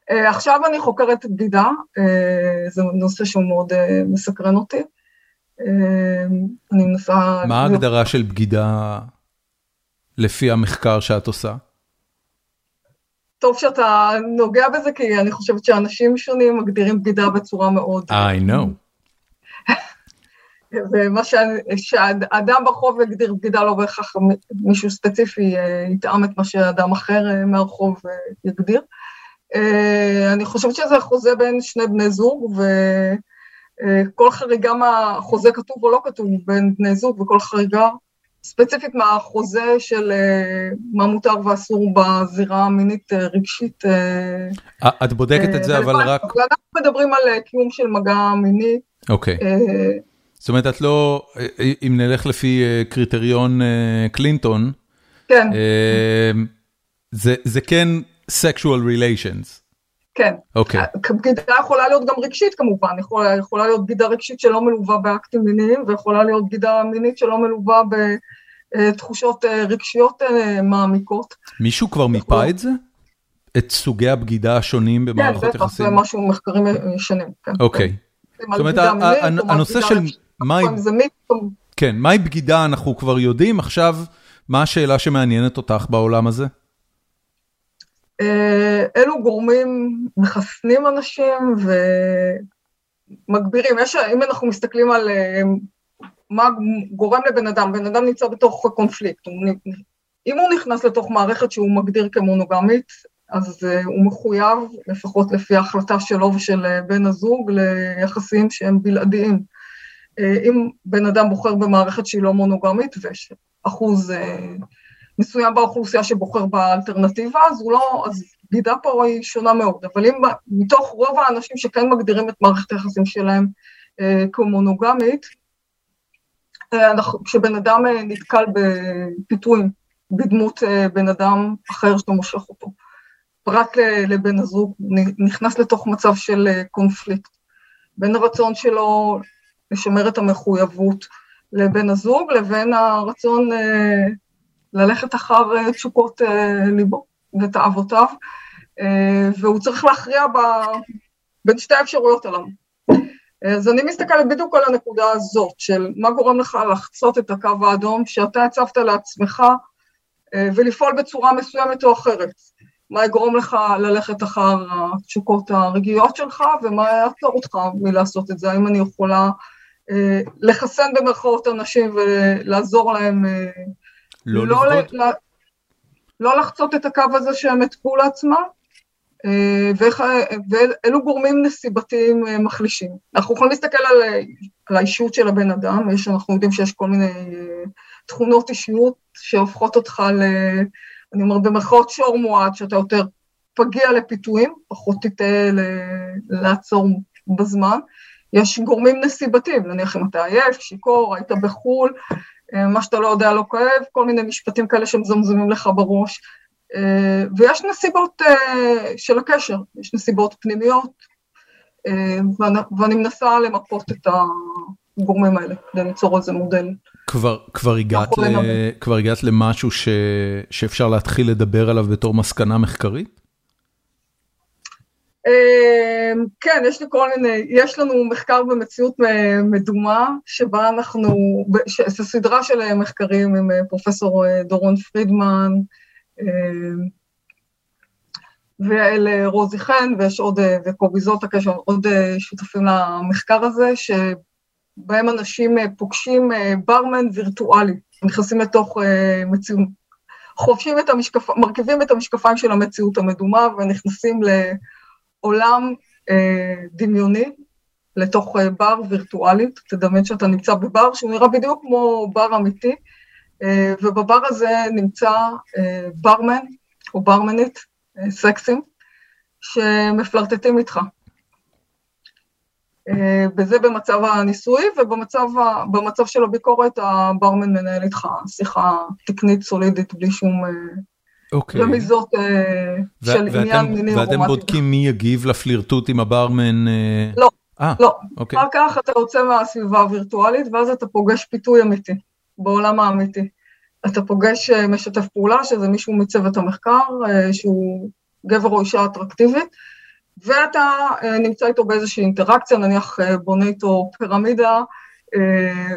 עכשיו אני חוקרת בגידה, זה נושא שהוא מאוד מסקרן אותי. אני מנסה... מה ההגדרה של בגידה לפי המחקר שאת עושה? טוב שאתה נוגע בזה, כי אני חושבת שאנשים שונים מגדירים בגידה בצורה מאוד... I know. ומה שאדם ברחוב יגדיר בגידה לא בהכרח מישהו ספציפי אה, יטעם את מה שאדם אחר אה, מהרחוב אה, יגדיר. אני חושבת שזה חוזה בין שני בני זוג, וכל חריגה מהחוזה כתוב או לא כתוב בין בני זוג, וכל חריגה ספציפית מהחוזה של אה, מה מותר ואסור בזירה המינית אה, רגשית. אה, את בודקת את זה, אבל רק... אנחנו מדברים על קיום של מגע מיני. אוקיי. זאת אומרת, את לא, אם נלך לפי קריטריון קלינטון, כן. זה כן sexual relations. כן. אוקיי. בגידה יכולה להיות גם רגשית כמובן, יכולה, יכולה להיות בגידה רגשית שלא מלווה באקטים מיניים, ויכולה להיות בגידה מינית שלא מלווה בתחושות אה, רגשיות אה, מעמיקות. מישהו כבר מיפה את זה? את סוגי הבגידה השונים במערכות יחסים? כן, בטח, זה משהו מחקרים ישנים. כן, אוקיי. זאת אומרת, הנושא של מהי... כן, מהי בגידה אנחנו כבר יודעים, עכשיו, מה השאלה שמעניינת אותך בעולם הזה? אה, אילו גורמים מחסנים אנשים ומגבירים. יש, אם אנחנו מסתכלים על אה, מה גורם לבן אדם, בן אדם נמצא בתוך קונפליקט, אם הוא נכנס לתוך מערכת שהוא מגדיר כמונוגמית, אז uh, הוא מחויב, לפחות לפי ההחלטה שלו ושל uh, בן הזוג, ליחסים שהם בלעדיים. Uh, אם בן אדם בוחר במערכת שהיא לא מונוגמית, ויש אחוז uh, מסוים באוכלוסייה שבוחר באלטרנטיבה, אז הוא לא, אז גידה פה היא שונה מאוד. אבל אם מתוך רוב האנשים שכן מגדירים את מערכת היחסים שלהם uh, כמונוגמית, כשבן אדם נתקל בפיתויים בדמות בן אדם אחר שאתה מושך אותו. פרט לבן הזוג, נכנס לתוך מצב של אה, קונפליקט. בין הרצון שלו לשמר את המחויבות לבן הזוג, לבין הרצון אה, ללכת אחר אה, תשוקות ליבו ותאוותיו, והוא צריך להכריע ב... בין שתי האפשרויות הללו. אז אני מסתכלת בדיוק על הנקודה הזאת, של מה גורם לך לחצות את הקו האדום שאתה הצבת לעצמך ולפעול בצורה מסוימת או אחרת. מה יגרום לך ללכת אחר התשוקות הרגיעות שלך, ומה יעצור אותך מלעשות את זה, האם אני יכולה אה, לחסן במרכאות אנשים ולעזור להם אה, לא, לא, ל, לא לחצות את הקו הזה שהם התקו לעצמם, אה, ואיך, ואילו גורמים נסיבתיים אה, מחלישים. אנחנו יכולים להסתכל על, על האישיות של הבן אדם, יש, אנחנו יודעים שיש כל מיני אה, תכונות אישיות שהופכות אותך ל... אני אומרת במרכאות שור מועד, שאתה יותר פגיע לפיתויים, פחות תיטה לעצור בזמן. יש גורמים נסיבתיים, נניח אם אתה עייף, שיכור, היית בחו"ל, אה, מה שאתה לא יודע לא כואב, כל מיני משפטים כאלה שמזמזמים לך בראש. אה, ויש נסיבות אה, של הקשר, יש נסיבות פנימיות, ואני מנסה למפות את הגורמים האלה כדי ליצור איזה מודל. כבר, כבר, הגעת ל, כבר הגעת למשהו ש, שאפשר להתחיל לדבר עליו בתור מסקנה מחקרית? כן, יש לי כל מיני, יש לנו מחקר במציאות מדומה, שבה אנחנו, זו סדרה של מחקרים עם אה, פרופסור אה, דורון פרידמן, אמ, ויעל רוזי חן, ויש עוד, אה, וקובי זוטק, יש עוד שותפים למחקר הזה, ש... בהם אנשים אה, פוגשים אה, ברמן וירטואלי, נכנסים לתוך אה, מציאות, חובשים את המשקפיים, מרכיבים את המשקפיים של המציאות המדומה ונכנסים לעולם דמיוני, לתוך בר וירטואלי, תדמיין שאתה נמצא בבר שהוא נראה בדיוק כמו בר אמיתי, ובבר הזה נמצא ברמן או ברמנית, סקסים, שמפלרטטים איתך. וזה במצב הניסוי, ובמצב של הביקורת הברמן מנהל איתך שיחה תקנית סולידית בלי שום. אוקיי. רמיזות של ואתם, עניין מיני רומטי. ואתם בודקים מי יגיב לפלירטוט עם הברמן? לא, 아, לא. אוקיי. אחר כך אתה יוצא מהסביבה הווירטואלית, ואז אתה פוגש פיתוי אמיתי, בעולם האמיתי. אתה פוגש משתף פעולה, שזה מישהו מצוות המחקר, שהוא גבר או אישה אטרקטיבית, ואתה אה, נמצא איתו באיזושהי אינטראקציה, נניח אה, בונה איתו פירמידה, אה,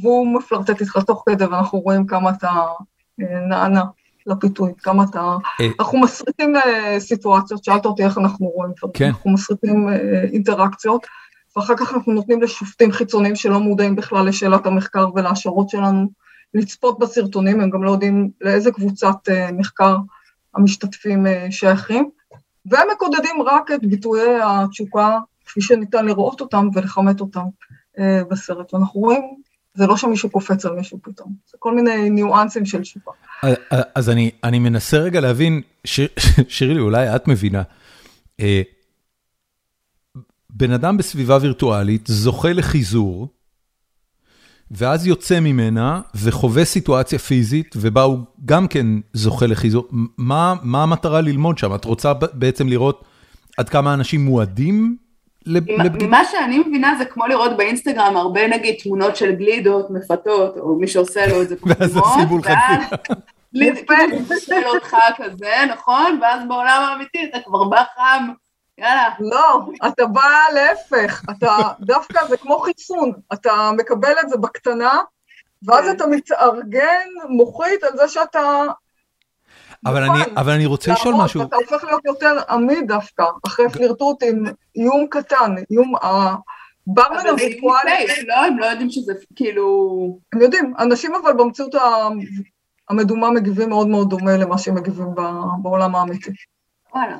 והוא מפלרטט איתך תוך כדי, ואנחנו רואים כמה אתה נענה לפיתוי, כמה אתה... אנחנו מסריטים סיטואציות, שאלת אותי איך אנחנו רואים דברים, כן. אנחנו מסריטים אינטראקציות, ואחר כך אנחנו נותנים לשופטים חיצוניים שלא מודעים בכלל לשאלת המחקר ולהשערות שלנו, לצפות בסרטונים, הם גם לא יודעים לאיזה קבוצת מחקר המשתתפים שייכים. והם מקודדים רק את ביטויי התשוקה כפי שניתן לראות אותם ולכמת אותם אה, בסרט. ואנחנו רואים, זה לא שמישהו קופץ על מישהו פתאום, זה כל מיני ניואנסים של תשוקה. אז אני אני מנסה רגע להבין, ש, שירלי, אולי את מבינה. בן אדם בסביבה וירטואלית זוכה לחיזור, ואז יוצא ממנה וחווה סיטואציה פיזית, ובה הוא גם כן זוכה לחיזור. מה מה המטרה ללמוד שם? את רוצה בעצם לראות עד כמה אנשים מועדים לבגידה? ממה שאני מבינה זה כמו לראות באינסטגרם הרבה נגיד תמונות של גלידות מפתות, או מי שעושה לו את זה כמו ואז הסיבול חצי. גלידות אותך כזה, נכון? ואז בעולם האמיתי אתה כבר בא חם. יאללה. לא, אתה בא להפך, אתה דווקא, זה כמו חיסון, אתה מקבל את זה בקטנה, ואז כן. אתה מתארגן מוחית על זה שאתה... אבל אני, אבל אני רוצה לשאול משהו. אתה הופך להיות יותר עמיד דווקא, אחרי פלירטוט עם איום קטן, איום הברמן הווירטואלי. לא, הם לא יודעים שזה כאילו... הם יודעים, אנשים אבל במציאות המדומה מגיבים מאוד מאוד דומה למה שהם מגיבים בעולם האמיתי. וואלה.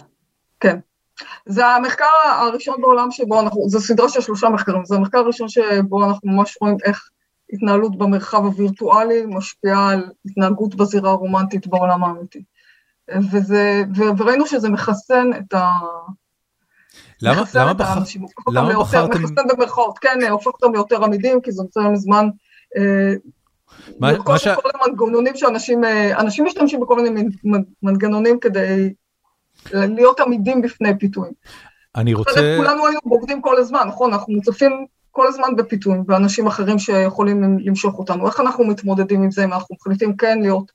כן. זה המחקר הראשון בעולם שבו אנחנו, זו סדרה של שלושה מחקרים, זה המחקר הראשון שבו אנחנו ממש רואים איך התנהלות במרחב הווירטואלי משפיעה על התנהגות בזירה הרומנטית בעולם האמיתי. וזה, וראינו שזה מחסן את ה... למה, למה, בח... למה ליותר, בחרתם... מחסן במרכאות, כן, הופך אותם ליותר עמידים, כי זה נותן להם זמן אה, מה, מה ש... כל המנגנונים שאנשים, אה, אנשים משתמשים בכל מיני מנגנונים כדי להיות עמידים בפני פיתויים. אני רוצה... כולנו היינו בוגדים כל הזמן, נכון? אנחנו מוצפים כל הזמן בפיתויים, ואנשים אחרים שיכולים למשוך אותנו. איך אנחנו מתמודדים עם זה אם אנחנו מחליטים כן להיות,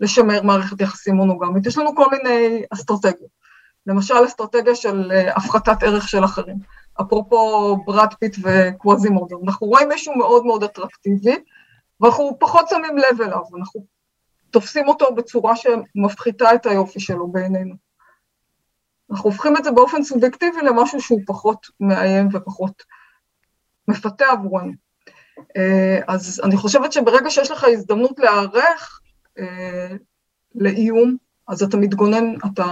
לשמר מערכת יחסים מונוגמית? יש לנו כל מיני אסטרטגיות. למשל, אסטרטגיה של אה, הפחתת ערך של אחרים. אפרופו ברד פיט וקווזימודו, אנחנו רואים מישהו מאוד מאוד אטרקטיבי, ואנחנו פחות שמים לב אליו, אנחנו תופסים אותו בצורה שמפחיתה את היופי שלו בעינינו. אנחנו הופכים את זה באופן סובייקטיבי למשהו שהוא פחות מאיים ופחות מפתה עבורנו. אה, אז אני חושבת שברגע שיש לך הזדמנות להיערך אה, לאיום, אז אתה מתגונן, אתה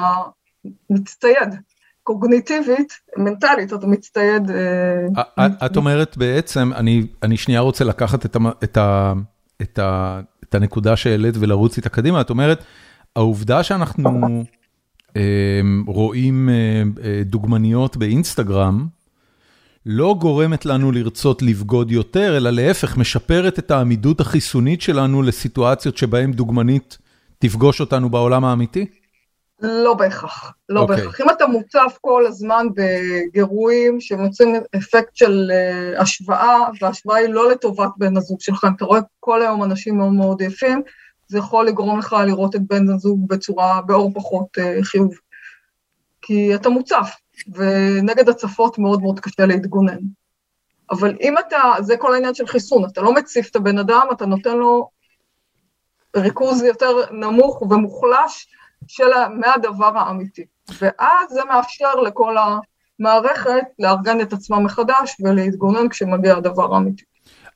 מצטייד. קוגניטיבית, מנטלית, אתה מצטייד. אה, את אומרת בעצם, אני שנייה רוצה לקחת את הנקודה שהעלית ולרוץ איתה קדימה, את אומרת, העובדה שאנחנו רואים דוגמניות באינסטגרם, לא גורמת לנו לרצות לבגוד יותר, אלא להפך, משפרת את העמידות החיסונית שלנו לסיטואציות שבהן דוגמנית תפגוש אותנו בעולם האמיתי? לא בהכרח, לא okay. אוקיי. בהכרח. אם אתה מוצף כל הזמן בגירויים שמוצאים אפקט של uh, השוואה, וההשוואה היא לא לטובת בן הזוג שלך, אתה רואה כל היום אנשים מאוד מאוד יפים, זה יכול לגרום לך לראות את בן הזוג בצורה, באור פחות uh, חיוב. כי אתה מוצף, ונגד הצפות מאוד מאוד קשה להתגונן. אבל אם אתה, זה כל העניין של חיסון, אתה לא מציף את הבן אדם, אתה נותן לו ריכוז יותר נמוך ומוחלש של, מהדבר האמיתי. ואז זה מאפשר לכל המערכת לארגן את עצמה מחדש ולהתגונן כשמגיע הדבר האמיתי.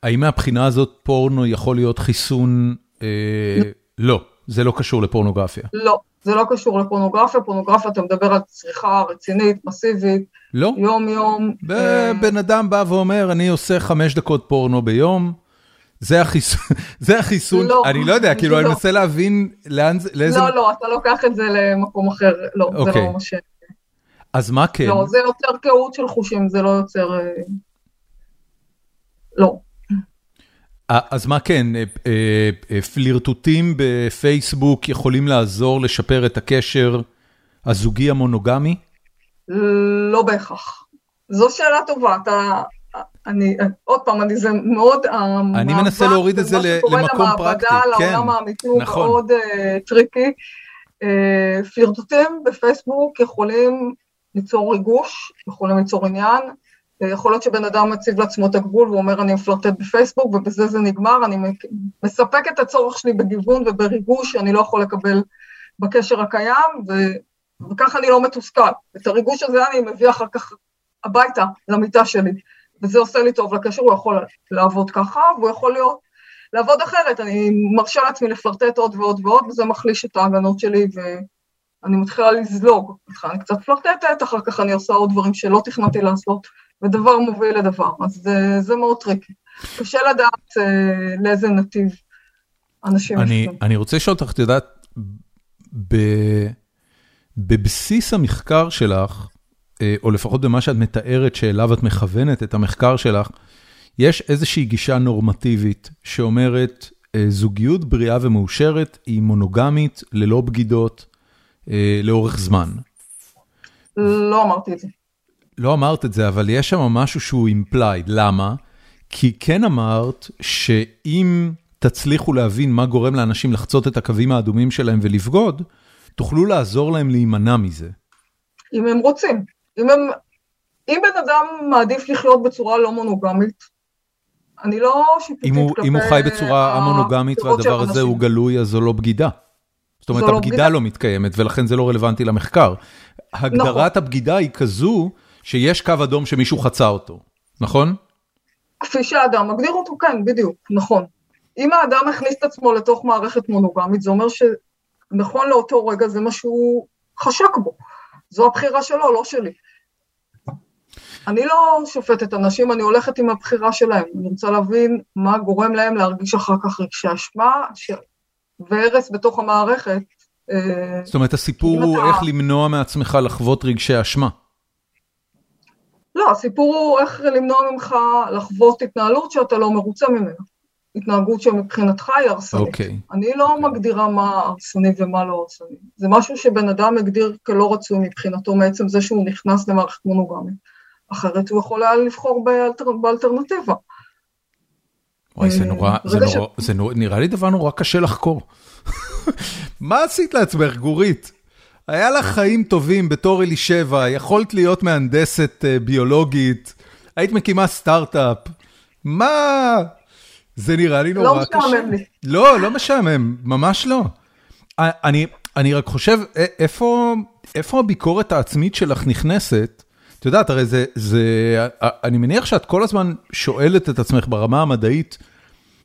האם מהבחינה הזאת פורנו יכול להיות חיסון? אה, לא, זה לא קשור לפורנוגרפיה. לא, זה לא קשור לפורנוגרפיה, פורנוגרפיה אתה מדבר על צריכה רצינית, מסיבית, לא. יום-יום. אה, בן אדם בא ואומר, אני עושה חמש דקות פורנו ביום, זה החיסון, זה החיסון, לא, אני לא יודע, כאילו, לא. אני מנסה להבין לאן זה, לאיזה... לא, לא, אתה לוקח את זה למקום אחר, לא, זה לא אוקיי. מה ש... אז מה כן? לא, זה יותר קהות של חושים, זה לא יוצר... אה, לא. אז מה כן, אה, אה, פלירטוטים בפייסבוק יכולים לעזור לשפר את הקשר הזוגי המונוגמי? לא בהכרח. זו שאלה טובה, אתה... אני, עוד פעם, אני זה מאוד... אני מנסה להוריד את זה למקום פרקטי, כן, לעולם האמיתי הוא נכון. מאוד tricky. פלירטוטים בפייסבוק יכולים ליצור ריגוש, יכולים ליצור עניין, יכול להיות שבן אדם מציב לעצמו את הגבול ואומר אני מפלרטט בפייסבוק ובזה זה נגמר, אני מספק את הצורך שלי בגיוון ובריגוש שאני לא יכול לקבל בקשר הקיים, ו... וככה אני לא מתוסכל. את הריגוש הזה אני מביא אחר כך הביתה, למיטה שלי, וזה עושה לי טוב לקשר, הוא יכול לעבוד ככה, והוא יכול להיות, לעבוד אחרת, אני מרשה לעצמי לפלרטט עוד ועוד ועוד, וזה מחליש את ההגנות שלי, ואני מתחילה לזלוג. אני קצת פלרטטת, אחר כך אני עושה עוד דברים שלא תכננתי לעשות. ודבר מוביל לדבר, אז זה, זה מאוד tricky. קשה לדעת אה, לאיזה נתיב אנשים אני, אני רוצה לשאול אותך, את יודעת, ב, בבסיס המחקר שלך, אה, או לפחות במה שאת מתארת שאליו את מכוונת את המחקר שלך, יש איזושהי גישה נורמטיבית שאומרת, אה, זוגיות בריאה ומאושרת היא מונוגמית, ללא בגידות, אה, לאורך זמן. לא אמרתי את זה. לא אמרת את זה, אבל יש שם משהו שהוא implied, למה? כי כן אמרת שאם תצליחו להבין מה גורם לאנשים לחצות את הקווים האדומים שלהם ולבגוד, תוכלו לעזור להם להימנע מזה. אם הם רוצים. אם, הם, אם בן אדם מעדיף לחיות בצורה לא מונוגמית, אני לא שיפוטית כלפי... אם הוא חי בצורה המונוגמית והדבר הזה הוא גלוי, אז זו לא בגידה. זאת אומרת, לא הבגידה לא מתקיימת, ולכן זה לא רלוונטי למחקר. הגדרת נכון. הבגידה היא כזו שיש קו אדום שמישהו חצה אותו, נכון? כפי שהאדם מגדיר אותו, כן, בדיוק, נכון. אם האדם הכניס את עצמו לתוך מערכת מונוגמית, זה אומר שנכון לאותו רגע זה מה שהוא חשק בו. זו הבחירה שלו, לא שלי. אני לא שופטת אנשים, אני הולכת עם הבחירה שלהם. אני רוצה להבין מה גורם להם להרגיש אחר כך רגשי אשמה ש... והרס בתוך המערכת. אה, זאת אומרת, הסיפור הוא אתה... איך למנוע מעצמך לחוות רגשי אשמה. לא, הסיפור הוא איך למנוע ממך לחוות התנהלות שאתה לא מרוצה ממנה. התנהגות שמבחינתך היא הרסנית. Okay. אוקיי. אני לא okay. אוקיי. מגדירה מה הרסני ומה לא הרסני. זה משהו שבן אדם הגדיר כלא רצוי מבחינתו מעצם זה שהוא נכנס למערכת מונוגמית. אחרת הוא יכול היה לבחור באלטר... באלטרנטיבה. וואי, זה נורא, זה נורא, ש... זה נורא, נראה לי דבר נורא קשה לחקור. מה עשית לעצמך, גורית? היה לך חיים טובים בתור אלישבע, יכולת להיות מהנדסת uh, ביולוגית, היית מקימה סטארט-אפ. מה? זה נראה לי נורא קשה. לא משעמם לי. לא, לא משעמם, ממש לא. אני, אני רק חושב, איפה, איפה הביקורת העצמית שלך נכנסת? את יודעת, הרי זה, זה, אני מניח שאת כל הזמן שואלת את עצמך ברמה המדעית,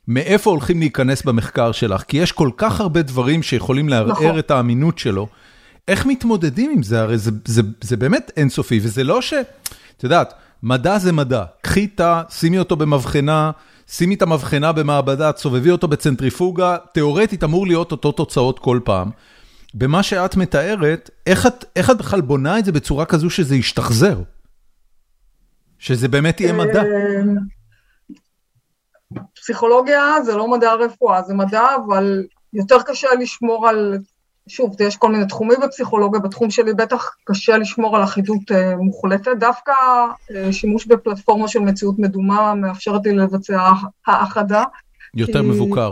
מאיפה הולכים להיכנס במחקר שלך? כי יש כל כך הרבה דברים שיכולים לערער נכון. את האמינות שלו. איך מתמודדים עם זה? הרי זה, זה, זה באמת אינסופי, וזה לא ש... את יודעת, מדע זה מדע. קחי תא, שימי אותו במבחנה, שימי את המבחנה במעבדה, תסובבי אותו בצנטריפוגה, תיאורטית אמור להיות אותו תוצאות כל פעם. במה שאת מתארת, איך את, איך את בכלל בונה את זה בצורה כזו שזה ישתחזר? שזה באמת יהיה מדע. פסיכולוגיה זה לא מדע הרפואה, זה מדע, אבל יותר קשה לשמור על שוב, יש כל מיני תחומים בפסיכולוגיה, בתחום שלי בטח קשה לשמור על אחידות אה, מוחלטת, דווקא אה, שימוש בפלטפורמה של מציאות מדומה מאפשרת לי לבצע האחדה. יותר כי, מבוקר.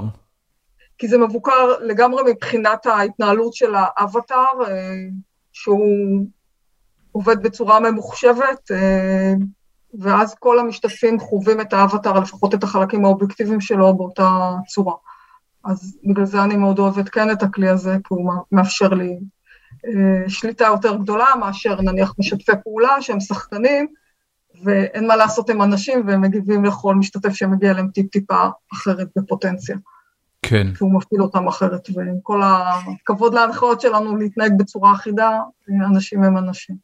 כי זה מבוקר לגמרי מבחינת ההתנהלות של האבטאר, אה, שהוא עובד בצורה ממוחשבת, אה, ואז כל המשתתפים חווים את האבטאר, לפחות את החלקים האובייקטיביים שלו באותה צורה. אז בגלל זה אני מאוד אוהבת כן את הכלי הזה, כי הוא מאפשר לי אה, שליטה יותר גדולה מאשר נניח משתפי פעולה שהם שחקנים, ואין מה לעשות עם אנשים והם מגיבים לכל משתתף שמגיע אליהם טיפ-טיפה אחרת בפוטנציה. כן. כי הוא מפעיל אותם אחרת, ועם כל הכבוד להנחיות שלנו להתנהג בצורה אחידה, אנשים הם אנשים.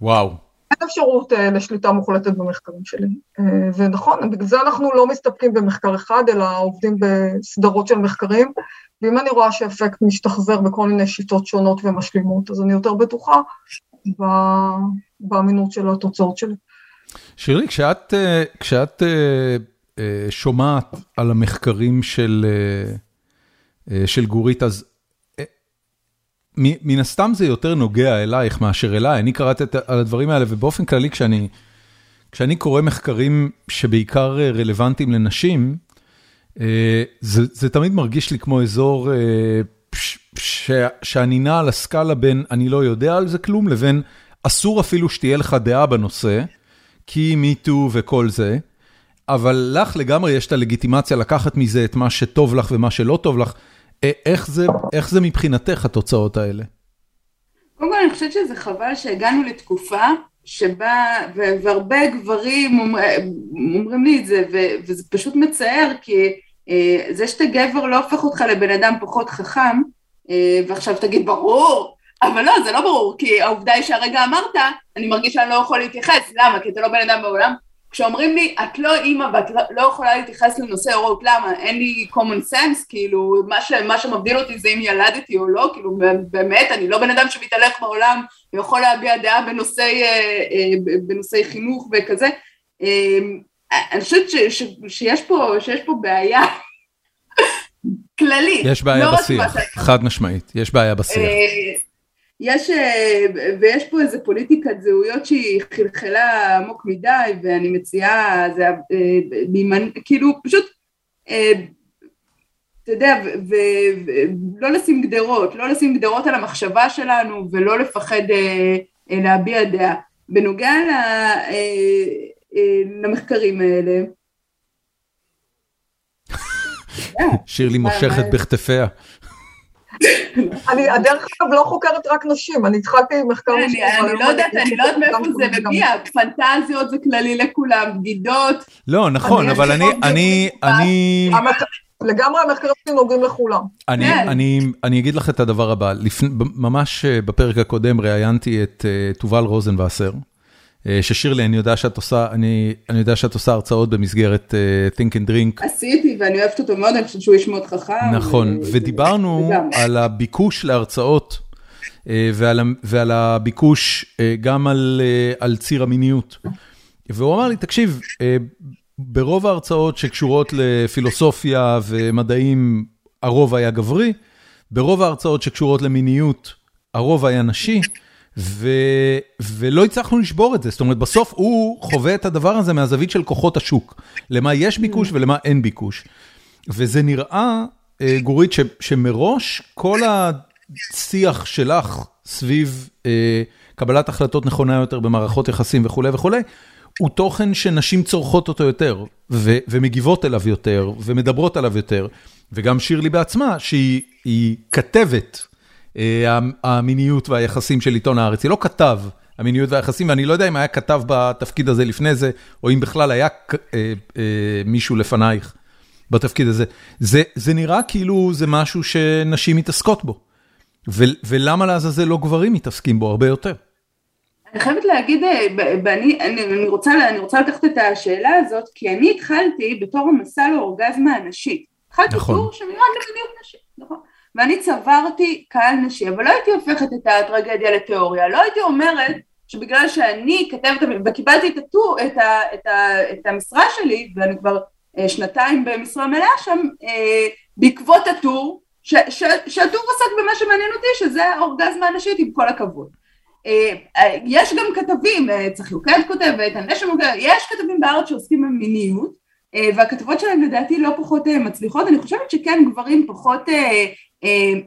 וואו. אפשרות uh, לשליטה מוחלטת במחקרים שלי. Uh, ונכון, בגלל זה אנחנו לא מסתפקים במחקר אחד, אלא עובדים בסדרות של מחקרים, ואם אני רואה שאפקט משתחזר בכל מיני שיטות שונות ומשלימות, אז אני יותר בטוחה באמינות של התוצאות שלי. שירלי, כשאת, אה, כשאת שומעת על המחקרים של, של גורית, אז מן הסתם זה יותר נוגע אלייך מאשר אליי, אני קראתי על הדברים האלה, ובאופן כללי כשאני כשאני קורא מחקרים שבעיקר רלוונטיים לנשים, אה, זה זה תמיד מרגיש לי כמו אזור אה, ש, שאני נע על הסקאלה בין אני לא יודע על זה כלום, לבין אסור אפילו שתהיה לך דעה בנושא, כי מיטו וכל זה, אבל לך לגמרי יש את הלגיטימציה לקחת מזה את מה שטוב לך ומה שלא טוב לך. איך זה, איך זה מבחינתך התוצאות האלה? קודם כל אני חושבת שזה חבל שהגענו לתקופה שבה, והרבה גברים אומר, אומרים לי את זה, וזה פשוט מצער, כי אה, זה שאתה גבר לא הופך אותך לבן אדם פחות חכם, אה, ועכשיו תגיד ברור, אבל לא, זה לא ברור, כי העובדה היא שהרגע אמרת, אני מרגיש שאני לא יכול להתייחס, למה? כי אתה לא בן אדם בעולם, כשאומרים לי, את לא אימא ואת לא, לא יכולה להתייחס לנושא הורות, למה? אין לי common sense, כאילו, מה, ש, מה שמבדיל אותי זה אם ילדתי או לא, כאילו, באמת, אני לא בן אדם שמתהלך בעולם ויכול להביע דעה בנושאי, אה, אה, בנושאי חינוך וכזה. אה, אני חושבת ש, ש, שיש, פה, שיש פה בעיה כללית. יש בעיה לא בשיח, חד משמעית, יש בעיה בשיח. יש, אה, ויש פה איזה פוליטיקת זהויות שהיא חלחלה עמוק מדי, ואני מציעה, זה, אה, כאילו פשוט, אה, אתה יודע, ולא לשים גדרות, לא לשים גדרות על המחשבה שלנו, ולא לפחד להביע דעה. בנוגע למחקרים האלה, שירלי מושכת בכתפיה. אני, הדרך אגב, לא חוקרת רק נשים, אני התחלתי עם מחקר אני נשים. אני לא יודעת, אני לא יודעת מאיפה זה מגיע, פנטזיות זה כללי לכולם, בגידות. לא, נכון, אבל אני, אני, אני, לגמרי המחקרים שלי נוגעים לכולם. אני, כן. אני, אני אגיד לך את הדבר הבא, לפני, ממש אה, בפרק הקודם ראיינתי את אה, תובל רוזנבסר, ששירלי, אני יודע שאת עושה, אני, אני יודע שאת עושה הרצאות במסגרת אה, Think and Drink, עשיתי ואני אוהבת אותו מאוד, אני חושבת שהוא איש מאוד חכם. נכון, ו- ודיברנו. על הביקוש להרצאות אה, ועל, ועל הביקוש אה, גם על, אה, על ציר המיניות. והוא אמר לי, תקשיב, אה, ברוב ההרצאות שקשורות לפילוסופיה ומדעים, הרוב היה גברי, ברוב ההרצאות שקשורות למיניות, הרוב היה נשי. ולא הצלחנו לשבור את זה. זאת אומרת, בסוף הוא חווה את הדבר הזה מהזווית של כוחות השוק, למה יש ביקוש ולמה אין ביקוש. וזה נראה, אה, גורית, ש, שמראש כל השיח שלך סביב אה, קבלת החלטות נכונה יותר במערכות יחסים וכולי וכולי, הוא תוכן שנשים צורכות אותו יותר, ו, ומגיבות אליו יותר, ומדברות עליו יותר, וגם שירלי בעצמה, שהיא היא כתבת המיניות והיחסים של עיתון הארץ, היא לא כתב המיניות והיחסים, ואני לא יודע אם היה כתב בתפקיד הזה לפני זה, או אם בכלל היה אה, אה, מישהו לפנייך. בתפקיד הזה. זה, זה נראה כאילו זה משהו שנשים מתעסקות בו. ולמה לעזאזל לא גברים מתעסקים בו הרבה יותר? אני חייבת להגיד, אה, ואני אני, אני רוצה, אני רוצה לקחת את השאלה הזאת, כי אני התחלתי בתור המסע לאורגזמה הנשית. התחלתי נכון. קורס שמיועד למיניות נשית, נכון. ואני צברתי קהל נשי, אבל לא הייתי הופכת את הטרגדיה לתיאוריה, לא הייתי אומרת שבגלל שאני כתבת, וקיבלתי את, הטור, את, ה, את, ה, את המשרה שלי, ואני כבר אה, שנתיים במשרה מלאה שם, אה, בעקבות הטור, ש, ש, שהטור עסק במה שמעניין אותי, שזה האורגזמה הנשית עם כל הכבוד. אה, אה, יש גם כתבים, אה, צחי יוקד כותב, איתן לשם יש כתבים בארץ שעוסקים במיניות, אה, והכתבות שלהם לדעתי לא פחות אה, מצליחות, אני חושבת שכן גברים פחות, אה,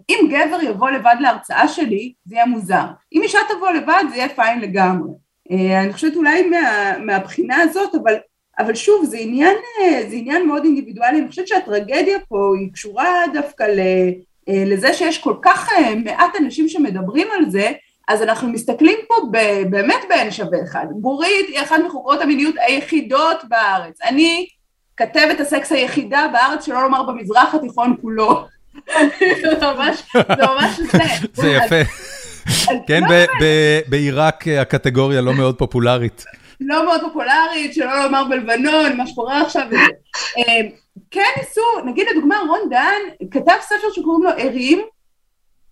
אם גבר יבוא לבד להרצאה שלי, זה יהיה מוזר, אם אישה תבוא לבד זה יהיה פיין לגמרי, אה, אני חושבת אולי מה, מהבחינה הזאת, אבל, אבל שוב זה עניין, אה, זה עניין מאוד אינדיבידואלי, אני חושבת שהטרגדיה פה היא קשורה דווקא ל, אה, לזה שיש כל כך מעט אנשים שמדברים על זה, אז אנחנו מסתכלים פה ב- באמת בעין שווה אחד. גורית היא אחת מחוקרות המיניות היחידות בארץ. אני כתבת הסקס היחידה בארץ, שלא לומר במזרח התיכון כולו. זה ממש, זה זה. יפה. כן, לא, בעיראק אה, הקטגוריה לא מאוד פופולרית. לא מאוד פופולרית, שלא לומר בלבנון, מה שקורה עכשיו. אה, כן ניסו, נגיד לדוגמה רון דהן כתב ספר שקוראים לו ערים,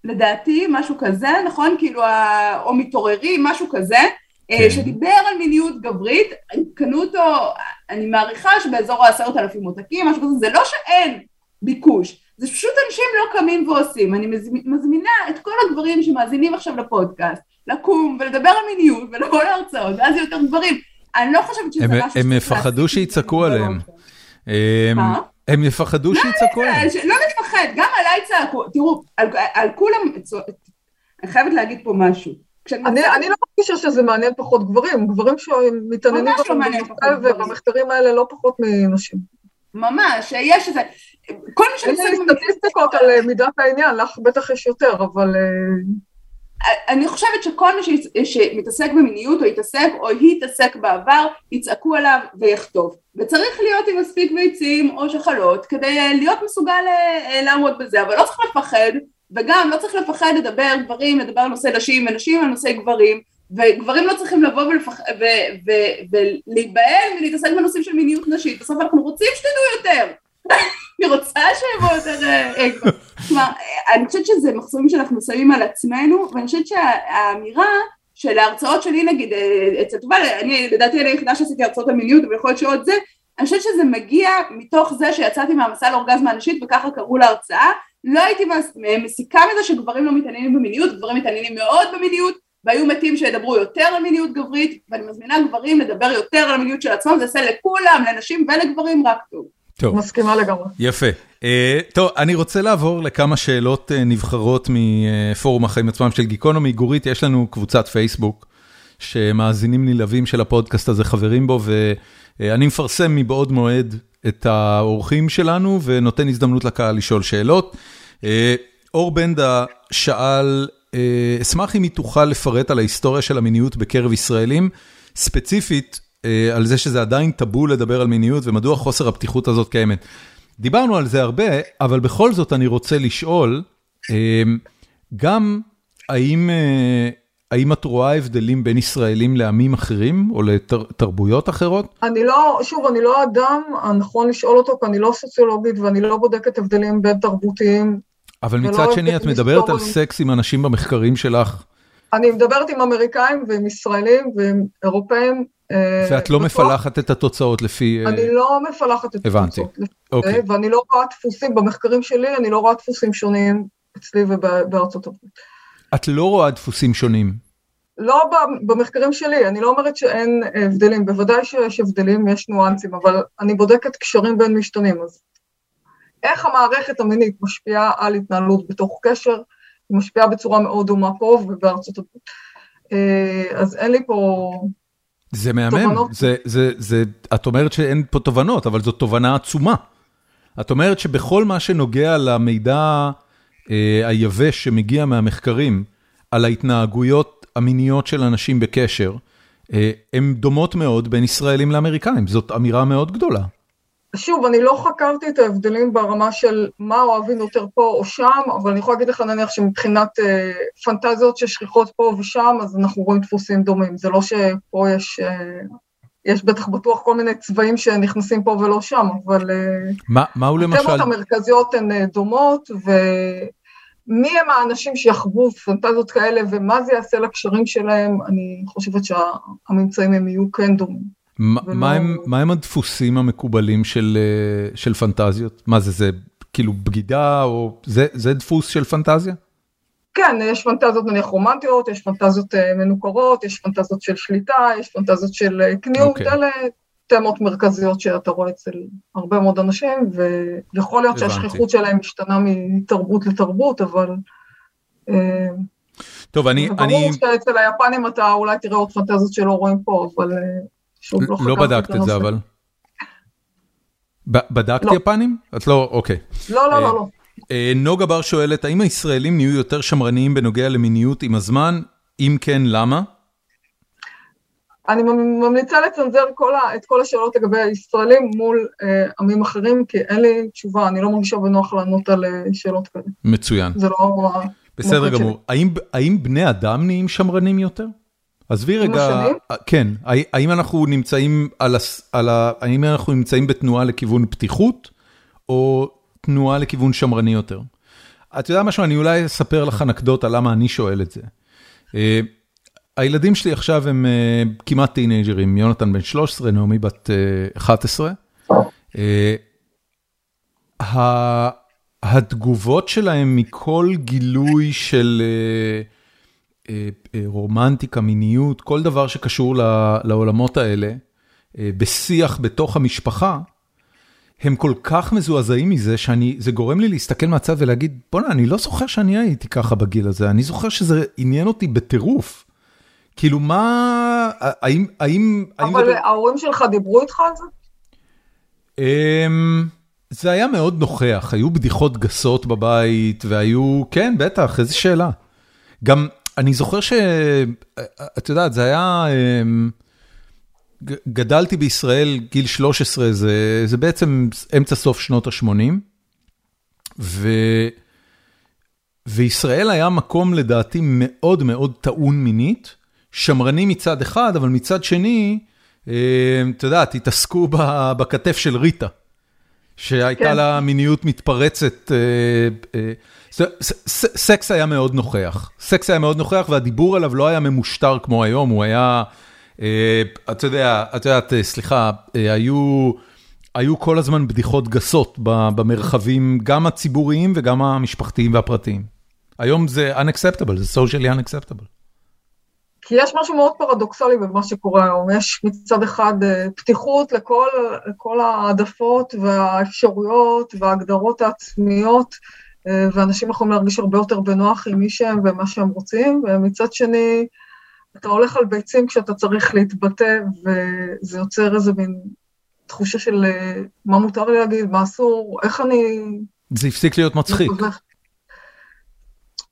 לדעתי, משהו כזה, נכון? כאילו, או מתעוררים, משהו כזה, אה, כן. שדיבר על מיניות גברית, קנו אותו, אני מעריכה שבאזור העשרת אלפים עותקים, משהו כזה, זה לא שאין ביקוש, זה פשוט אנשים לא קמים ועושים. אני מזמ- מזמינה את כל הגברים שמאזינים עכשיו לפודקאסט, לקום ולדבר על מיניות ולבוא להרצאות, ואז יותר גברים. אני לא חושבת שזה הם- משהו הם יפחדו שיצעקו עליהם. הם- מה? הם יפחדו שיצעקו עליהם. ש- לא לפחד, גם עליי צעקו, תראו, על, כולם, אני חייבת להגיד פה משהו. אני, לא מרגישה שזה מעניין פחות גברים, גברים שמתעניינים לא. ובמחקרים האלה לא פחות מנשים. ממש, יש איזה, כל מי אין שמתעסק לי סטטיסטיקות על אה, מידת העניין, לך בטח יש יותר, אבל אה, אני חושבת שכל מי שמתעסק במיניות או יתעסק או התעסק בעבר, יצעקו עליו ויכתוב. וצריך להיות עם מספיק ביצים או שחלות כדי אה, להיות מסוגל אה, אה, לעמוד בזה, אבל לא צריך לפחד, וגם לא צריך לפחד לדבר גברים, לדבר על נושא נשים, ונשים על נושא גברים, וגברים לא צריכים לבוא ולפח... ו... ו... ולהיבהל ולהתעסק בנושאים של מיניות נשית, בסוף אנחנו רוצים שתדעו יותר. אני רוצה שיבואו יותר אה, אגו. כלומר, אה, אני חושבת שזה מחסומים שאנחנו שמים על עצמנו, ואני חושבת שהאמירה של ההרצאות שלי נגיד אה, אצל תובל, אני לדעתי אני היחידה שעשיתי הרצאות על מיניות, אבל יכול להיות שעוד זה, אני חושבת שזה מגיע מתוך זה שיצאתי מהמסע לאורגזמה הנשית וככה קראו להרצאה, לא הייתי מס- מסיקה מזה שגברים לא מתעניינים במיניות, גברים מתעניינים מאוד במיניות, והיו מתים שידברו יותר על מיניות גברית, ואני מזמינה גברים לדבר יותר על המיניות של עצמם, זה יעשה לכולם, לנשים ולגברים רק טוב. טוב. מסכימה לגמרי. יפה. אה, טוב, אני רוצה לעבור לכמה שאלות אה, נבחרות מפורום החיים עצמם של גיקונומי. גורית, יש לנו קבוצת פייסבוק, שמאזינים נלהבים של הפודקאסט הזה חברים בו, ואני מפרסם מבעוד מועד את האורחים שלנו, ונותן הזדמנות לקהל לשאול שאלות. אה, אור בנדה שאל, אשמח אם היא תוכל לפרט על ההיסטוריה של המיניות בקרב ישראלים, ספציפית על זה שזה עדיין טאבו לדבר על מיניות ומדוע חוסר הפתיחות הזאת קיימת. דיברנו על זה הרבה, אבל בכל זאת אני רוצה לשאול, גם האם האם את רואה הבדלים בין ישראלים לעמים אחרים או לתרבויות אחרות? אני לא, שוב, אני לא אדם הנכון לשאול אותו, כי אני לא סוציולוגית ואני לא בודקת הבדלים בין תרבותיים. אבל מצד שני, את מדברת על סקס עם אנשים במחקרים שלך. אני מדברת עם אמריקאים ועם ישראלים ועם אירופאים. אה, ואת לא מפלחת את התוצאות לפי... אה, אני לא מפלחת את התוצאות. הבנתי, אוקיי. ואני לא רואה דפוסים, במחקרים שלי אני לא רואה דפוסים שונים אצלי ובארצות הברית. את לא רואה דפוסים שונים. לא במחקרים שלי, אני לא אומרת שאין הבדלים, בוודאי שיש הבדלים, יש ניואנסים, אבל אני בודקת קשרים בין משתנים, אז איך המערכת המינית משפיעה על התנהלות בתוך קשר, היא משפיעה בצורה מאוד דומה פה ובארצות הברית. אה, אז אין לי פה זה מהמם, זה, זה, זה, את אומרת שאין פה תובנות, אבל זו תובנה עצומה. את אומרת שבכל מה שנוגע למידע אה, היבש שמגיע מהמחקרים על ההתנהגויות המיניות של אנשים בקשר, אה, הן דומות מאוד בין ישראלים לאמריקאים, זאת אמירה מאוד גדולה. שוב, אני לא חקרתי את ההבדלים ברמה של מה אוהבים יותר פה או שם, אבל אני יכולה להגיד לך נניח שמבחינת אה, פנטזיות ששכיחות פה ושם, אז אנחנו רואים דפוסים דומים. זה לא שפה יש, אה, יש בטח בטוח כל מיני צבעים שנכנסים פה ולא שם, אבל... אה, מה, מהו למשל? התמות המרכזיות הן אה, דומות, ו... מי הם האנשים שיחוו פנטזיות כאלה ומה זה יעשה לקשרים שלהם, אני חושבת שהממצאים הם יהיו כן דומים. ולא... מה, הם, מה הם הדפוסים המקובלים של, אה, של פנטזיות? מה זה, זה כאילו בגידה או זה, זה דפוס של פנטזיה? כן, יש פנטזיות נניח רומנטיות, יש פנטזיות אה, מנוכרות, יש פנטזיות של שליטה, יש פנטזיות של אה, קניות, okay. אוקיי. אלה תמות מרכזיות שאתה רואה אצל הרבה מאוד אנשים, ויכול להיות שהשכיחות שלהם משתנה מתרבות לתרבות, אבל... טוב, אני... ברור אני... שאצל היפנים אתה אולי תראה עוד פנטזיות שלא רואים פה, אבל שוב, לא לא בדקת את זה, אבל... בדקת לא. יפנים? את לא, אוקיי. לא, לא, לא, אה, לא. נוגה בר שואלת, האם הישראלים נהיו יותר שמרניים בנוגע למיניות עם הזמן? אם כן, למה? אני ממליצה לצנזר כל ה, את כל השאלות לגבי הישראלים מול אה, עמים אחרים, כי אין לי תשובה, אני לא מרגישה בנוח לענות על אה, שאלות כאלה. מצוין. זה לא... בסדר גמור. האם, האם בני אדם נהיים שמרנים יותר? עזבי רגע, השנים? כן, האם אנחנו נמצאים על, על ה... האם אנחנו נמצאים בתנועה לכיוון פתיחות, או תנועה לכיוון שמרני יותר? את יודעת משהו, אני אולי אספר לך אנקדוטה למה אני שואל את זה. אה, הילדים שלי עכשיו הם uh, כמעט טינג'רים, יונתן בן 13, נעמי בת uh, 11. Uh, התגובות שלהם מכל גילוי של uh, רומנטיקה, מיניות, כל דבר שקשור לעולמות האלה, uh, בשיח בתוך המשפחה, הם כל כך מזועזעים מזה, שזה גורם לי להסתכל מהצד ולהגיד, בוא'נה, אני לא זוכר שאני הייתי ככה בגיל הזה, אני זוכר שזה עניין אותי בטירוף. כאילו מה, האם, האם... אבל האם ההורים שלך דיברו איתך על זה? Um, זה היה מאוד נוכח, היו בדיחות גסות בבית, והיו, כן, בטח, איזה שאלה. גם, אני זוכר ש... את יודעת, זה היה... Um, גדלתי בישראל, גיל 13, זה, זה בעצם אמצע סוף שנות ה-80, ו... וישראל היה מקום לדעתי מאוד מאוד טעון מינית, שמרני מצד אחד, אבל מצד שני, אה, את יודעת, התעסקו בכתף של ריטה, שהייתה כן. לה מיניות מתפרצת. אה, אה, סקס היה מאוד נוכח, סקס היה מאוד נוכח והדיבור עליו לא היה ממושטר כמו היום, הוא היה, אתה יודע, את יודעת, סליחה, היו... היו כל הזמן בדיחות גסות במרחבים, גם הציבוריים וגם המשפחתיים והפרטיים. היום זה unacceptable, זה socially unacceptable. כי יש משהו מאוד פרדוקסלי במה שקורה היום, יש מצד אחד אה, פתיחות לכל, לכל העדפות והאפשרויות וההגדרות העצמיות, אה, ואנשים יכולים להרגיש הרבה יותר בנוח עם מי שהם ומה שהם רוצים, ומצד שני, אתה הולך על ביצים כשאתה צריך להתבטא, וזה יוצר איזה מין תחושה של אה, מה מותר לי להגיד, מה אסור, איך אני... זה הפסיק להיות מצחיק.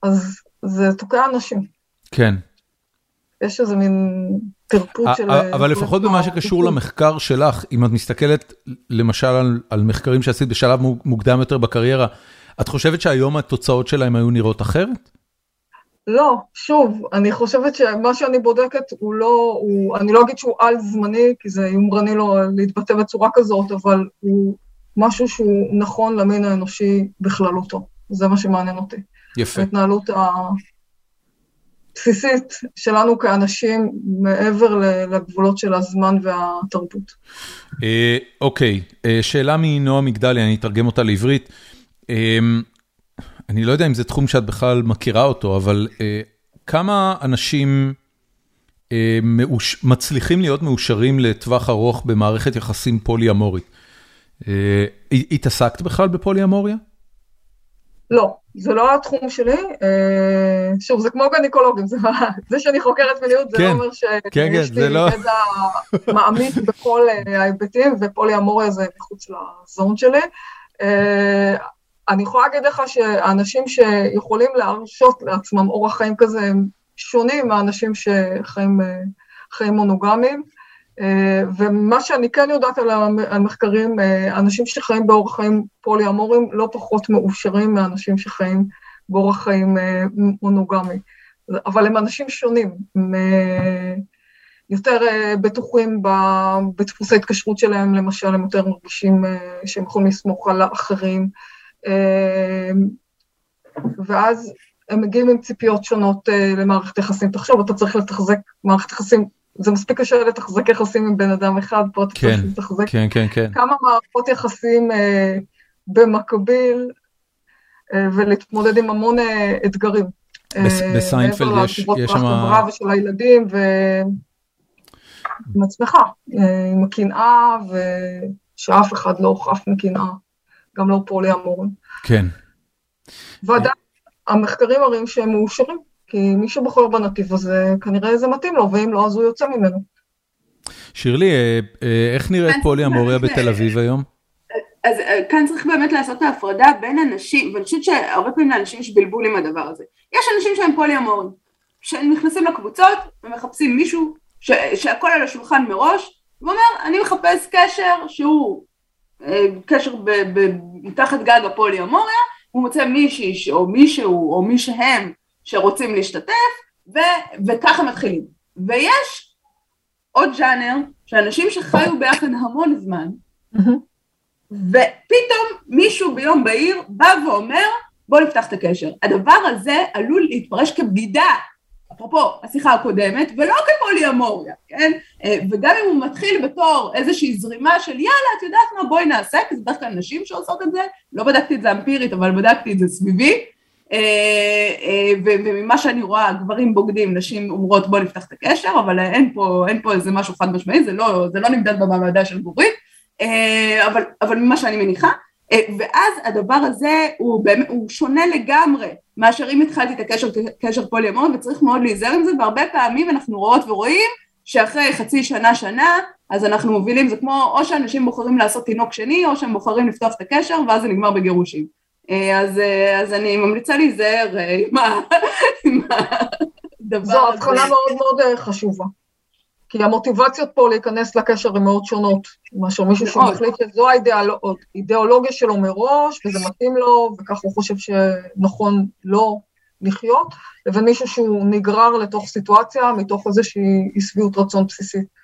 אז זה תוקע אנשים. כן. יש איזה מין טרפות של... אבל לפחות במה שקשור למחקר שלך, אם את מסתכלת למשל על, על מחקרים שעשית בשלב מוקדם יותר בקריירה, את חושבת שהיום התוצאות שלהם היו נראות אחרת? לא, שוב, אני חושבת שמה שאני בודקת הוא לא, הוא, אני לא אגיד שהוא על-זמני, כי זה יומרני לו להתבטא בצורה כזאת, אבל הוא משהו שהוא נכון למין האנושי בכללותו. זה מה שמעניין אותי. יפה. ההתנהלות הבסיסית שלנו כאנשים מעבר לגבולות של הזמן והתרבות. אה, אוקיי, אה, שאלה מנועה מגדלי, אני אתרגם אותה לעברית. אה, אני לא יודע אם זה תחום שאת בכלל מכירה אותו, אבל כמה אנשים מצליחים להיות מאושרים לטווח ארוך במערכת יחסים פולי-אמורית? התעסקת בכלל בפולי-אמוריה? לא, זה לא התחום שלי, אה, שוב, זה כמו גניקולוגים, זה זה שאני חוקרת מיניות, זה לא כן, אומר שיש כן, כן, לי לא- ידע מעמיק בכל אה, ההיבטים, ופולי אמוריה זה מחוץ לזון שלי. אה, אני יכולה להגיד לך שהאנשים שיכולים להרשות לעצמם אורח חיים כזה, הם שונים מהאנשים שחיים מונוגמיים. אה, ומה שאני כן יודעת על המחקרים, אה, אנשים שחיים באורח חיים פולי-אמורים לא פחות מאושרים מאנשים שחיים באורח חיים אה, מונוגמי. אבל הם אנשים שונים, הם יותר בטוחים בדפוסי התקשרות שלהם, למשל, הם יותר מרגישים שהם יכולים לסמוך על האחרים, ואז הם מגיעים עם ציפיות שונות למערכת יחסים. תחשוב, אתה צריך לתחזק מערכת יחסים זה מספיק קשה לתחזק יחסים עם בן אדם אחד, פה אתה צריך כן, לתחזק כן, כן, כן. כמה מערכות יחסים אה, במקביל, אה, ולהתמודד עם המון אה, אתגרים. אה, בסיינפלד יש, יש שם... החברה ושל הילדים, ועם עצמך, אה, עם הקנאה, ושאף אחד לא חף מקנאה, גם לא פולי אמורים. כן. ועדיין, המחקרים מראים שהם מאושרים. כי מי שבוחר בנתיב הזה, כנראה זה מתאים לו, ואם לא, אז הוא יוצא ממנו. שירלי, אה, אה, איך נראית פולי אמוריה בתל אביב היום? אז אה, כאן צריך באמת לעשות את ההפרדה בין אנשים, ואני חושבת שהרבה פעמים לאנשים יש בלבול עם הדבר הזה. יש אנשים שהם פולי אמורים, שהם נכנסים לקבוצות ומחפשים מישהו ש, שהכל על השולחן מראש, ואומר, אני מחפש קשר שהוא קשר ב, ב, מתחת גג הפולי אמוריה, הוא מוצא מישהי או מישהו או מי שהם שרוצים להשתתף, ו, וככה מתחילים. ויש עוד ג'אנר, שאנשים שחיו ביחד המון זמן, ופתאום מישהו ביום בהיר בא ואומר, בוא נפתח את הקשר. הדבר הזה עלול להתפרש כבגידה, אפרופו השיחה הקודמת, ולא כפולי אמוריה, כן? אה, וגם אם הוא מתחיל בתור איזושהי זרימה של יאללה, את יודעת מה, בואי נעשה, כי זה דווקא נשים שעושות את זה, לא בדקתי את זה אמפירית, אבל בדקתי את זה סביבי, וממה שאני רואה, גברים בוגדים, נשים אומרות בוא נפתח את הקשר, אבל אין פה, אין פה איזה משהו חד משמעי, זה לא, זה לא נמדד במעמדה של גורית, אה, אבל, אבל ממה שאני מניחה, ואז הדבר הזה הוא, באמת, הוא שונה לגמרי מאשר אם התחלתי את הקשר קשר פולי אמורי וצריך מאוד להיזהר עם זה והרבה פעמים אנחנו רואות ורואים שאחרי חצי שנה שנה אז אנחנו מובילים זה כמו או שאנשים בוחרים לעשות תינוק שני או שהם בוחרים לפתוח את הקשר ואז זה נגמר בגירושים אה, אז, אה, אז אני ממליצה להיזהר אה, עם הדבר הזה. זו הבחנה מאוד מאוד חשובה. כי המוטיבציות פה להיכנס לקשר הן מאוד שונות, מאשר מישהו שמחליט שזו האידיאולוגיה שלו מראש, וזה מתאים לו, וכך הוא חושב שנכון לא לחיות, לבין מישהו שהוא נגרר לתוך סיטואציה מתוך איזושהי אי שביעות רצון בסיסית.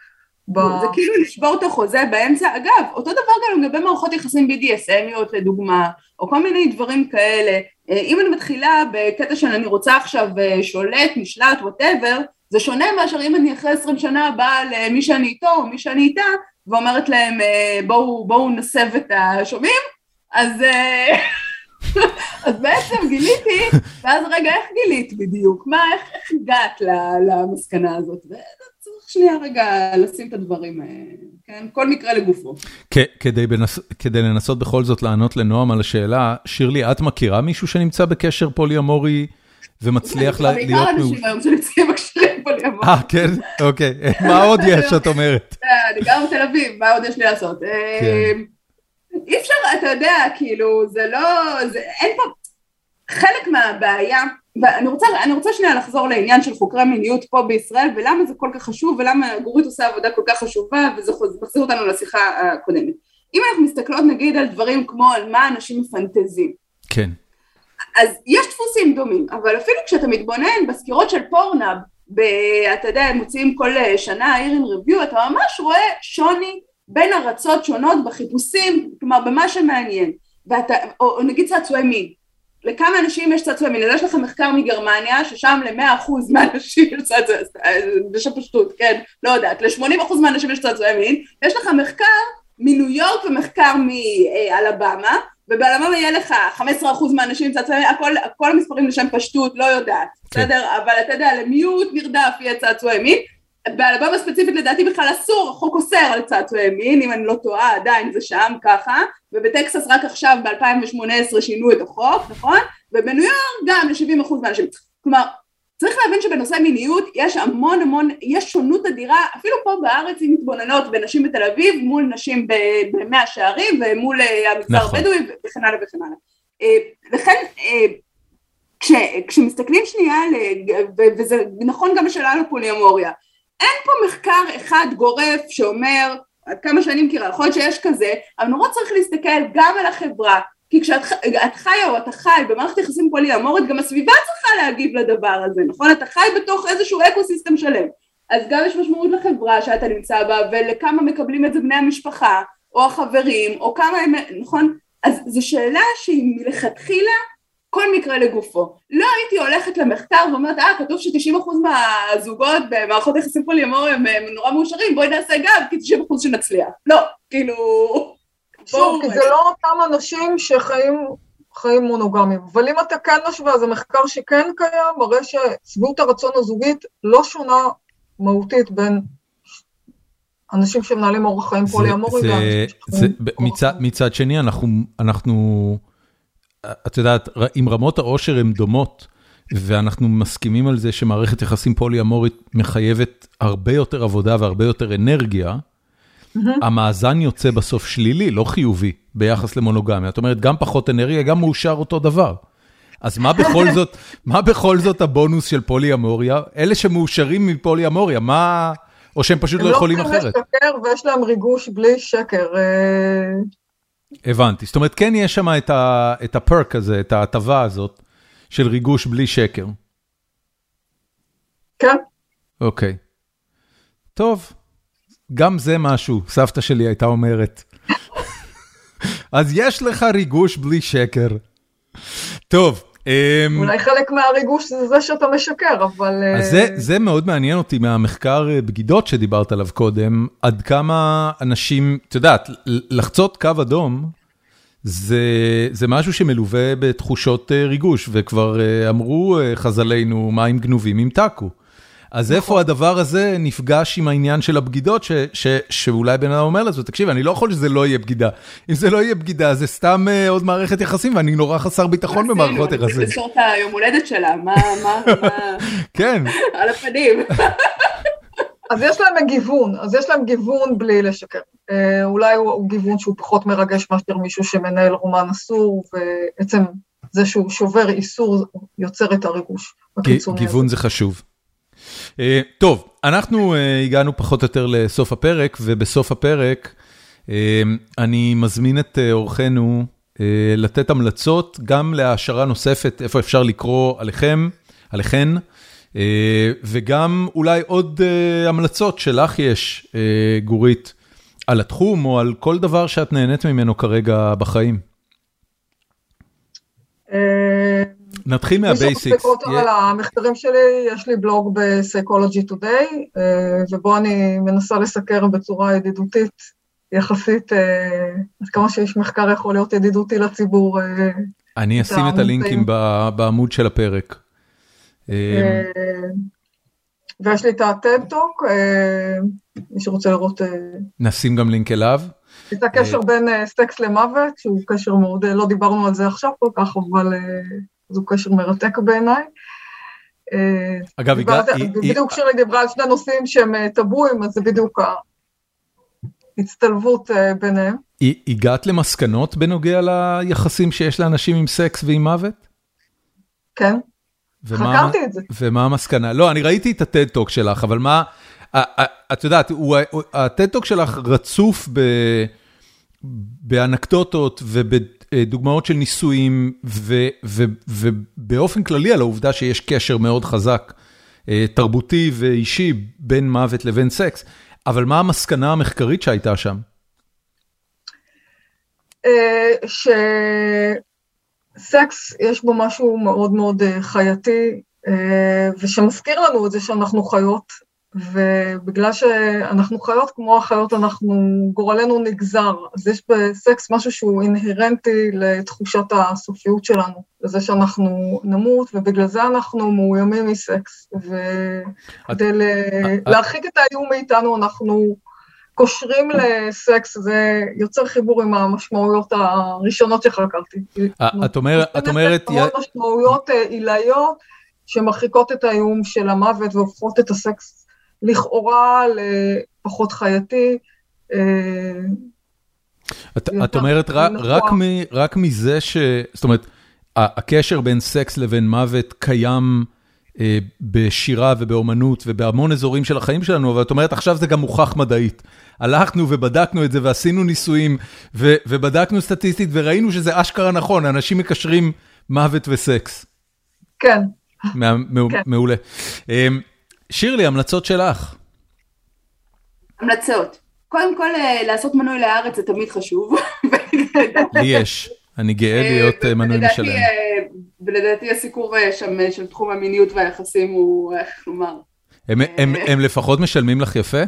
ב... זה כאילו לשבור את החוזה באמצע, אגב, אותו דבר גם לגבי מערכות יחסים BDSMיות לדוגמה, או כל מיני דברים כאלה, אה, אם אני מתחילה בקטע של אני רוצה עכשיו אה, שולט, נשלט, וואטאבר, זה שונה מאשר אם אני אחרי עשרים שנה באה למי שאני איתו או מי שאני איתה ואומרת להם אה, בואו, בואו נסב את השומעים, אז, אז בעצם גיליתי, ואז רגע איך גילית בדיוק, מה, איך, איך הגעת למסקנה הזאת? שנייה רגע לשים את הדברים, אה, כן? כל מקרה לגופו. כדי, בנס... כדי לנסות בכל זאת לענות לנועם על השאלה, שירלי, את מכירה מישהו שנמצא בקשר פוליאמורי ומצליח להיות... בעיקר אנשים היום שנמצאים בקשרים פוליאמוריים. אה, כן? אוקיי. מה עוד יש, את אומרת? אה, אני גר בתל אביב, מה עוד יש לי לעשות? אה, כן. אי אפשר, אתה יודע, כאילו, זה לא... אין פה... חלק מהבעיה ואני רוצה, רוצה שנייה לחזור לעניין של חוקרי מיניות פה בישראל ולמה זה כל כך חשוב ולמה גורית עושה עבודה כל כך חשובה וזה מחזיר אותנו לשיחה הקודמת. אם אנחנו מסתכלות נגיד על דברים כמו על מה אנשים מפנטזים. כן. אז יש דפוסים דומים, אבל אפילו כשאתה מתבונן בסקירות של פורנאב, אתה יודע, הם מוציאים כל שנה עיר עם ריוויו, אתה ממש רואה שוני בין ארצות שונות בחיפושים, כלומר במה שמעניין, ואתה, או, או נגיד צעצועי מין, לכמה אנשים יש צעצועי מין, יש לך מחקר מגרמניה ששם למאה אחוז מהאנשים יש צעצועי, זה פשטות, כן, לא יודעת, לשמונים אחוז מהאנשים יש צעצועי מין, יש לך מחקר מניו יורק ומחקר מאלבמה, ובאלבמה יהיה לך 15% מהאנשים צעצועי מין, הכל, הכל המספרים לשם פשטות, לא יודעת, כן. בסדר? אבל אתה יודע, למיעוט נרדף יהיה צעצועי מין, באלבמה ספציפית לדעתי בכלל אסור, החוק אוסר על צעצועי מין, אם אני לא טועה עדיין זה שם ככה, ובטקסס רק עכשיו ב-2018 שינו את החוק, נכון? ובניו יורק גם ל-70% מהאנשים. כלומר, צריך להבין שבנושא מיניות יש המון המון, יש שונות אדירה, אפילו פה בארץ עם מתבוננות בין נשים בתל אביב מול נשים במאה שערים ומול אה, המגזר נכון. הבדואי וכן הלאה וכן הלאה. אה, לכן אה, כש, כשמסתכלים שנייה, וזה נכון גם לשאלה על הפוליומוריה, אין פה מחקר אחד גורף שאומר, עד כמה שאני מכירה, יכול להיות שיש כזה, אבל נורא צריך להסתכל גם על החברה, כי כשאת חיה או אתה חי במערכת יחסים פולי אמורית, גם הסביבה צריכה להגיב לדבר הזה, נכון? אתה חי בתוך איזשהו אקו סיסטם שלם. אז גם יש משמעות לחברה שאתה נמצא בה, ולכמה מקבלים את זה בני המשפחה, או החברים, או כמה הם, נכון? אז זו שאלה שהיא מלכתחילה כל מקרה לגופו. לא הייתי הולכת למחקר ואומרת, אה, כתוב ש-90% מהזוגות במערכות יחסים פוליומוריים הם נורא מאושרים, בואי נעשה גם, כי 90% שנצליח. לא, כאילו... שוב, כי זה לא אותם אנשים שחיים חיים מונוגמיים. אבל אם אתה כן משווה, זה מחקר שכן קיים, מראה ששביעות הרצון הזוגית לא שונה מהותית בין אנשים שמנהלים אורח חיים פוליומורי. מצד שני, אנחנו, אנחנו את יודעת, אם רמות העושר הן דומות, ואנחנו מסכימים על זה שמערכת יחסים פולי-אמורית מחייבת הרבה יותר עבודה והרבה יותר אנרגיה, המאזן יוצא בסוף שלילי, לא חיובי, ביחס למונוגמיה. זאת אומרת, גם פחות אנרגיה, גם מאושר אותו דבר. אז מה בכל זאת, מה בכל זאת הבונוס של פולי-אמוריה? אלה שמאושרים מפולי-אמוריה, מה... או שהם פשוט לא יכולים אחרת. הם לא יכולים לשקר ויש להם ריגוש בלי שקר. הבנתי, זאת אומרת כן יש שם את הפרק הזה, את ההטבה הזאת של ריגוש בלי שקר. כן. אוקיי. טוב, גם זה משהו, סבתא שלי הייתה אומרת. אז יש לך ריגוש בלי שקר. טוב. אמ, אולי חלק מהריגוש זה זה שאתה משקר, אבל... אז זה, אה, זה מאוד מעניין אותי מהמחקר אה, בגידות שדיברת עליו קודם, עד כמה אנשים, את יודעת, לחצות קו אדום, זה, זה משהו שמלווה בתחושות אה, ריגוש, וכבר אמרו חז"לינו, מים גנובים ימתקו. אז איפה נכון. הדבר הזה נפגש עם העניין של הבגידות, ש, ש, שאולי בן אדם אומר לעצמו, תקשיב, אני לא יכול שזה לא יהיה בגידה. אם זה לא יהיה בגידה, זה סתם uh, עוד מערכת יחסים, ואני נורא חסר ביטחון במערכות יחסים. זה סורט היום הולדת שלה, מה, מה, מה... כן. על הפנים. אז יש להם גיוון, אז יש להם גיוון בלי לשקר. אה, אולי הוא, הוא גיוון שהוא פחות מרגש מאשר מישהו שמנהל רומן אסור, ועצם זה שהוא שובר איסור יוצר את הריגוש גיוון זה חשוב. אה, טוב, אנחנו אה, הגענו פחות או יותר לסוף הפרק, ובסוף הפרק אה, אני מזמין את אורחנו לתת המלצות, גם להעשרה נוספת, איפה אפשר לקרוא עליכם, עליכן, וגם אולי עוד המלצות שלך יש, גורית, על התחום או על כל דבר שאת נהנית ממנו כרגע בחיים. נתחיל מה basics. מי שרוצה לקרוא על המחקרים שלי, יש לי בלוג ב-Psychology Today, אה, ובו אני מנסה לסקר בצורה ידידותית, יחסית, אה, עד כמה שיש מחקר יכול להיות ידידותי לציבור. אה, אני אשים את הלינקים בעמוד של הפרק. ויש לי את ה TED Talk, מי שרוצה לראות... נשים גם לינק אליו. את הקשר בין סקס למוות, שהוא קשר מאוד, לא דיברנו על זה עכשיו כל כך, אבל זה קשר מרתק בעיניי. אה, אגב, בדיוק שירלי דיברה על שני נושאים שהם אה, טאבויים, אז זה בדיוק ההצטלבות אה, ביניהם. הגעת למסקנות בנוגע ליחסים שיש לאנשים עם סקס ועם מוות? כן. חקרתי את זה. ומה המסקנה? לא, אני ראיתי את ה TED Talk שלך, אבל מה... את יודעת, ה TED Talk שלך רצוף באנקדוטות ובדוגמאות של ניסויים, ובאופן כללי על העובדה שיש קשר מאוד חזק, תרבותי ואישי, בין מוות לבין סקס. אבל מה המסקנה המחקרית שהייתה שם? שסקס יש בו משהו מאוד מאוד חייתי, ושמזכיר לנו את זה שאנחנו חיות, ובגלל שאנחנו חיות כמו החיות, אנחנו, גורלנו נגזר, אז יש בסקס משהו שהוא אינהרנטי לתחושת הסופיות שלנו, לזה שאנחנו נמות, ובגלל זה אנחנו מאוימים מסקס, וכדי להרחיק את האיום מאיתנו, אנחנו קושרים לסקס, זה יוצר חיבור עם המשמעויות הראשונות שחקרתי. את אומרת... משמעויות עילאיות שמרחיקות את האיום של המוות והופכות את הסקס לכאורה לפחות חייתי. את אומרת, רק מזה ש... זאת אומרת, הקשר בין סקס לבין מוות קיים בשירה ובאומנות ובהמון אזורים של החיים שלנו, אבל את אומרת, עכשיו זה גם מוכח מדעית. הלכנו ובדקנו את זה ועשינו ניסויים ובדקנו סטטיסטית וראינו שזה אשכרה נכון, אנשים מקשרים מוות וסקס. כן. מעולה. שירלי, המלצות שלך. המלצות. קודם כל, לעשות מנוי לארץ זה תמיד חשוב. לי יש, אני גאה להיות מנוי משלם. ולדעתי הסיקור שם של תחום המיניות והיחסים הוא, איך לומר. הם לפחות משלמים לך יפה?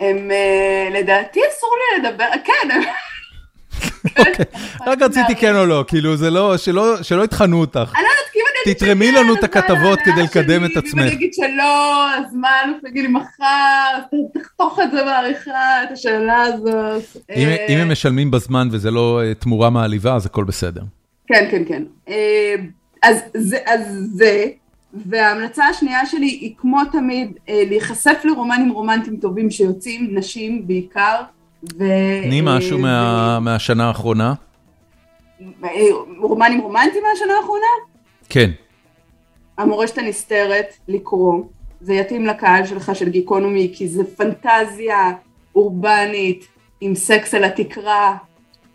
הם, לדעתי אסור לי לדבר, כן. רק רציתי כן או לא, כאילו זה לא, שלא יטחנו אותך. אני לא יודעת, כאילו תתרמי לנו את הכתבות כדי לקדם את עצמך. אם אני אגיד שלא, אז מה, אני תגיד לי מחר, תחתוך את זה בעריכה, את השאלה הזאת. אם הם משלמים בזמן וזה לא תמורה מעליבה, אז הכל בסדר. כן, כן, כן. אז זה, וההמלצה השנייה שלי היא כמו תמיד, להיחשף לרומנים רומנטיים טובים שיוצאים, נשים בעיקר. תני משהו מהשנה האחרונה. רומנים רומנטיים מהשנה האחרונה? כן. המורשת הנסתרת, לקרוא, זה יתאים לקהל שלך של גיקונומי, כי זה פנטזיה אורבנית עם סקס על התקרה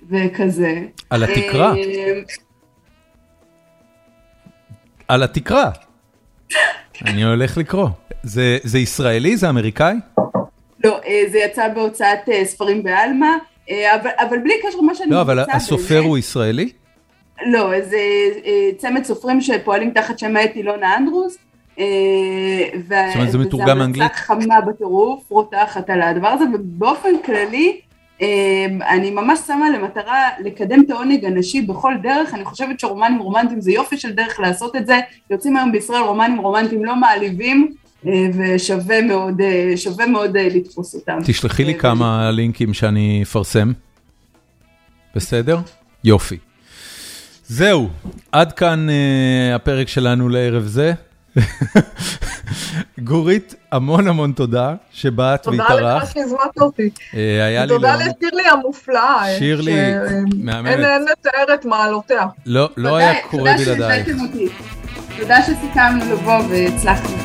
וכזה. על התקרה? על התקרה. אני הולך לקרוא. זה, זה ישראלי? זה אמריקאי? לא, זה יצא בהוצאת ספרים בעלמא, אבל, אבל בלי קשר למה שאני לא, אבל הסופר הוא ישראלי? לא, זה צמד סופרים שפועלים תחת שם העט אילונה אנדרוס. זאת אומרת, זה מתורגם מאנגלית? המלצה חמה בטירוף, רותחת על הדבר הזה, ובאופן כללי, אני ממש שמה למטרה לקדם את העונג הנשי בכל דרך, אני חושבת שרומנים רומנטיים זה יופי של דרך לעשות את זה, יוצאים היום בישראל רומנים רומנטיים לא מעליבים, ושווה מאוד, שווה מאוד לתפוס אותם. תשלחי לי כמה לינקים שאני אפרסם. בסדר? יופי. זהו, עד כאן uh, הפרק שלנו לערב זה. גורית, המון המון תודה שבאת והתארחת. תודה לך שהזמנת אותי. היה לי... תודה לשירלי המופלאה. שירלי, מהממת. אין לתאר את מעלותיה. לא, לא היה קורה בלעדייך. תודה שסיכמנו לבוא והצלחנו.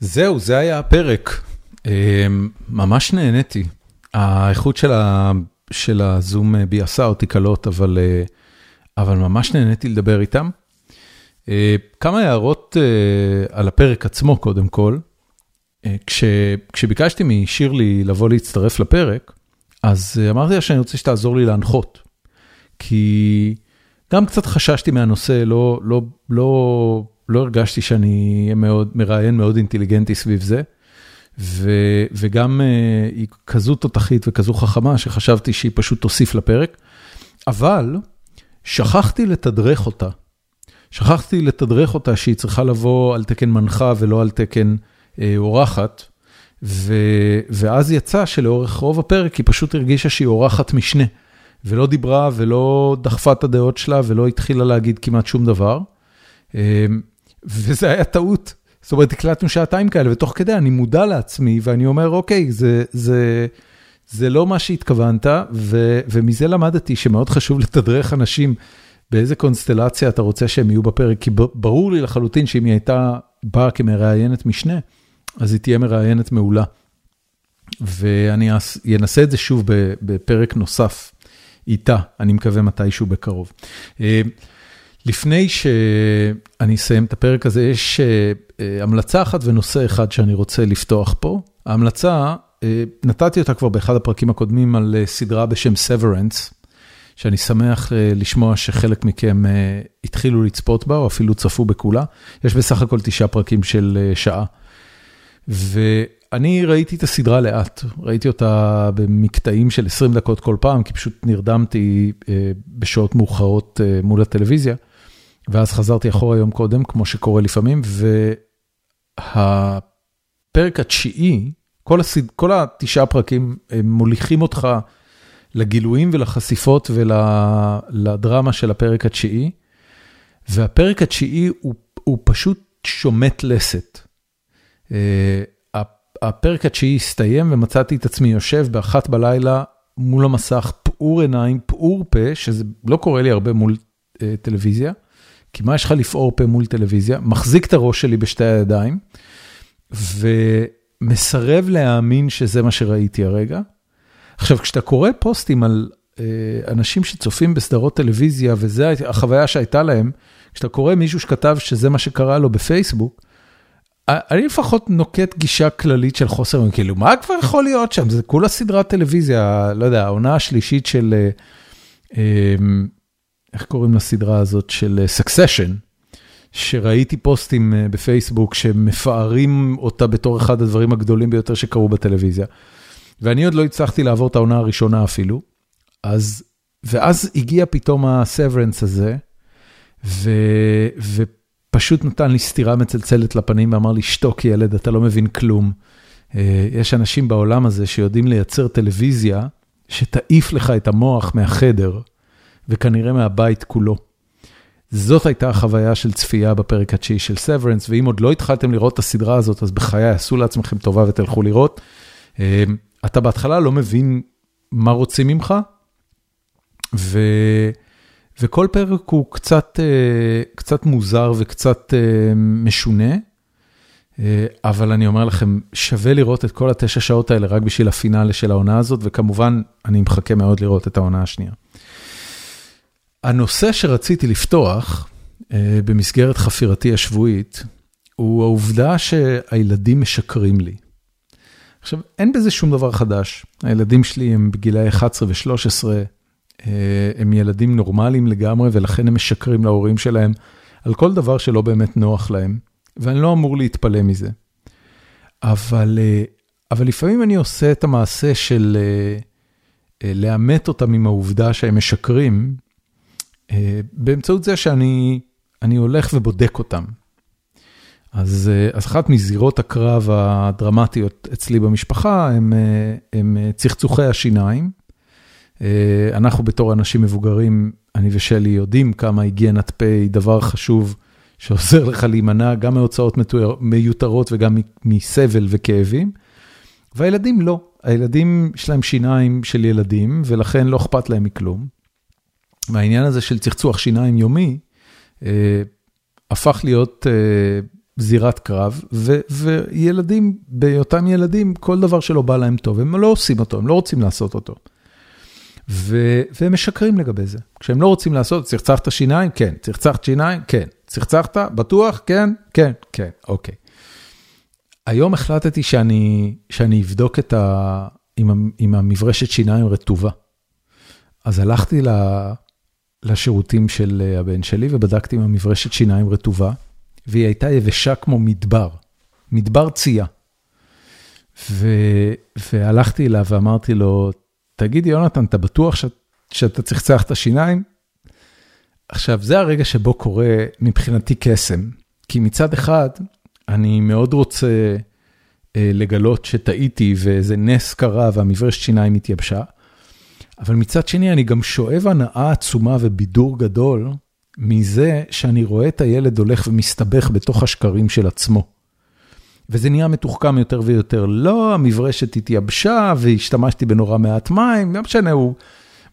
זהו, זה היה הפרק. ממש נהניתי. האיכות של הזום ביאסה אותי קלות, אבל ממש נהניתי לדבר איתם. כמה הערות על הפרק עצמו, קודם כל. כשביקשתי משירלי לבוא להצטרף לפרק, אז אמרתי לה שאני רוצה שתעזור לי להנחות. כי גם קצת חששתי מהנושא, לא, לא, לא, לא הרגשתי שאני מראיין מאוד אינטליגנטי סביב זה. ו, וגם uh, היא כזו תותחית וכזו חכמה, שחשבתי שהיא פשוט תוסיף לפרק, אבל שכחתי לתדרך אותה. שכחתי לתדרך אותה שהיא צריכה לבוא על תקן מנחה ולא על תקן uh, אורחת, ו, ואז יצא שלאורך רוב הפרק היא פשוט הרגישה שהיא אורחת משנה, ולא דיברה ולא דחפה את הדעות שלה ולא התחילה להגיד כמעט שום דבר, uh, וזה היה טעות. זאת אומרת, הקלטנו שעתיים כאלה, ותוך כדי אני מודע לעצמי, ואני אומר, אוקיי, זה, זה, זה לא מה שהתכוונת, ומזה למדתי שמאוד חשוב לתדרך אנשים באיזה קונסטלציה אתה רוצה שהם יהיו בפרק, כי ברור לי לחלוטין שאם היא הייתה באה כמראיינת משנה, אז היא תהיה מראיינת מעולה. ואני אנסה את זה שוב בפרק נוסף איתה, אני מקווה מתישהו בקרוב. אה, לפני שאני אסיים את הפרק הזה, יש אה, המלצה אחת ונושא אחד שאני רוצה לפתוח פה. ההמלצה, אה, נתתי אותה כבר באחד הפרקים הקודמים על סדרה בשם Severance, שאני שמח לשמוע שחלק מכם התחילו לצפות בה, או אפילו צפו בכולה. יש בסך הכל תשעה פרקים של שעה. ואני ראיתי את הסדרה לאט, ראיתי אותה במקטעים של 20 דקות כל פעם, כי פשוט נרדמתי אה, בשעות מאוחרות אה, מול הטלוויזיה, ואז חזרתי אחורה יום קודם, כמו שקורה לפעמים, והפרק התשיעי, כל, הסד... כל התשעה פרקים מוליכים אותך לגילויים ולחשיפות ולדרמה של הפרק התשיעי, והפרק התשיעי הוא, הוא פשוט שומט לסת. אה, הפרק התשיעי הסתיים ומצאתי את עצמי יושב באחת בלילה מול המסך, פעור עיניים, פעור פה, שזה לא קורה לי הרבה מול אה, טלוויזיה, כי מה יש לך לפעור פה מול טלוויזיה? מחזיק את הראש שלי בשתי הידיים, ומסרב להאמין שזה מה שראיתי הרגע. עכשיו, כשאתה קורא פוסטים על אה, אנשים שצופים בסדרות טלוויזיה, וזו החוויה שהייתה להם, כשאתה קורא מישהו שכתב שזה מה שקרה לו בפייסבוק, אני לפחות נוקט גישה כללית של חוסר, כאילו מה כבר יכול להיות שם, זה כולה סדרת טלוויזיה, לא יודע, העונה השלישית של, אה, אמ, איך קוראים לסדרה הזאת, של אה, Succession, שראיתי פוסטים אה, בפייסבוק שמפארים אותה בתור אחד הדברים הגדולים ביותר שקרו בטלוויזיה. ואני עוד לא הצלחתי לעבור את העונה הראשונה אפילו, אז, ואז הגיע פתאום הסברנס הזה, ו... ו פשוט נתן לי סטירה מצלצלת לפנים ואמר לי, שתוק ילד, אתה לא מבין כלום. אה, יש אנשים בעולם הזה שיודעים לייצר טלוויזיה שתעיף לך את המוח מהחדר, וכנראה מהבית כולו. זאת הייתה החוויה של צפייה בפרק התשיעי של סברנס, ואם עוד לא התחלתם לראות את הסדרה הזאת, אז בחיי, עשו לעצמכם טובה ותלכו לראות. אה, אתה בהתחלה לא מבין מה רוצים ממך, ו... וכל פרק הוא קצת, אה, קצת מוזר וקצת אה, משונה, אבל אני אומר לכם, שווה לראות את כל התשע שעות האלה רק בשביל הפינאלה של העונה הזאת, וכמובן, אני מחכה מאוד לראות את העונה השנייה. הנושא שרציתי לפתוח במסגרת חפירתי השבועית, הוא העובדה שהילדים משקרים לי. עכשיו, אין בזה שום דבר חדש. הילדים שלי הם בגילאי 11 ו-13, אה, הם ילדים נורמליים לגמרי, ולכן הם משקרים להורים שלהם על כל דבר שלא באמת נוח להם, ואני לא אמור להתפלא מזה. אבל, אה, אבל לפעמים אני עושה את המעשה של אה, לאמת אותם עם העובדה שהם משקרים, באמצעות זה שאני הולך ובודק אותם. אז, אז אחת מזירות הקרב הדרמטיות אצלי במשפחה הם, הם צחצוחי השיניים. אה, אנחנו בתור אנשים מבוגרים, אני ושלי יודעים כמה היגיינת פה היא דבר חשוב שעוזר לך להימנע גם מהוצאות מיותרות וגם מסבל וכאבים. והילדים לא, הילדים יש להם שיניים של ילדים ולכן לא אכפת להם מכלום. והעניין הזה של צחצוח שיניים יומי אה, הפך להיות אה, זירת קרב, ו, וילדים, בהיותם ילדים, כל דבר שלא בא להם טוב, הם לא עושים אותו, הם לא רוצים לעשות אותו. ו- והם משקרים לגבי זה. כשהם לא רוצים לעשות, צחצחת שיניים? כן. צחצחת שיניים? כן. צחצחת? בטוח? כן? כן, כן, אוקיי. היום החלטתי שאני, שאני אבדוק את ה... עם המברשת שיניים רטובה. אז הלכתי ל, לשירותים של הבן שלי ובדקתי עם המברשת שיניים רטובה, והיא הייתה יבשה כמו מדבר, מדבר צייה. ו, והלכתי אליו ואמרתי לו, תגיד, יונתן, אתה בטוח שאת, שאתה צחצח את השיניים? עכשיו, זה הרגע שבו קורה מבחינתי קסם. כי מצד אחד, אני מאוד רוצה אה, לגלות שטעיתי ואיזה נס קרה והמברשת שיניים התייבשה, אבל מצד שני, אני גם שואב הנאה עצומה ובידור גדול מזה שאני רואה את הילד הולך ומסתבך בתוך השקרים של עצמו. וזה נהיה מתוחכם יותר ויותר. לא, המברשת התייבשה והשתמשתי בנורא מעט מים, לא משנה, הוא...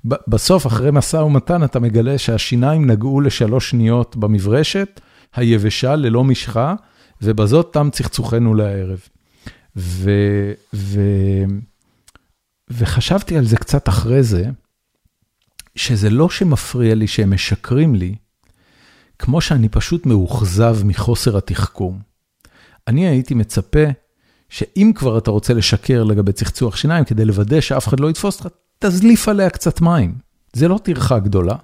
בסוף, אחרי משא ומתן, אתה מגלה שהשיניים נגעו לשלוש שניות במברשת, היבשה ללא משחה, ובזאת תם צחצוחנו לערב. ו... ו... וחשבתי על זה קצת אחרי זה, שזה לא שמפריע לי שהם משקרים לי, כמו שאני פשוט מאוכזב מחוסר התחכום. אני הייתי מצפה שאם כבר אתה רוצה לשקר לגבי צחצוח שיניים, כדי לוודא שאף אחד לא יתפוס אותך, תזליף עליה קצת מים. זה לא טרחה גדולה,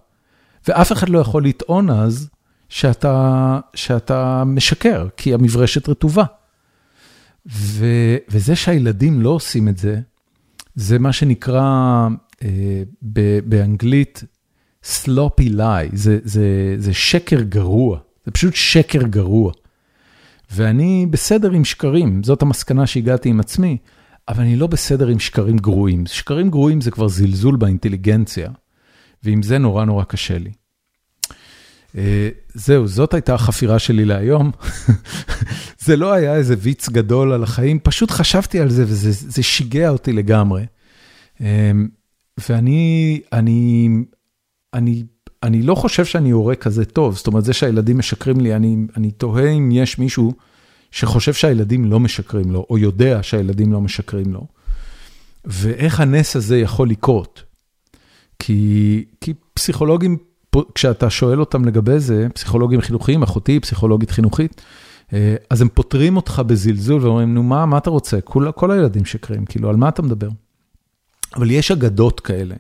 ואף אחד לא יכול לטעון אז שאתה, שאתה משקר, כי המברשת רטובה. ו, וזה שהילדים לא עושים את זה, זה מה שנקרא אה, באנגלית sloppy lie, זה, זה, זה שקר גרוע, זה פשוט שקר גרוע. ואני בסדר עם שקרים, זאת המסקנה שהגעתי עם עצמי, אבל אני לא בסדר עם שקרים גרועים. שקרים גרועים זה כבר זלזול באינטליגנציה, ועם זה נורא נורא קשה לי. אה, זהו, זאת הייתה החפירה שלי להיום. זה לא היה איזה ויץ גדול על החיים, פשוט חשבתי על זה וזה שיגע אותי לגמרי. אה, ואני, אני, אני, אני לא חושב שאני הורה כזה טוב, זאת אומרת, זה שהילדים משקרים לי, אני, אני תוהה אם יש מישהו שחושב שהילדים לא משקרים לו, או יודע שהילדים לא משקרים לו, ואיך הנס הזה יכול לקרות. כי, כי פסיכולוגים, כשאתה שואל אותם לגבי זה, פסיכולוגים חינוכיים, אחותי פסיכולוגית חינוכית, אה, אז הם פותרים אותך בזלזול ואומרים, נו מה, מה אתה רוצה? כל, כל הילדים שקרים, כאילו, על מה אתה מדבר? אבל יש אגדות כאלה,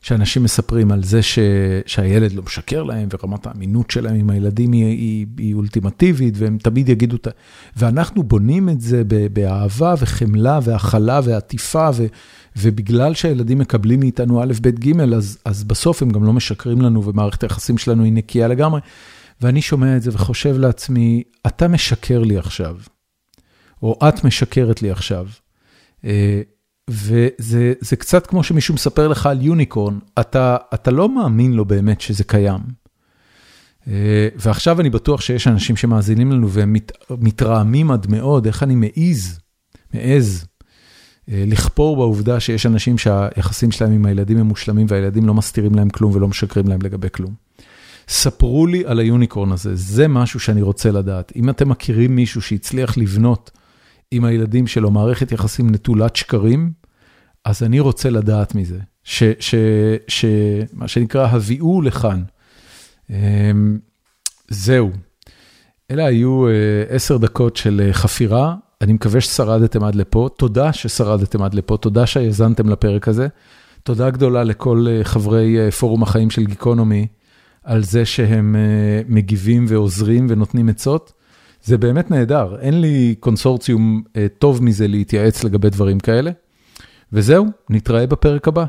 שאנשים מספרים על זה ש... שהילד לא משקר להם, ורמת האמינות שלהם עם הילדים היא, היא, היא אולטימטיבית, והם תמיד יגידו את ה... ואנחנו בונים את זה באהבה וחמלה והכלה ועטיפה, ו... ובגלל שהילדים מקבלים מאיתנו א', ב', ג', אז, אז בסוף הם גם לא משקרים לנו, ומערכת היחסים שלנו היא נקייה לגמרי. ואני שומע את זה וחושב לעצמי, אתה משקר לי עכשיו, או את משקרת לי עכשיו. אה, וזה קצת כמו שמישהו מספר לך על יוניקורן, אתה, אתה לא מאמין לו באמת שזה קיים. אה, ועכשיו אני בטוח שיש אנשים שמאזינים לנו והם מת, מתרעמים עד מאוד, איך אני מעז, מעז, לכפור בעובדה שיש אנשים שהיחסים שלהם עם הילדים הם מושלמים והילדים לא מסתירים להם כלום ולא משקרים להם לגבי כלום. ספרו לי על היוניקורן הזה, זה משהו שאני רוצה לדעת. אם אתם מכירים מישהו שהצליח לבנות עם הילדים שלו מערכת יחסים נטולת שקרים, אז אני רוצה לדעת מזה, שמה שנקרא, הביאו לכאן. אמ, זהו. אלה היו אה, עשר דקות של אה, חפירה, אני מקווה ששרדתם עד לפה, תודה ששרדתם עד לפה, תודה שהאזנתם לפרק הזה. תודה גדולה לכל אה, חברי פורום החיים של גיקונומי, על זה שהם מגיבים ועוזרים ונותנים עצות. זה באמת נהדר, אין לי קונסורציום טוב מזה להתייעץ לגבי דברים כאלה. וזהו, נתראה בפרק הבא.